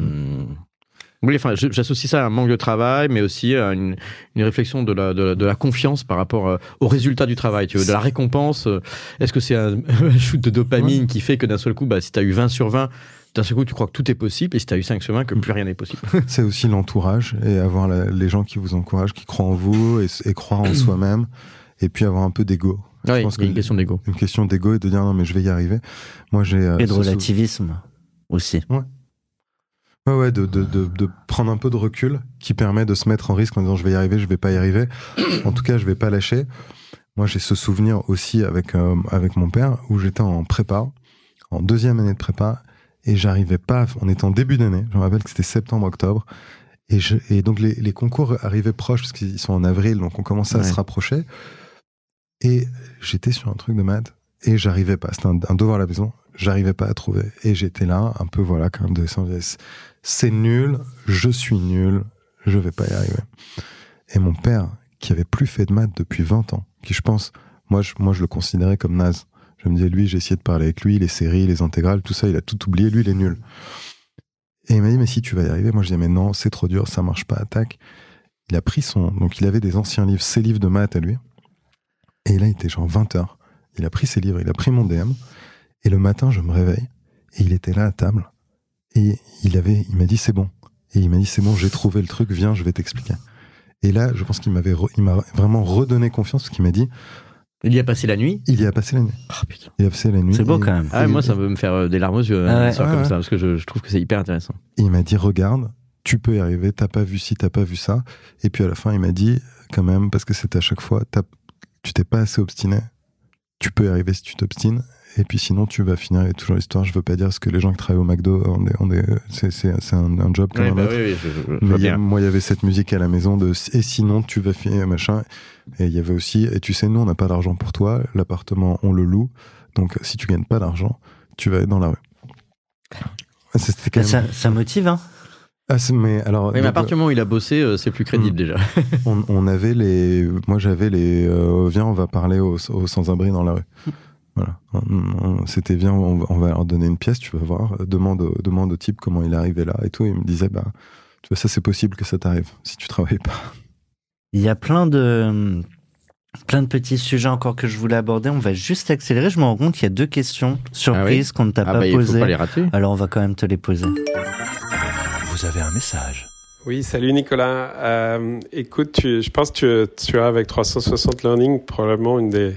Oui, enfin, j'associe ça à un manque de travail, mais aussi à une, une réflexion de la, de, la, de la confiance par rapport euh, au résultat du travail, tu veux, de la récompense. euh, Est-ce que c'est un, [laughs] un shoot de dopamine qui fait que d'un seul coup, bah, si tu as eu 20 sur 20, d'un seul coup, tu crois que tout est possible, et si tu as eu 5 sur 20, que plus rien n'est possible. [laughs] C'est aussi l'entourage et avoir la- les gens qui vous encouragent, qui croient en vous et, et croire en [clears throat] soi-même. Et puis avoir un peu d'ego. Je Ouais, pense a une que- question d'ego. Une question d'ego et de dire non mais je vais y arriver. Moi j'ai euh, Et de sou- relativisme aussi. Ouais, ouais, de, de, de, de prendre un peu de recul qui permet de se mettre en risque en disant je vais y arriver, je vais pas y arriver. [clears throat] En tout cas, je vais pas lâcher. Moi, j'ai ce souvenir aussi avec, euh, avec mon père où j'étais en prépa, en deuxième année de prépa, et j'arrivais pas, on était en début d'année, je me rappelle que c'était septembre-octobre, et, je, et donc les, les concours arrivaient proches parce qu'ils sont en avril, donc on commençait à se rapprocher. Et j'étais sur un truc de maths et j'arrivais pas. C'était un, un devoir à la maison, j'arrivais pas à trouver. Et j'étais là, un peu voilà, quand même de c'est nul, je suis nul, je vais pas y arriver. Et mon père, qui avait plus fait de maths depuis 20 ans, qui je pense, moi je, moi je le considérais comme naze. Je me disais, lui, j'ai essayé de parler avec lui, les séries, les intégrales, tout ça, il a tout oublié, lui, il est nul. Et il m'a dit, mais si tu vas y arriver, moi je dis, mais non, c'est trop dur, ça marche pas, attaque. Il a pris son, donc il avait des anciens livres, ses livres de maths à lui. Et là, il était genre 20 heures. Il a pris ses livres, il a pris mon DM. Et le matin, je me réveille, et il était là à table. Et il avait, il m'a dit c'est bon. Et il m'a dit c'est bon, j'ai trouvé le truc, viens, je vais t'expliquer. Et là, je pense qu'il m'avait, il m'a vraiment redonné confiance parce qu'il m'a dit, Il y a passé la nuit? il y a passé la nuit. Oh putain. Il y a passé la nuit. C'est beau Et- quand même. Ah, moi, ça veut me faire euh, des larmes aux yeux, Ah ouais. soir Ouais, comme ouais. ça, parce que je, je trouve que c'est hyper intéressant. Et il m'a dit regarde, tu peux y arriver, t'as pas vu ci, t'as pas vu ça. Et puis à la fin, il m'a dit quand même, parce que c'était à chaque fois, tu t'es pas assez obstiné. Tu peux y arriver si tu t'obstines. Et puis sinon, tu vas finir avec toujours l'histoire. Je veux pas dire parce que les gens qui travaillent au McDo, on est, on est, c'est, c'est, c'est un, un job comme un bah autre. oui, oui, je, je- je Mais a- moi, il y avait cette musique à la maison de et sinon tu vas finir machin. Et il y avait aussi et tu sais nous on n'a pas d'argent pour toi, l'appartement on le loue, donc si tu gagnes pas d'argent, tu vas être dans la rue. Ah, C'était quand même. Ça, ça motive, hein Ah, mais alors Oui, mais à donc, partir du moment où il a bossé, euh, c'est plus crédible Mm. déjà. on, on avait les, moi j'avais les, euh, viens on va parler aux, aux sans-abri dans la rue. [laughs] Voilà, On- on- c'était bien, on va, on va leur donner une pièce, tu vas voir, demande, au- demande au type comment il est arrivé là et tout. Il me disait bah, tu vois ça c'est possible que ça t'arrive si tu travailles pas. Il y a plein de plein de petits sujets encore que je voulais aborder. On va juste accélérer. Je me rends compte qu'il y a deux questions surprises qu'on ne t'a Ah, pas bah, faut posées. pas les rater. Alors on va quand même te les poser. Vous avez un message. Oui, salut Nicolas. Euh, écoute, tu- je pense que tu, tu as avec 360 Learning probablement une des,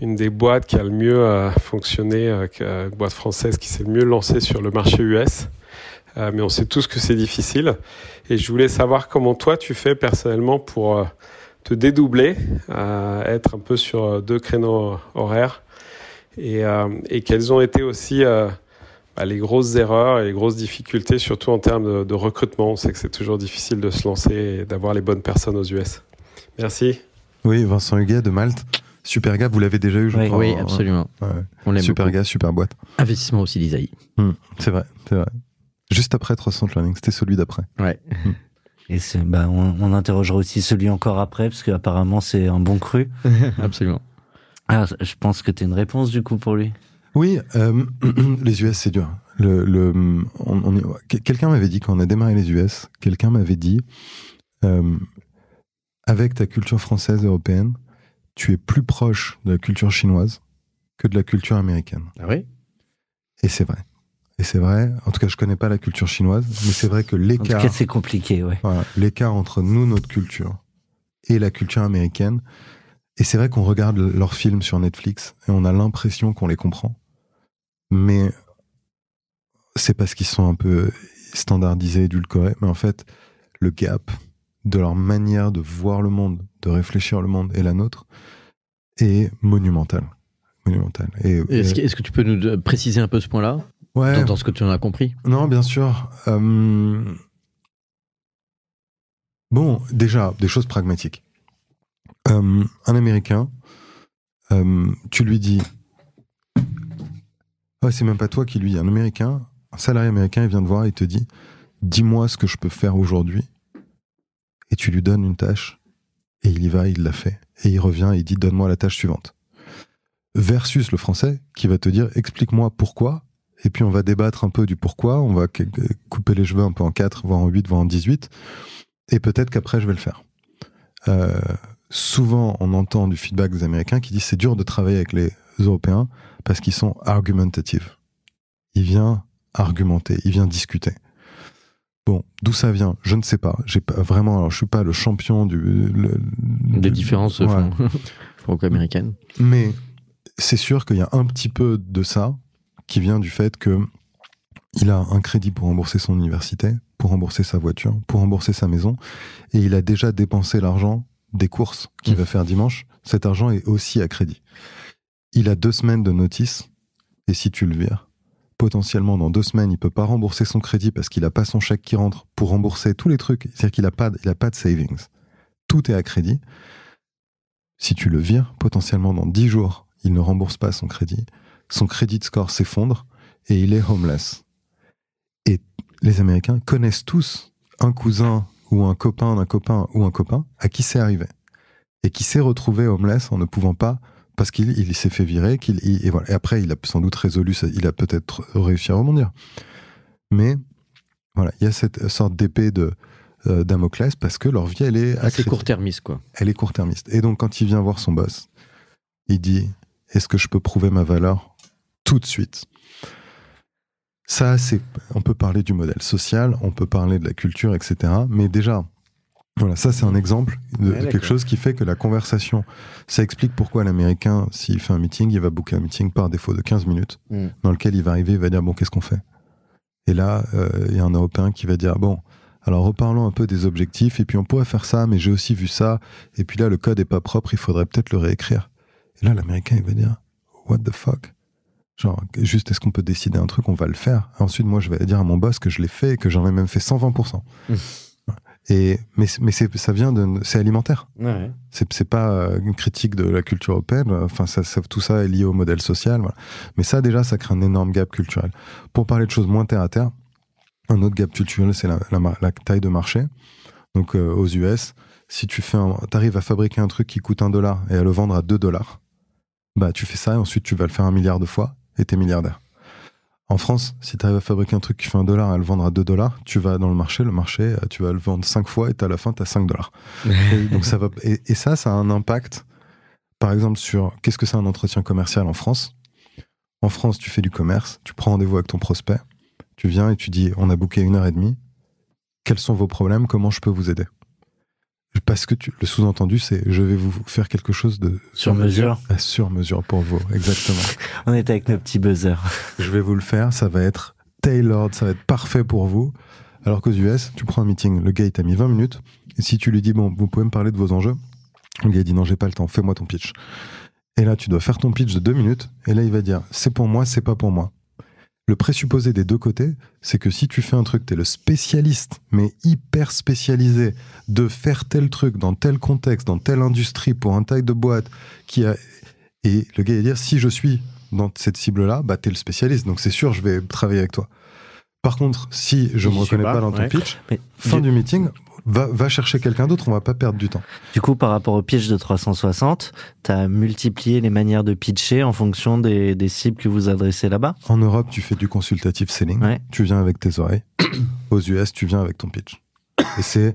une des boîtes qui a le mieux euh, fonctionné, euh, euh, boîte française qui s'est le mieux lancée sur le marché US. Euh, mais on sait tous que c'est difficile. Et je voulais savoir comment toi tu fais personnellement pour te dédoubler, être un peu sur deux créneaux horaires. Et, quelles ont été aussi bah, les grosses erreurs et les grosses difficultés, surtout en termes de, de recrutement? On sait que c'est toujours difficile de se lancer et d'avoir les bonnes personnes aux US. Merci. Oui, Vincent Huguet de Malte. Super gars, vous l'avez déjà eu, je Oui. crois. Oui, Ouais. absolument. Ouais. On l'aime Super beaucoup. gars, super boîte. Investissement aussi d'Isaïe. C'est vrai, c'est vrai. Juste après 360 Learning, c'était celui d'après. Ouais. Et c'est, bah, on, on interrogera aussi celui encore après, parce qu'apparemment c'est un bon cru. [laughs] absolument. Ah, je pense que tu as une réponse du coup pour lui. Oui, euh, [clears throat] les US, c'est dur. Le, le, on, on est- quelqu'un m'avait dit, quand on a démarré les US, quelqu'un m'avait dit, euh, avec ta culture française européenne, tu es plus proche de la culture chinoise que de la culture américaine. Ah oui? Et c'est vrai. Et c'est vrai. En tout cas, je connais pas la culture chinoise, mais c'est vrai que En tout l'écart, cas, c'est compliqué, ouais. voilà, l'écart entre nous, notre culture, et la culture américaine. Et c'est vrai qu'on regarde leurs films sur Netflix et on a l'impression qu'on les comprend. Mais c'est parce qu'ils sont un peu standardisés, édulcorés. Mais en fait, le gap de leur manière de voir le monde, de réfléchir le monde et la nôtre est monumental. Monumental. Et, Est-ce que, est-ce que tu peux nous euh, préciser un peu ce point-là? Ouais, dans, dans ce que tu en as compris? Non, bien sûr. Euh, Bon, déjà, des choses pragmatiques. Euh, un Américain, euh, tu lui dis... Ouais, c'est même pas toi qui lui dis. Un Américain, un salarié américain, il vient te voir et il te dit, dis-moi ce que je peux faire aujourd'hui. et tu lui donnes une tâche, et il y va, il l'a fait. Et il revient et il dit donne-moi la tâche suivante. Versus le français qui va te dire explique-moi pourquoi, et puis on va débattre un peu du pourquoi, on va couper les cheveux un peu en 4, voire en 8, voire en 18, et peut-être qu'après je vais le faire. Euh, souvent on entend du feedback des Américains qui disent c'est dur de travailler avec les Européens parce qu'ils sont argumentatifs. Il vient argumenter, il vient discuter. Bon, d'où ça vient, je ne sais pas. J'ai pas vraiment, alors je suis pas le champion du des différences [laughs] franco-américaines. Mais c'est sûr qu'il y a un petit peu de ça qui vient du fait que il a un crédit pour rembourser son université, pour rembourser sa voiture, pour rembourser sa maison, et il a déjà dépensé l'argent des courses qu'il mmh. va faire dimanche. Cet argent est aussi à crédit. Il a deux semaines de notice, et si tu le vires, potentiellement dans deux semaines, il peut pas rembourser son crédit parce qu'il a pas son chèque qui rentre pour rembourser tous les trucs. C'est-à-dire qu'il a pas, il a pas de savings. Tout est à crédit. Si tu le vires, potentiellement dans dix jours, il ne rembourse pas son crédit. Son crédit score s'effondre et il est homeless. Et les Américains connaissent tous un cousin ou un copain d'un copain ou un copain à qui c'est arrivé et qui s'est retrouvé homeless en ne pouvant pas parce qu'il s'est fait virer, qu'il et voilà. Et après, il a sans doute résolu, il a peut-être réussi à rebondir. Mais voilà, il y a cette sorte d'épée de euh, Damoclès parce que leur vie, elle est assez court-termiste, quoi. Elle est court-termiste. Et donc, quand il vient voir son boss, il dit Est-ce que je peux prouver ma valeur tout de suite? Ça, c'est. On peut parler du modèle social, on peut parler de la culture, etc. Mais déjà, voilà, ça c'est un exemple de, quelque chose qui fait que la conversation, ça explique pourquoi l'Américain, s'il fait un meeting, il va booker un meeting par défaut de 15 minutes, mm. dans lequel il va arriver, il va dire, bon, qu'est-ce qu'on fait? Et là, euh, il y a un Européen qui va dire, bon, alors reparlons un peu des objectifs, et puis on pourrait faire ça, mais j'ai aussi vu ça, et puis là, le code est pas propre, il faudrait peut-être le réécrire. Et là, l'Américain, il va dire, what the fuck? Genre, juste, est-ce qu'on peut décider un truc, on va le faire. Ensuite, moi, je vais dire à mon boss que je l'ai fait et que j'en ai même fait 120%. Et, mais mais ça vient de. C'est alimentaire. Ouais. C'est pas euh, une critique de la culture européenne. Enfin, ça, tout ça est lié au modèle social. Voilà. Mais ça, déjà, ça crée un énorme gap culturel. Pour parler de choses moins terre à terre, un autre gap culturel, c'est la, la, taille de marché. Donc, euh, aux US, si tu fais arrives à fabriquer un truc qui coûte un dollar et à le vendre à deux dollars, bah, tu fais ça et ensuite tu vas le faire un milliard de fois et t'es milliardaire. En France, si tu arrives à fabriquer un truc qui fait un dollar et à le vendre à 2 dollars, tu vas dans le marché, le marché, euh, tu vas le vendre 5 fois et à la fin, tu as 5 dollars. et, [laughs] donc ça va, et, ça, ça a un impact, par exemple, sur qu'est-ce que c'est un entretien commercial en France? En France, tu fais du commerce, tu prends rendez-vous avec ton prospect, tu viens et tu dis, on a booké une heure et demie, quels sont vos problèmes, comment je peux vous aider? Parce que le sous-entendu, c'est je vais vous faire quelque chose de sur mesure. sur mesure pour vous, exactement. [laughs] On est avec nos petits buzzers. Je vais vous le faire, ça va être tailored, ça va être parfait pour vous. Alors qu'aux US, tu prends un meeting, le gars il t'a mis 20 minutes, et si tu lui dis bon, vous pouvez me parler de vos enjeux, le gars il dit non, j'ai pas le temps, fais-moi ton pitch. Et là, tu dois faire ton pitch de deux minutes, et là il va dire c'est pour moi, c'est pas pour moi le présupposé des deux côtés, c'est que si tu fais un truc, tu es le spécialiste, mais hyper spécialisé, de faire tel truc dans tel contexte, dans telle industrie, pour un taille de boîte, qui a... Et le gars va dire, si je suis dans cette cible-là, bah es le spécialiste, donc c'est sûr, je vais travailler avec toi. Par contre, si je ne me reconnais pas, dans ton pitch, fin du meeting, va, chercher quelqu'un d'autre, on va pas perdre du temps. Du coup, par rapport au pitch de 360, tu as multiplié les manières de pitcher en fonction des, cibles que vous adressez là-bas? En Europe, tu fais du consultative selling, tu viens avec tes oreilles. [coughs] Aux US, tu viens avec ton pitch. Et c'est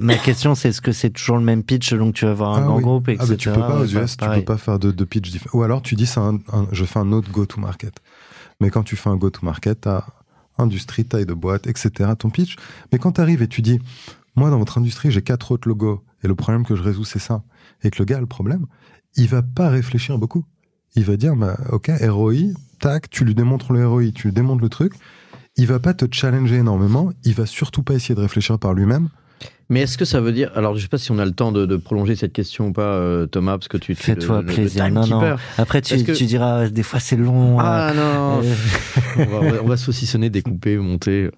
ma question, c'est est-ce que c'est toujours le même pitch selon que tu vas avoir un ah grand groupe, etc. Ah, tu peux pas aux US, tu peux pas faire de, de pitch différent. Ou alors tu dis, un, je fais un autre go-to-market. Mais quand tu fais un go-to-market, tu as industrie, taille de boîte, etc., ton pitch. Mais quand tu arrives et tu dis, moi, dans votre industrie, j'ai quatre autres logos, et le problème que je résous, c'est ça, et que le gars a le problème, il va pas réfléchir beaucoup. Il va dire, bah, ok, ROI, tac, tu lui démontres le ROI, tu lui démontres le truc. Il va pas te challenger énormément, il va surtout pas essayer de réfléchir par lui-même. Mais est-ce que ça veut dire alors je sais pas si on a le temps de, prolonger cette question ou pas euh, Thomas parce que tu fais-toi plaisir non, non. après tu, tu, diras des fois c'est long ah euh, non euh. on va, saucissonner découper monter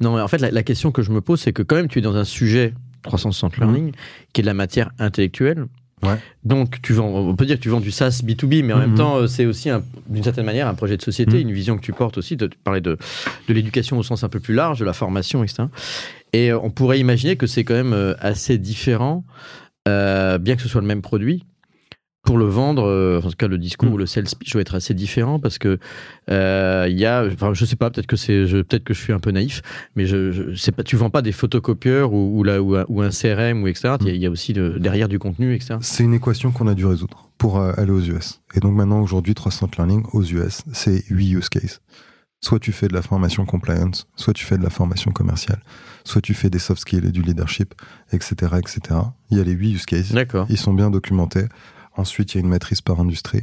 non mais en fait la, question que je me pose c'est que quand même tu es dans un sujet 360 mhm. learning qui est de la matière intellectuelle Ouais. Donc, tu vends, on peut dire que tu vends du SaaS B2B, mais en Mhm. même temps, euh, c'est aussi, un- d'une certaine manière, un projet de société, Mhm. une vision que tu portes aussi. de- Tu parlais de, de l'éducation au sens un peu plus large, de la formation, etc. Et euh, on pourrait imaginer que c'est quand même euh, assez différent, euh, bien que ce soit le même produit. Pour le vendre, euh, en tout cas le discours Mhm. ou le sales pitch doit être assez différent parce que euh, il y a, enfin je sais pas, peut-être que c'est, je- peut-être que je suis un peu naïf, mais je, je sais pas, tu vends pas des photocopieurs ou, ou, la- ou un, ou un CRM ou etc. Il y a- il y, a aussi de- derrière du contenu, etc. C'est une équation qu'on a dû résoudre pour euh, aller aux US. Et donc maintenant, aujourd'hui, 300 Learning aux US, c'est 8 use cases. Soit tu fais de la formation compliance, soit tu fais de la formation commerciale, soit tu fais des soft skills et du leadership, etc., etc. Il y a les 8 use cases. D'accord. Ils sont bien documentés. Ensuite, il y a une matrice par industrie.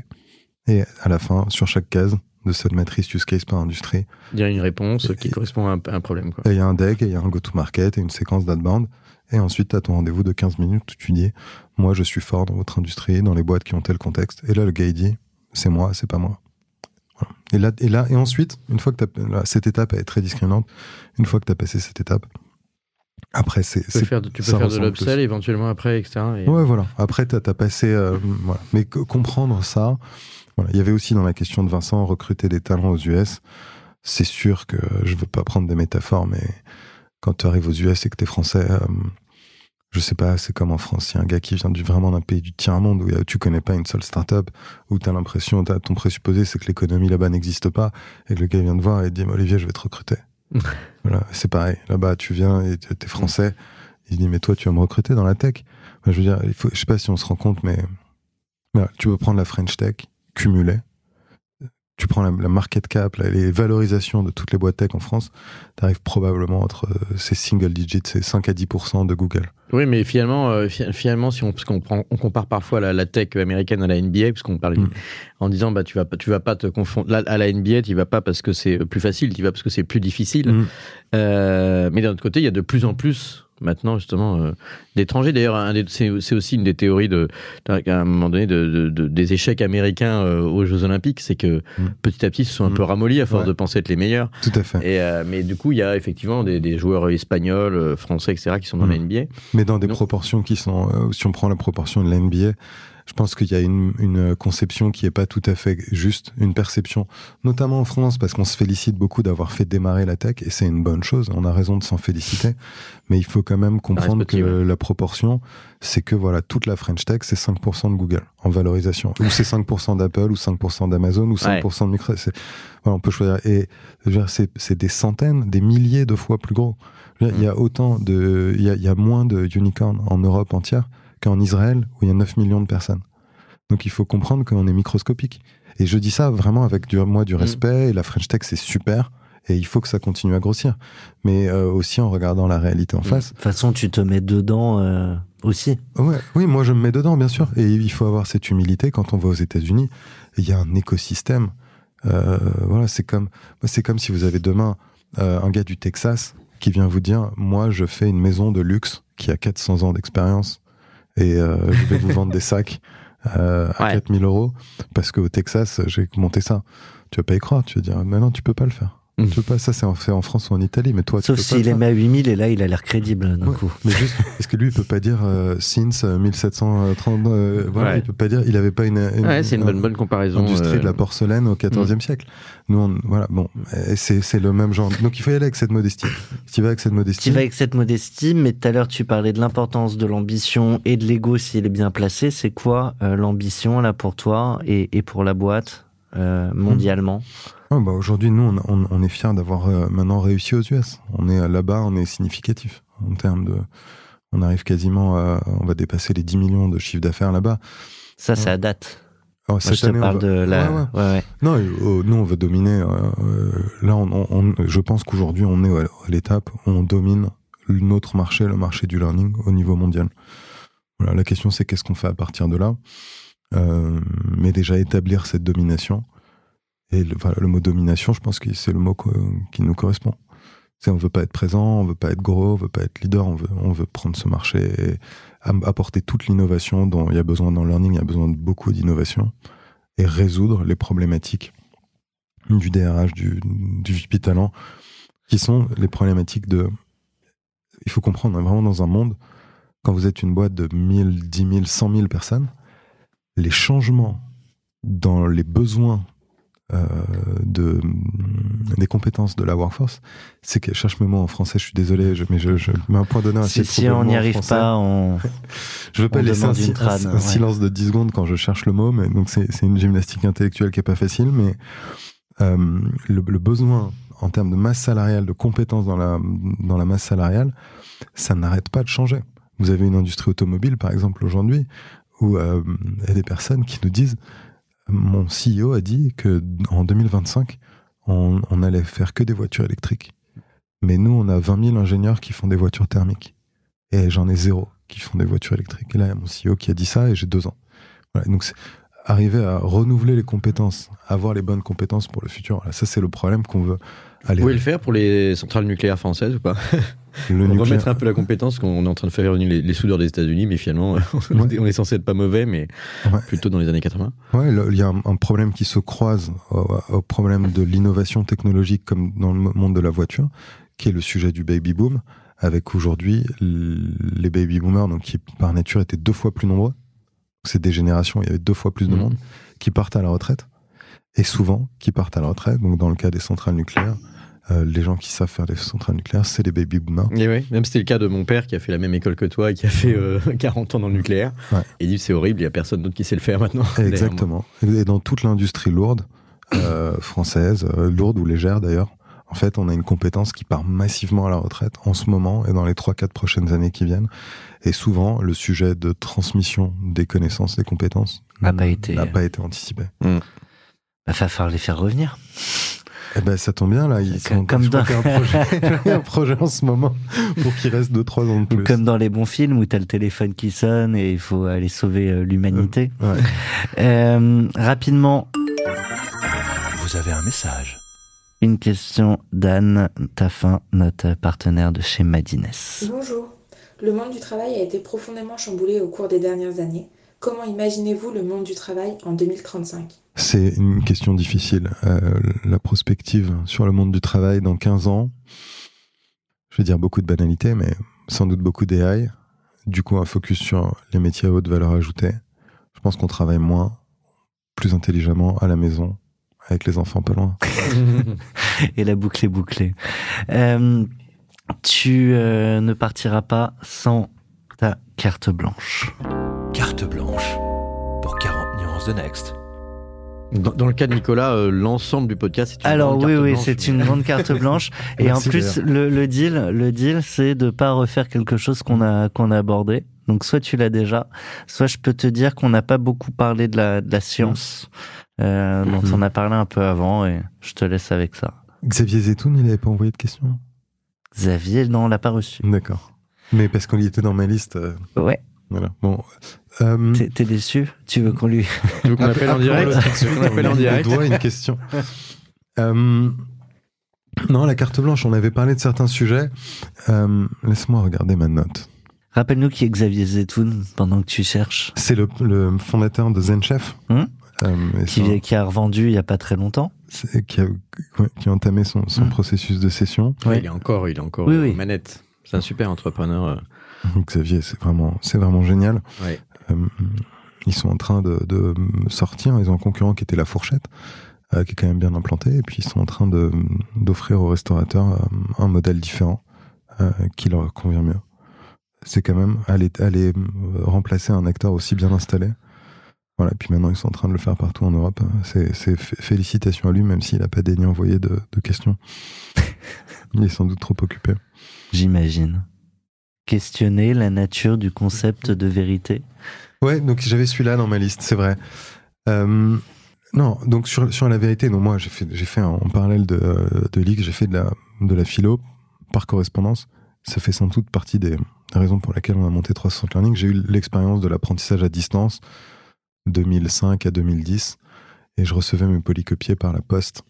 Et à la fin, sur chaque case de cette matrice use case par industrie, Il y a une réponse qui correspond à un, à un problème. Quoi. et il y a un deck, et il y a un go-to-market et une séquence d'outbound. Et ensuite, tu as ton rendez-vous de 15 minutes où tu dis Moi, je suis fort dans votre industrie, dans les boîtes qui ont tel contexte. Et là, le gars, il dit C'est moi, c'est pas moi. Voilà. Et, là, et là, et ensuite, une fois que là, cette étape elle est très discriminante, une fois que tu as passé cette étape, après, c'est. Tu peux c'est- faire de, de l'upsell éventuellement après, etc. Et- Ouais, voilà. Après, tu as, passé. euh, voilà. Mais comprendre ça, voilà. il y avait aussi dans la question de Vincent recruter des talents aux US. C'est sûr que je veux pas prendre des métaphores, mais quand tu arrives aux US et que tu es français, euh, je sais pas, c'est comme en France. Il y a un gars qui vient du, vraiment d'un pays du tiers-monde où euh, tu connais pas une seule start-up, où tu as l'impression, t'as- ton présupposé, c'est que l'économie là-bas n'existe pas, et que le gars vient te voir et te dit Olivier, je vais te recruter. [laughs] voilà, c'est pareil. Là-bas, tu viens et tu es français. Il dit, mais toi, tu vas me recruter dans la tech. Je veux dire, il faut, je sais pas si on se rend compte, mais tu veux prendre la French Tech, cumulée. Tu prends la, la market cap, la- les valorisations de toutes les boîtes tech en France, tu arrives probablement entre euh, ces single digits, ces 5 à 10% de Google. Oui, mais finalement, euh, fi- finalement, si on, parce qu'on prend, on compare parfois la, la tech américaine à la NBA, parce qu'on parle Mm. en disant, bah, tu vas, pas- tu vas pas te confondre. Là, à la NBA, tu vas pas parce que c'est plus facile, tu vas parce que c'est plus difficile. Mm. Euh, mais d'un autre côté, il y a de plus en plus maintenant justement euh, d'étrangers. D'ailleurs, c'est aussi une des théories de, à un moment donné de, de- de- des échecs américains euh, aux Jeux Olympiques, c'est que Mm. petit à petit, ils se sont un Mm. peu ramollis à force Ouais. de penser être les meilleurs. Tout à fait. Et, euh, mais du coup, il y a effectivement des, des joueurs espagnols, euh, français, etc., qui sont dans Mm. la NBA. Mais dans des proportions qui sont, si on prend la proportion de la NBA, je pense qu'il y a une, une conception qui est pas tout à fait juste, une perception, notamment en France, parce qu'on se félicite beaucoup d'avoir fait démarrer la tech, et c'est une bonne chose, on a raison de s'en féliciter, mais il faut quand même comprendre que la proportion, c'est que voilà, toute la French Tech, c'est 5% de Google en valorisation, ou c'est 5% d'Apple, ou 5% d'Amazon, ou 5% de Microsoft. C'est- Voilà, on peut choisir. Et c'est des centaines, des milliers de fois plus gros. Il y a autant de, il y a, il y a moins de unicorns en Europe entière qu'en Israël où il y a 9 millions de personnes. Donc il faut comprendre qu'on est microscopique. Et je dis ça vraiment avec du, moi du respect. Et la French Tech c'est super. Et il faut que ça continue à grossir. Mais euh, aussi en regardant la réalité en face. De toute façon, tu te mets dedans euh, aussi. Ouais, oui, moi je me mets dedans, bien sûr. Et il faut avoir cette humilité quand on va aux États-Unis. Il y a un écosystème. Euh, voilà, c'est comme, c'est comme si vous avez demain un gars du Texas qui vient vous dire, moi je fais une maison de luxe qui a 400 ans d'expérience et euh, je vais vous vendre des sacs euh, à Ouais. 4000 euros parce qu'au Texas j'ai monté ça. Tu vas pas y croire, tu vas dire, mais non, tu peux pas le faire. Mm. Tu peux pas, ça c'est en, en France ou en Italie, mais toi, Sauf tu s'il est faire. mis à 8000 et là, il a l'air crédible d'un Ouais. coup. Mais juste, est-ce que lui, il peut pas dire euh, since euh, 1730 euh, Voilà, Ouais. il peut pas dire. Il avait pas une, une, Ouais, c'est une bonne, une bonne comparaison. industrie euh, de la porcelaine au XIVe siècle. Nous, on, voilà, bon, c'est c'est le même genre. Donc il faut y aller avec cette modestie. Si tu vas avec cette modestie, Tu vas avec cette modestie, mais tout à l'heure, tu parlais de l'importance de l'ambition et de l'ego s'il est bien placé. C'est quoi euh, l'ambition là pour toi et, et pour la boîte euh, mondialement? Ah, bah, aujourd'hui, nous, on, on, on est fiers d'avoir euh, maintenant réussi aux US. On est euh, là-bas, on est significatif en termes de. On arrive quasiment à. On va dépasser les 10 millions de chiffre d'affaires là-bas. Ça, c'est Ouais. à date. Oh, Moi, je te on parle va- de la. Ouais, ouais. Non, euh, nous on veut dominer. euh, euh, là, on- on- je pense qu'aujourd'hui on est à l'étape où on domine notre marché, le marché du learning au niveau mondial. Voilà, la question c'est qu'est-ce qu'on fait à partir de là? Euh, mais déjà établir cette domination. Et le, mot domination, je pense que c'est le mot qui nous correspond. C'est on veut pas être présent, on veut pas être gros, on veut pas être leader, on veut, on veut prendre ce marché et apporter toute l'innovation dont il y a besoin dans le learning, il y a besoin de beaucoup d'innovation et résoudre les problématiques du DRH, du, du VP Talent, qui sont les problématiques de... Il faut comprendre, on est vraiment dans un monde quand vous êtes une boîte de 1000, 10 000, 100 000 personnes, les changements dans les besoins de, des compétences de la workforce, c'est que, cherche mes mots en français, je suis désolé, je, mais je, je mets un point d'honneur à Si, si on n'y arrive pas, on. [laughs] Je veux pas laisser un, une un ouais. silence de 10 secondes quand je cherche le mot, mais donc c'est c'est une gymnastique intellectuelle qui est pas facile, mais euh, le, le besoin en termes de masse salariale, de compétences dans la, dans la masse salariale, ça n'arrête pas de changer. Vous avez une industrie automobile, par exemple, aujourd'hui, où euh, il y a des personnes qui nous disent mon CEO a dit que en 2025, on, on allait faire que des voitures électriques. Mais nous, on a 20 000 ingénieurs qui font des voitures thermiques. Et j'en ai zéro qui font des voitures électriques. Et là, il y a mon CEO qui a dit ça et j'ai deux ans. Voilà, donc, arriver à renouveler les compétences, avoir les bonnes compétences pour le futur. Voilà, ça, c'est le problème qu'on veut Vous aller pouvez le faire pour les centrales nucléaires françaises ou pas? [laughs] le On nucléaire. remettre un peu la compétence qu'on est en train de faire les, les soudeurs des États-Unis, mais finalement, [laughs] on est- on est censé être pas mauvais, mais Ouais. plutôt dans les années 80. Ouais, il y a un, un problème qui se croise au, au problème de l'innovation technologique comme dans le monde de la voiture, qui est le sujet du baby boom, avec aujourd'hui les baby boomers, donc qui par nature étaient deux fois plus nombreux. C'est des générations, il y avait deux fois plus de Mhm. monde qui partent à la retraite, et souvent qui partent à la retraite. Donc dans le cas des centrales nucléaires, euh, les gens qui savent faire des centrales nucléaires, c'est les baby boomers. Et oui, même c'était le cas de mon père qui a fait la même école que toi et qui a fait euh, [laughs] 40 ans dans le nucléaire. Ouais. Et il dit c'est horrible, il y a personne d'autre qui sait le faire maintenant. [laughs] Exactement. Et dans toute l'industrie lourde, euh, française, euh, lourde ou légère d'ailleurs, en fait, on a une compétence qui part massivement à la retraite en ce moment et dans les 3-4 prochaines années qui viennent. Et souvent, le sujet de transmission des connaissances, des compétences N'a pas été- n'a pas été anticipé. Bah, va falloir les faire revenir. Eh ben, ça tombe bien, là. Ils sont, comme dans- un [laughs] projet, il y a un projet en ce moment pour qu'il reste 2-3 ans de Ou plus. comme dans les bons films où t'as le téléphone qui sonne et il faut aller sauver euh, l'humanité. Ouais. Euh, rapidement, Vous avez un message. une question d'Anne Taffin, notre partenaire de chez Madines. Bonjour. Le monde du travail a été profondément chamboulé au cours des dernières années. Comment imaginez-vous le monde du travail en 2035 C'est une question difficile. Euh, la prospective sur le monde du travail dans 15 ans, je vais dire beaucoup de banalités, mais sans doute beaucoup d'AI. Du coup, un focus sur les métiers à haute valeur ajoutée. Je pense qu'on travaille moins, plus intelligemment à la maison, avec les enfants pas loin. [laughs] Et la boucle est bouclée. Euh, tu euh, ne partiras pas sans ta carte blanche. Carte blanche pour 40 nuances de Next. Dans, dans le cas de Nicolas, euh, l'ensemble du podcast c'est une Alors grande oui, carte oui, c'est une grande carte [laughs] blanche. et en Merci, plus, le, le deal, le deal, c'est de pas refaire quelque chose qu'on a qu'on a abordé. Donc soit tu l'as déjà, soit je peux te dire qu'on n'a pas beaucoup parlé de la, de la science, euh, dont Mhm. on a parlé un peu avant, et je te laisse avec ça. Xavier Zetoun, il n'avait pas envoyé de questions? Xavier, non, on l'a pas reçu. D'accord. Mais parce qu'on y était dans ma liste. euh, Ouais, voilà. Bon. Euh, t'es déçu Tu veux qu'on lui Tu veux qu'on appelle en direct [laughs] Tu veux qu'on appelle en on me direct doit une question. Euh, non, la carte blanche, on avait parlé de certains sujets. Euh, Laisse-moi regarder ma note. Rappelle-nous qui est Xavier Zetoun pendant que tu cherches, C'est le, le fondateur de ZenChef. Hum Euh, qui, c'est un- qui a revendu il y a pas très longtemps. c'est- qui, a, ouais, qui a entamé son, son Hum. processus de session. Il est encore, il est encore Oui, oui. manette. C'est un super entrepreneur. [laughs] Xavier, c'est vraiment, c'est vraiment génial. Ouais. Euh, ils sont en train de, de sortir. Ils ont un concurrent qui était la fourchette, euh, qui est quand même bien implanté. Et puis ils sont en train de, d'offrir aux restaurateurs euh, un modèle différent qui leur convient mieux. C'est quand même aller, aller remplacer un acteur aussi bien installé. Voilà. Et puis maintenant ils sont en train de le faire partout en Europe. C'est, c'est fé- félicitations à lui, même s'il n'a pas daigné envoyer de, de questions. [laughs] il est sans doute trop occupé. J'imagine. Questionner la nature du concept de vérité. Ouais, donc j'avais celui-là dans ma liste, c'est vrai. Euh, non, donc sur, la vérité, non, moi j'ai fait, en parallèle de, de j'ai fait de la, philo par correspondance. Ça fait sans doute partie des raisons pour lesquelles on a monté 360 Learning. J'ai eu l'expérience de l'apprentissage à distance 2005 à 2010 et je recevais mes polycopiés par la poste.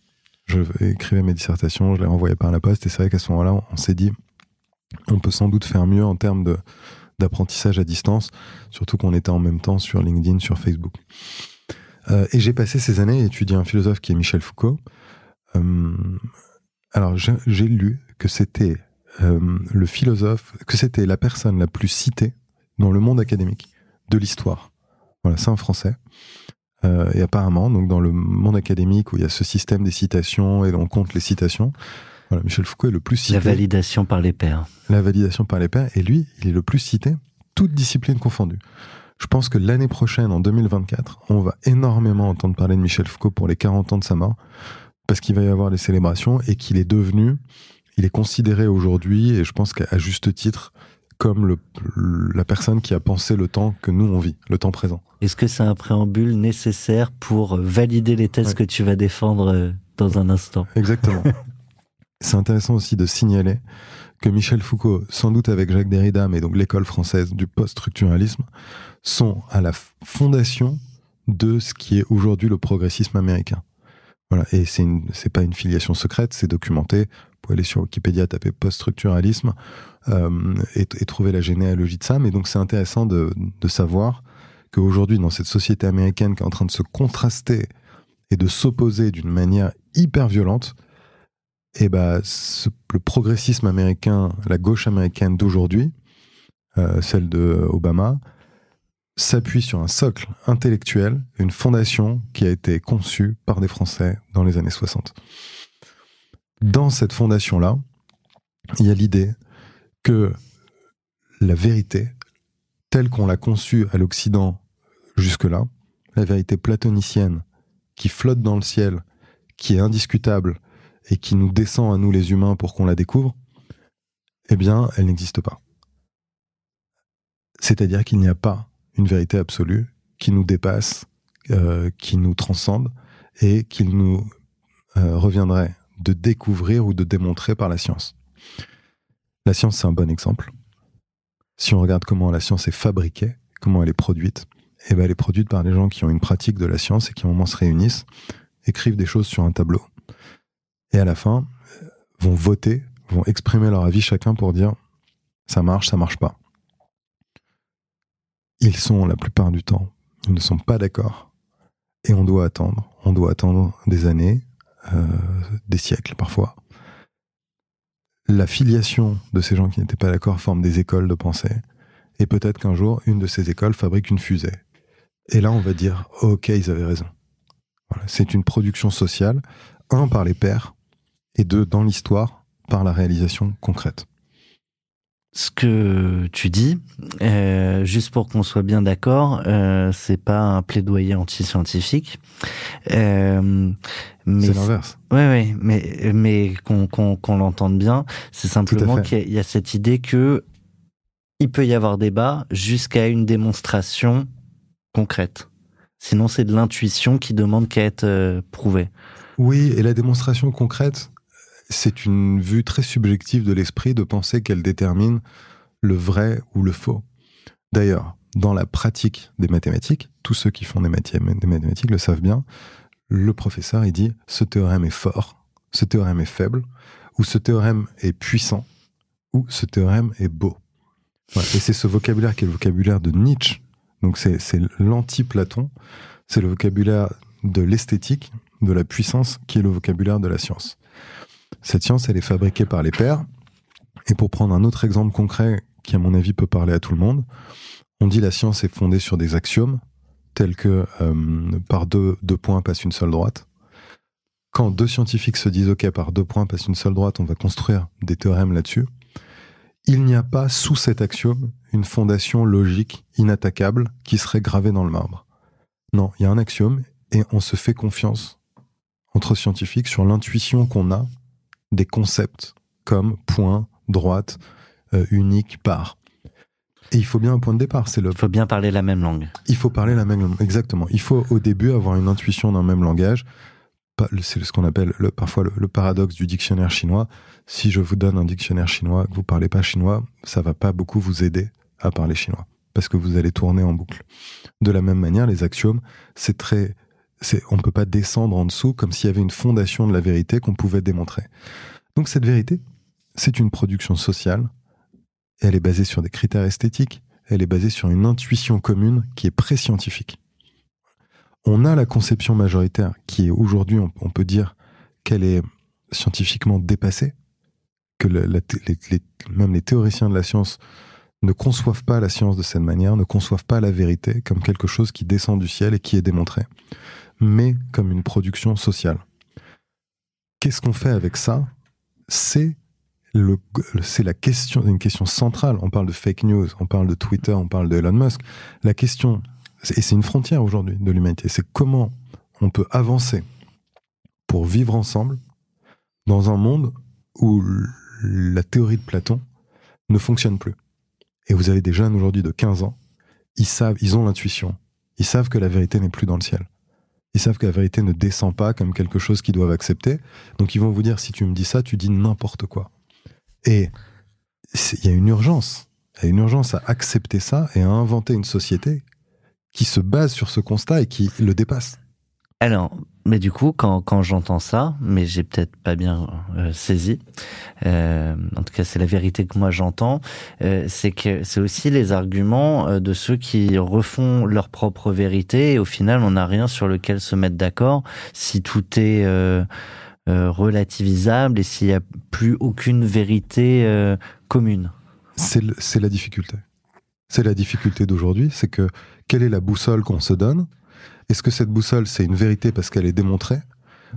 Je écrivais mes dissertations, je les renvoyais par la poste et c'est vrai qu'à ce moment-là, on s'est dit, on peut sans doute faire mieux en termes de, d'apprentissage à distance, surtout qu'on était en même temps sur LinkedIn, sur Facebook. Euh, et j'ai passé ces années à étudier un philosophe qui est Michel Foucault. Euh, alors j'ai lu que c'était euh, le philosophe, que c'était la personne la plus citée dans le monde académique de l'histoire. Voilà, c'est un Français. Et apparemment, donc dans le monde académique où il y a ce système des citations et on compte les citations, voilà, Michel Foucault est le plus cité. La validation par les pairs. La validation par les pairs. Et lui, il est le plus cité, toutes disciplines confondues. Je pense que l'année prochaine, en 2024, on va énormément entendre parler de Michel Foucault pour les 40 ans de sa mort, parce qu'il va y avoir les célébrations et qu'il est devenu, il est considéré aujourd'hui, et je pense qu'à juste titre, comme le, la personne qui a pensé le temps que nous on vit, le temps présent. Est-ce que c'est un préambule nécessaire pour valider les thèses que tu vas défendre euh, dans un instant? Exactement. [laughs] c'est intéressant aussi de signaler que Michel Foucault, sans doute avec Jacques Derrida, mais donc l'école française du post-structuralisme, sont à la fondation de ce qui est aujourd'hui le progressisme américain. Voilà. Et c'est c'est pas une filiation secrète, c'est documenté. Vous pouvez aller sur Wikipédia, taper post-structuralisme euh, et, et, trouver la généalogie de ça. Mais donc c'est intéressant de, de savoir qu'aujourd'hui, dans cette société américaine qui est en train de se contraster et de s'opposer d'une manière hyper violente, et ben, le progressisme américain, la gauche américaine d'aujourd'hui, euh, celle de Obama, s'appuie sur un socle intellectuel, une fondation qui a été conçue par des Français dans les années 60. Dans cette fondation-là, il y a l'idée que la vérité, telle qu'on l'a conçue à l'Occident jusque-là, la vérité platonicienne qui flotte dans le ciel, qui est indiscutable et qui nous descend à nous les humains pour qu'on la découvre, eh bien, elle n'existe pas. C'est-à-dire qu'il n'y a pas une vérité absolue qui nous dépasse, euh, qui nous transcende et qu'il nous euh, reviendrait de découvrir ou de démontrer par la science. La science, c'est un bon exemple. Si on regarde comment la science est fabriquée, comment elle est produite, eh ben elle est produite par des gens qui ont une pratique de la science et qui, au moment, se réunissent, écrivent des choses sur un tableau, et à la fin, vont voter, vont exprimer leur avis chacun pour dire ça marche, ça marche pas. Ils sont la plupart du temps, ils ne sont pas d'accord. Et on doit attendre, on doit attendre des années, euh, des siècles parfois. La filiation de ces gens qui n'étaient pas d'accord forme des écoles de pensée. Et peut-être qu'un jour, une de ces écoles fabrique une fusée. Et là, on va dire, ok, ils avaient raison. C'est une production sociale, un par les pairs, et deux, dans l'histoire, par la réalisation concrète ce que tu dis, euh, juste pour qu'on soit bien d'accord, euh, c'est pas un plaidoyer anti-scientifique. Euh, c'est l'inverse. Oui, oui, mais mais qu'on qu'on l'entende bien, c'est simplement qu'il y, y, a cette idée que il peut y avoir débat jusqu'à une démonstration concrète. Sinon, c'est de l'intuition qui demande qu'à être euh, prouvée. Oui, et la démonstration concrète, c'est une vue très subjective de l'esprit de penser qu'elle détermine le vrai ou le faux. D'ailleurs, dans la pratique des mathématiques, tous ceux qui font des, mathématiques le savent bien, le professeur, il dit ce théorème est fort, ce théorème est faible, ou ce théorème est puissant, ou ce théorème est beau. Et c'est ce vocabulaire qui est le vocabulaire de Nietzsche, donc c'est l'anti-Platon, c'est le vocabulaire de l'esthétique, de la puissance, qui est le vocabulaire de la science. Cette science, elle est fabriquée par les pairs. Et pour prendre un autre exemple concret qui, à mon avis, peut parler à tout le monde, on dit la science est fondée sur des axiomes tels que euh, par deux, deux points passe une seule droite. Quand deux scientifiques se disent OK, par deux points passe une seule droite, on va construire des théorèmes là-dessus. Il n'y a pas sous cet axiome une fondation logique inattaquable qui serait gravée dans le marbre. Non, il y a un axiome et on se fait confiance entre scientifiques sur l'intuition qu'on a des concepts comme point, droite, euh, unique, part. Et il faut bien un point de départ. C'est le. Il faut bien parler la même langue. Il faut parler la même langue, exactement. Il faut au début avoir une intuition d'un même langage. C'est ce qu'on appelle le, parfois le, paradoxe du dictionnaire chinois. Si je vous donne un dictionnaire chinois, que vous parlez pas chinois, ça va pas beaucoup vous aider à parler chinois parce que vous allez tourner en boucle. De la même manière, les axiomes, c'est très on ne peut pas descendre en dessous comme s'il y avait une fondation de la vérité qu'on pouvait démontrer. Donc cette vérité, c'est une production sociale, elle est basée sur des critères esthétiques, elle est basée sur une intuition commune qui est pré-scientifique. On a la conception majoritaire qui est aujourd'hui, on, peut dire qu'elle est scientifiquement dépassée, que même les théoriciens de la science ne conçoivent pas la science de cette manière, ne conçoivent pas la vérité comme quelque chose qui descend du ciel et qui est démontré, mais comme une production sociale. Qu'est-ce qu'on fait avec ça? C'est c'est la question, une question centrale. On parle de fake news, on parle de Twitter, on parle de Elon Musk. La question, et c'est une frontière aujourd'hui de l'humanité, c'est comment on peut avancer pour vivre ensemble dans un monde où la théorie de Platon ne fonctionne plus. Et vous avez des jeunes aujourd'hui de 15 ans, ils savent, ils ont l'intuition, ils savent que la vérité n'est plus dans le ciel. Ils savent que la vérité ne descend pas comme quelque chose qu'ils doivent accepter. Donc ils vont vous dire, si tu me dis ça, tu dis n'importe quoi. Et il y a une urgence. Il y a une urgence à accepter ça et à inventer une société qui se base sur ce constat et qui le dépasse. Alors, mais du coup, quand, quand j'entends ça, mais j'ai peut-être pas bien euh, saisi, euh, en tout cas c'est la vérité que moi j'entends, euh, c'est que c'est aussi les arguments de ceux qui refont leur propre vérité et au final on n'a rien sur lequel se mettre d'accord si tout est relativisable et s'il n'y a plus aucune vérité commune. C'est la difficulté. C'est la difficulté d'aujourd'hui, c'est que quelle est la boussole qu'on se donne est-ce que cette boussole, c'est une vérité parce qu'elle est démontrée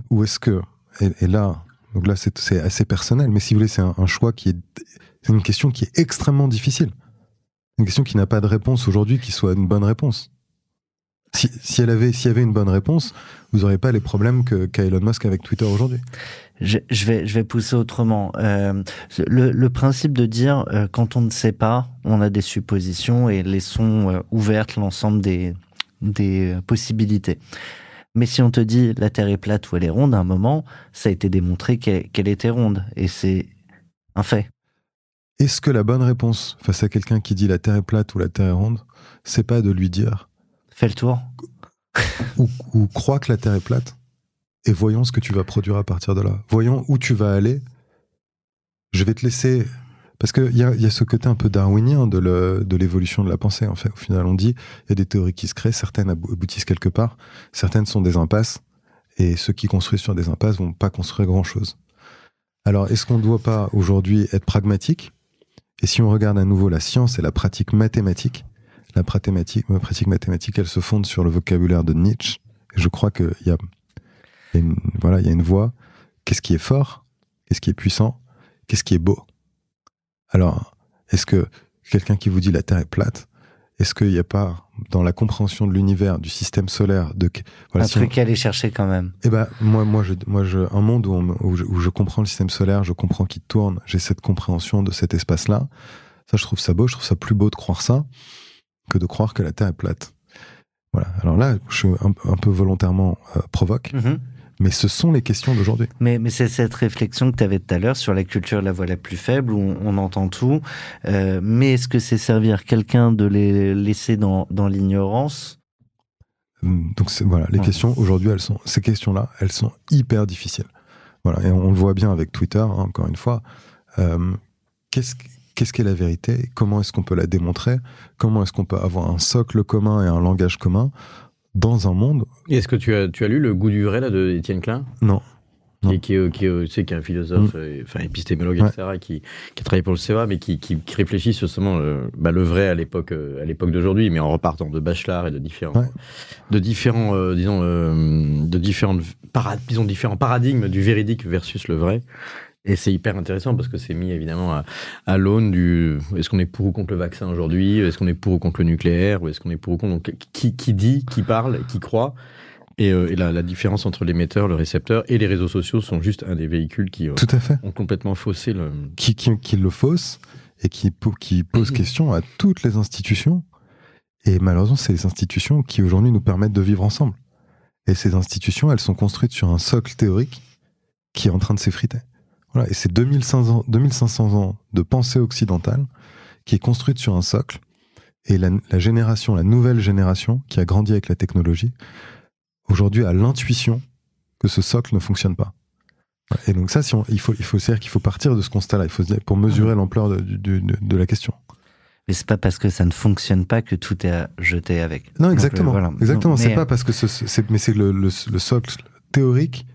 Ou est-ce que, et, là, donc là, c'est assez personnel, mais si vous voulez, c'est un, choix qui est, c'est une question qui est extrêmement difficile. Une question qui n'a pas de réponse aujourd'hui qui soit une bonne réponse. Si, si elle avait, s'il y avait une bonne réponse, vous n'aurez pas les problèmes qu'a Elon Musk avec Twitter aujourd'hui. Je, vais, je vais pousser autrement. Euh, le, le, principe de dire euh, quand on ne sait pas, on a des suppositions et laissons euh, ouvertes l'ensemble des, des possibilités. Mais si on te dit la Terre est plate ou elle est ronde, à un moment, ça a été démontré qu'elle était ronde. Et c'est un fait. Est-ce que la bonne réponse face à quelqu'un qui dit la Terre est plate ou la Terre est ronde, c'est pas de lui dire Fais le tour. [laughs] ou, ou crois que la Terre est plate et voyons ce que tu vas produire à partir de là. Voyons où tu vas aller. Je vais te laisser parce qu'il y a, y a ce côté un peu darwinien de l'évolution de, la pensée, en fait. Au final, on dit, il y a des théories qui se créent, certaines aboutissent quelque part, certaines sont des impasses, et ceux qui construisent sur des impasses vont pas construire grand-chose. Alors, est-ce qu'on ne doit pas aujourd'hui être pragmatique? Et si on regarde à nouveau la science et la pratique mathématique, la pratique, mathématique, elle se fonde sur le vocabulaire de Nietzsche. Et je crois qu'il y a, une, voilà, il y a une voie. Qu'est-ce qui est fort? Qu'est-ce qui est puissant? Qu'est-ce qui est beau? Alors, est-ce que quelqu'un qui vous dit la Terre est plate, est-ce qu'il n'y a pas dans la compréhension de l'univers, du système solaire, de un truc à aller chercher quand même Eh ben moi, moi, je, moi, je, un monde où, je, comprends le système solaire, je comprends qu'il tourne, j'ai cette compréhension de cet espace-là. Ça, je trouve ça beau. Je trouve ça plus beau de croire ça que de croire que la Terre est plate. Voilà. Alors là, je suis un, peu volontairement euh, provoque. Mm-hmm. Mais ce sont les questions d'aujourd'hui. Mais, mais c'est cette réflexion que tu avais tout à l'heure sur la culture de la voix la plus faible, où on, entend tout. Euh, mais est-ce que c'est servir quelqu'un de les laisser dans, dans l'ignorance? Hum, Donc voilà, les questions aujourd'hui, elles sont ces questions-là, elles sont hyper difficiles. Voilà, et on le voit bien avec Twitter, hein, encore une fois. Euh, qu'est-ce qu'est-ce qu'est la vérité? Comment est-ce qu'on peut la démontrer? Comment est-ce qu'on peut avoir un socle commun et un langage commun? Dans un monde. Est-ce que tu as, tu as lu Le goût du vrai là, de Étienne Klein? Non. Qui, qui, qui, qui, est un philosophe, mm. euh, enfin épistémologue, etc., qui, a travaillé pour le CEA, mais qui, réfléchit sur justement le, bah, le vrai à l'époque, euh, à l'époque d'aujourd'hui, mais en repartant de Bachelard et de différents, de différents, euh, disons, de différentes, disons, différents paradigmes du véridique versus le vrai. Et c'est hyper intéressant parce que c'est mis évidemment à, à l'aune du est-ce qu'on est pour ou contre le vaccin aujourd'hui? Est-ce qu'on est pour ou contre le nucléaire? Ou est-ce qu'on est pour ou contre donc, qui, qui dit, qui parle, qui croit? Et, euh, et la, la, différence entre l'émetteur, le récepteur et les réseaux sociaux sont juste un des véhicules qui euh, Tout à fait. ont complètement faussé le. Qui, qui, qui le fausse et qui, qui pose question à toutes les institutions. Et malheureusement, c'est les institutions qui aujourd'hui nous permettent de vivre ensemble. Et ces institutions, elles sont construites sur un socle théorique qui est en train de s'effriter. Voilà, et c'est 2500, 2500 ans de pensée occidentale qui est construite sur un socle. Et la, génération, la nouvelle génération qui a grandi avec la technologie, aujourd'hui a l'intuition que ce socle ne fonctionne pas. Et donc ça, si il faut, il faut dire qu'il faut partir de ce constat-là. Il faut pour mesurer l'ampleur de, de, de, la question. Mais c'est pas parce que ça ne fonctionne pas que tout est à jeter avec. Non, exactement. exactement. C'est pas parce que mais c'est le, le, le, socle théorique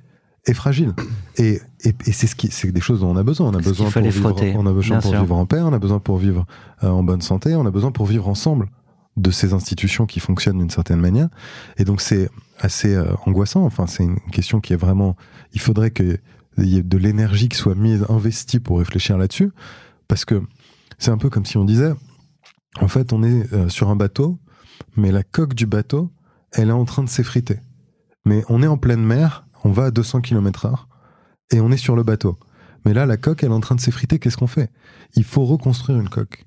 est fragile. Et, et, et c'est ce qui, c'est des choses dont on a besoin. On a besoin pour vivre, frotter, on a besoin pour sûr. vivre en paix, on a besoin pour vivre euh, en bonne santé, on a besoin pour vivre ensemble de ces institutions qui fonctionnent d'une certaine manière. Et donc c'est assez euh, angoissant. Enfin, c'est une question qui est vraiment. Il faudrait qu'il y ait de l'énergie qui soit mise, investie pour réfléchir là-dessus, parce que c'est un peu comme si on disait, en fait, on est euh, sur un bateau, mais la coque du bateau, elle est en train de s'effriter. Mais on est en pleine mer, on va à 200 km/h et on est sur le bateau. Mais là, la coque, elle est en train de s'effriter. Qu'est-ce qu'on fait? Il faut reconstruire une coque.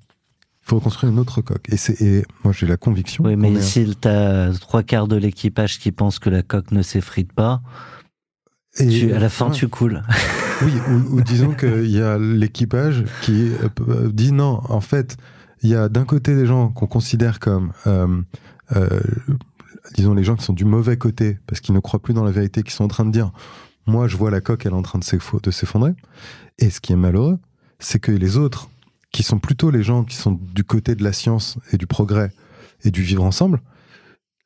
Il faut reconstruire une autre coque. Et, c'est, et moi, j'ai la conviction. Oui, mais si t'as trois quarts de l'équipage qui pense que la coque ne s'effrite pas, et- tu- à la fin, Ouais. tu coules. Oui, ou, ou [laughs] disons qu'il y a l'équipage qui euh, dit non, en fait, il y a d'un côté des gens qu'on considère comme, euh, euh, disons, les gens qui sont du mauvais côté, parce qu'ils ne croient plus dans la vérité, qui sont en train de dire, moi, je vois la coque, elle est en train de s'effo- de s'effondrer. Et ce qui est malheureux, c'est que les autres, qui sont plutôt les gens qui sont du côté de la science et du progrès et du vivre ensemble,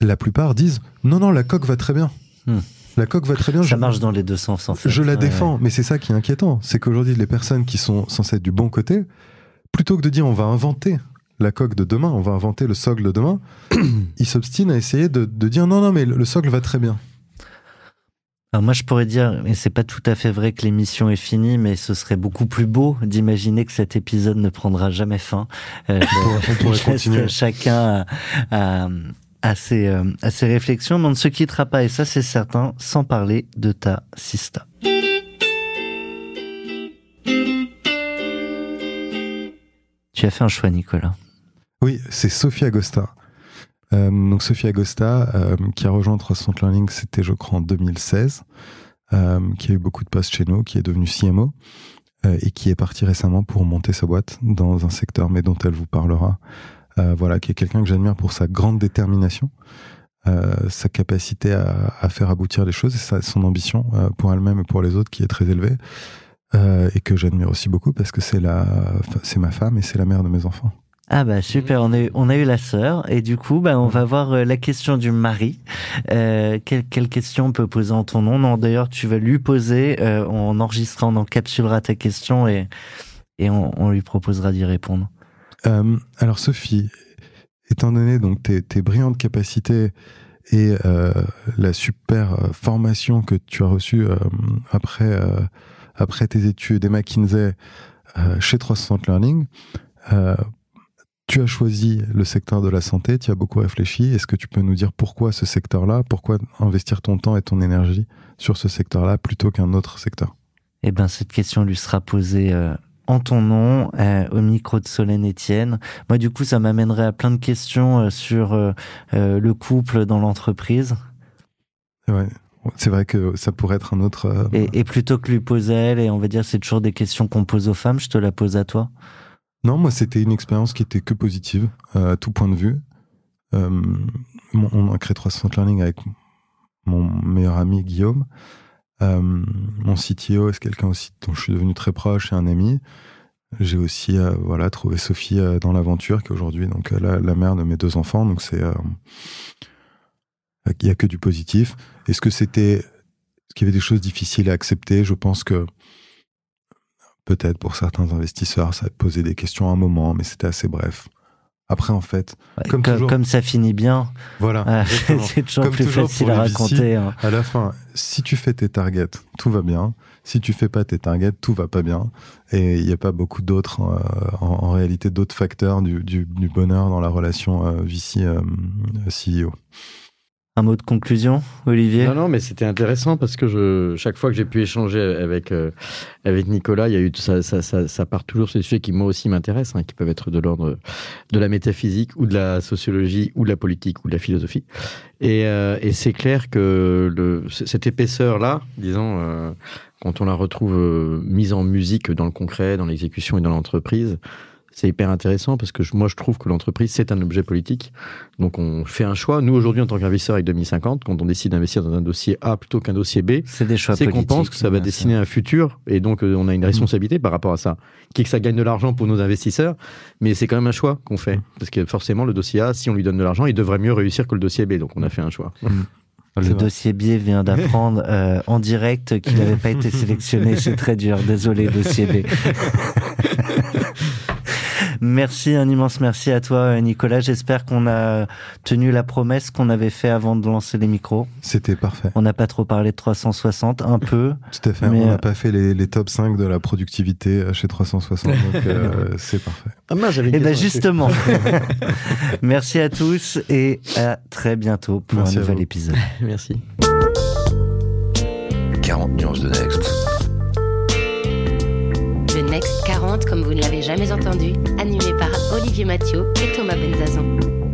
la plupart disent, non, non, la coque va très bien. Hmm. La coque va très bien. Ça je- marche dans les deux sens, en fait. je la Ouais, défends, mais c'est ça qui est inquiétant. C'est qu'aujourd'hui, les personnes qui sont censées être du bon côté, plutôt que de dire on va inventer la coque de demain, on va inventer le socle de demain, [clears throat] ils s'obstinent à essayer de, de dire non, non, mais le, le socle va très bien. Alors moi, je pourrais dire, et c'est pas tout à fait vrai que l'émission est finie, mais ce serait beaucoup plus beau d'imaginer que cet épisode ne prendra jamais fin. Euh, On pourrait continuer. chacun à, à- à ses, euh, à ses réflexions, mais on ne se quittera pas, et ça c'est certain, sans parler de ta sista. Tu as fait un choix, Nicolas. Oui, c'est Sophie Agosta. Euh, donc Sophie Agosta, euh, qui a rejoint 360 Learning, c'était je crois en 2016, euh, qui a eu beaucoup de postes chez nous, qui est devenue CMO et qui est partie récemment pour monter sa boîte dans un secteur, mais dont elle vous parlera. Voilà, qui est quelqu'un que j'admire pour sa grande détermination, sa capacité à, faire aboutir les choses et son ambition pour elle-même et pour les autres qui est très élevée. et que j'admire aussi beaucoup parce que c'est la, c'est ma femme et c'est la mère de mes enfants. Ah bah super, on a eu, on a eu la sœur et du coup bah on va voir euh, la question du mari. Euh, quelle, quelle question on peut poser en ton nom? Non d'ailleurs tu vas lui poser, euh, on enregistrera, on encapsulera ta question et, et on, on lui proposera d'y répondre. Euh, alors Sophie, étant donné donc tes, tes brillantes capacités et la super formation que tu as reçue après après tes études et McKinsey chez 360 Learning, tu as choisi le secteur de la santé, tu as beaucoup réfléchi. Est-ce que tu peux nous dire pourquoi ce secteur-là? Pourquoi investir ton temps et ton énergie sur ce secteur-là plutôt qu'un autre secteur? Eh ben cette question lui sera posée euh, en ton nom euh, au micro de Solène Etienne. Moi du coup ça m'amènerait à plein de questions euh, sur le couple dans l'entreprise. Ouais. C'est vrai que ça pourrait être un autre. Et, et plutôt que lui poser à elle, et on va dire c'est toujours des questions qu'on pose aux femmes, je te la pose à toi. Non, moi, c'était une expérience qui était que positive, euh, à tout point de vue. Euh, on a créé 360 Learning avec mon meilleur ami Guillaume. Euh, mon CTO, c'est quelqu'un aussi dont je suis devenu très proche et un ami? J'ai aussi euh, voilà, trouvé Sophie dans l'aventure, qui est aujourd'hui donc, la, mère de mes deux enfants. Donc, c'est. il n'y a que du positif. Est-ce que c'était. Est-ce qu'il y avait des choses difficiles à accepter? Je pense que peut-être pour certains investisseurs, ça a posé des questions à un moment, mais c'était assez bref. Après, en fait, Ouais, Comme co- toujours. comme ça finit bien, voilà. euh, [laughs] c'est toujours Comme plus toujours facile à raconter. hein. À la fin, si tu fais tes targets, tout va bien. Si tu fais pas tes targets, tout va pas bien. Et il n'y a pas beaucoup d'autres, euh, en, en réalité, d'autres facteurs du, du- du bonheur dans la relation euh, VC-CEO. Un mot de conclusion, Olivier? Non, non, mais c'était intéressant parce que je, chaque fois que j'ai pu échanger avec, euh, avec Nicolas, il y a eu ça, ça, ça, part toujours sur des sujets qui moi aussi m'intéressent, hein, qui peuvent être de l'ordre de la métaphysique ou de la sociologie ou de la politique ou de la philosophie. Et, euh, et c'est clair que le, cette épaisseur-là, disons, euh, quand on la retrouve euh, mise en musique dans le concret, dans l'exécution et dans l'entreprise, c'est hyper intéressant parce que je- moi je trouve que l'entreprise c'est un objet politique. Donc on fait un choix. Nous aujourd'hui en tant qu'investisseurs avec 2050, quand on décide d'investir dans un dossier A plutôt qu'un dossier B, C'est des choix c'est qu'on pense que ça va dessiner un futur et donc euh, on a une responsabilité par rapport à ça. Qui est que ça gagne de l'argent pour nos investisseurs, mais c'est quand même un choix qu'on fait parce que forcément le dossier A, si on lui donne de l'argent, il devrait mieux réussir que le dossier B. Donc on a fait un choix. Le dossier biais vient d'apprendre [laughs] euh, en direct qu'il n'avait pas été sélectionné. C'est très dur. Désolé, dossier B. [laughs] Merci, un immense merci à toi, Nicolas. J'espère qu'on a tenu la promesse qu'on avait fait avant de lancer les micros. C'était parfait. On n'a pas trop parlé de 360, un peu. [laughs] Tout à fait. on n'a euh, pas fait les, les, top 5 de la productivité chez 360, donc euh, [laughs] c'est parfait. Ah, moi, j'avais Et eh ben justement. [laughs] merci à tous et à très bientôt pour un nouvel épisode. Merci. 40 nuances de Next. Next 40 comme vous ne l'avez jamais entendu, animé par Olivier Mathieu et Thomas Benzazan.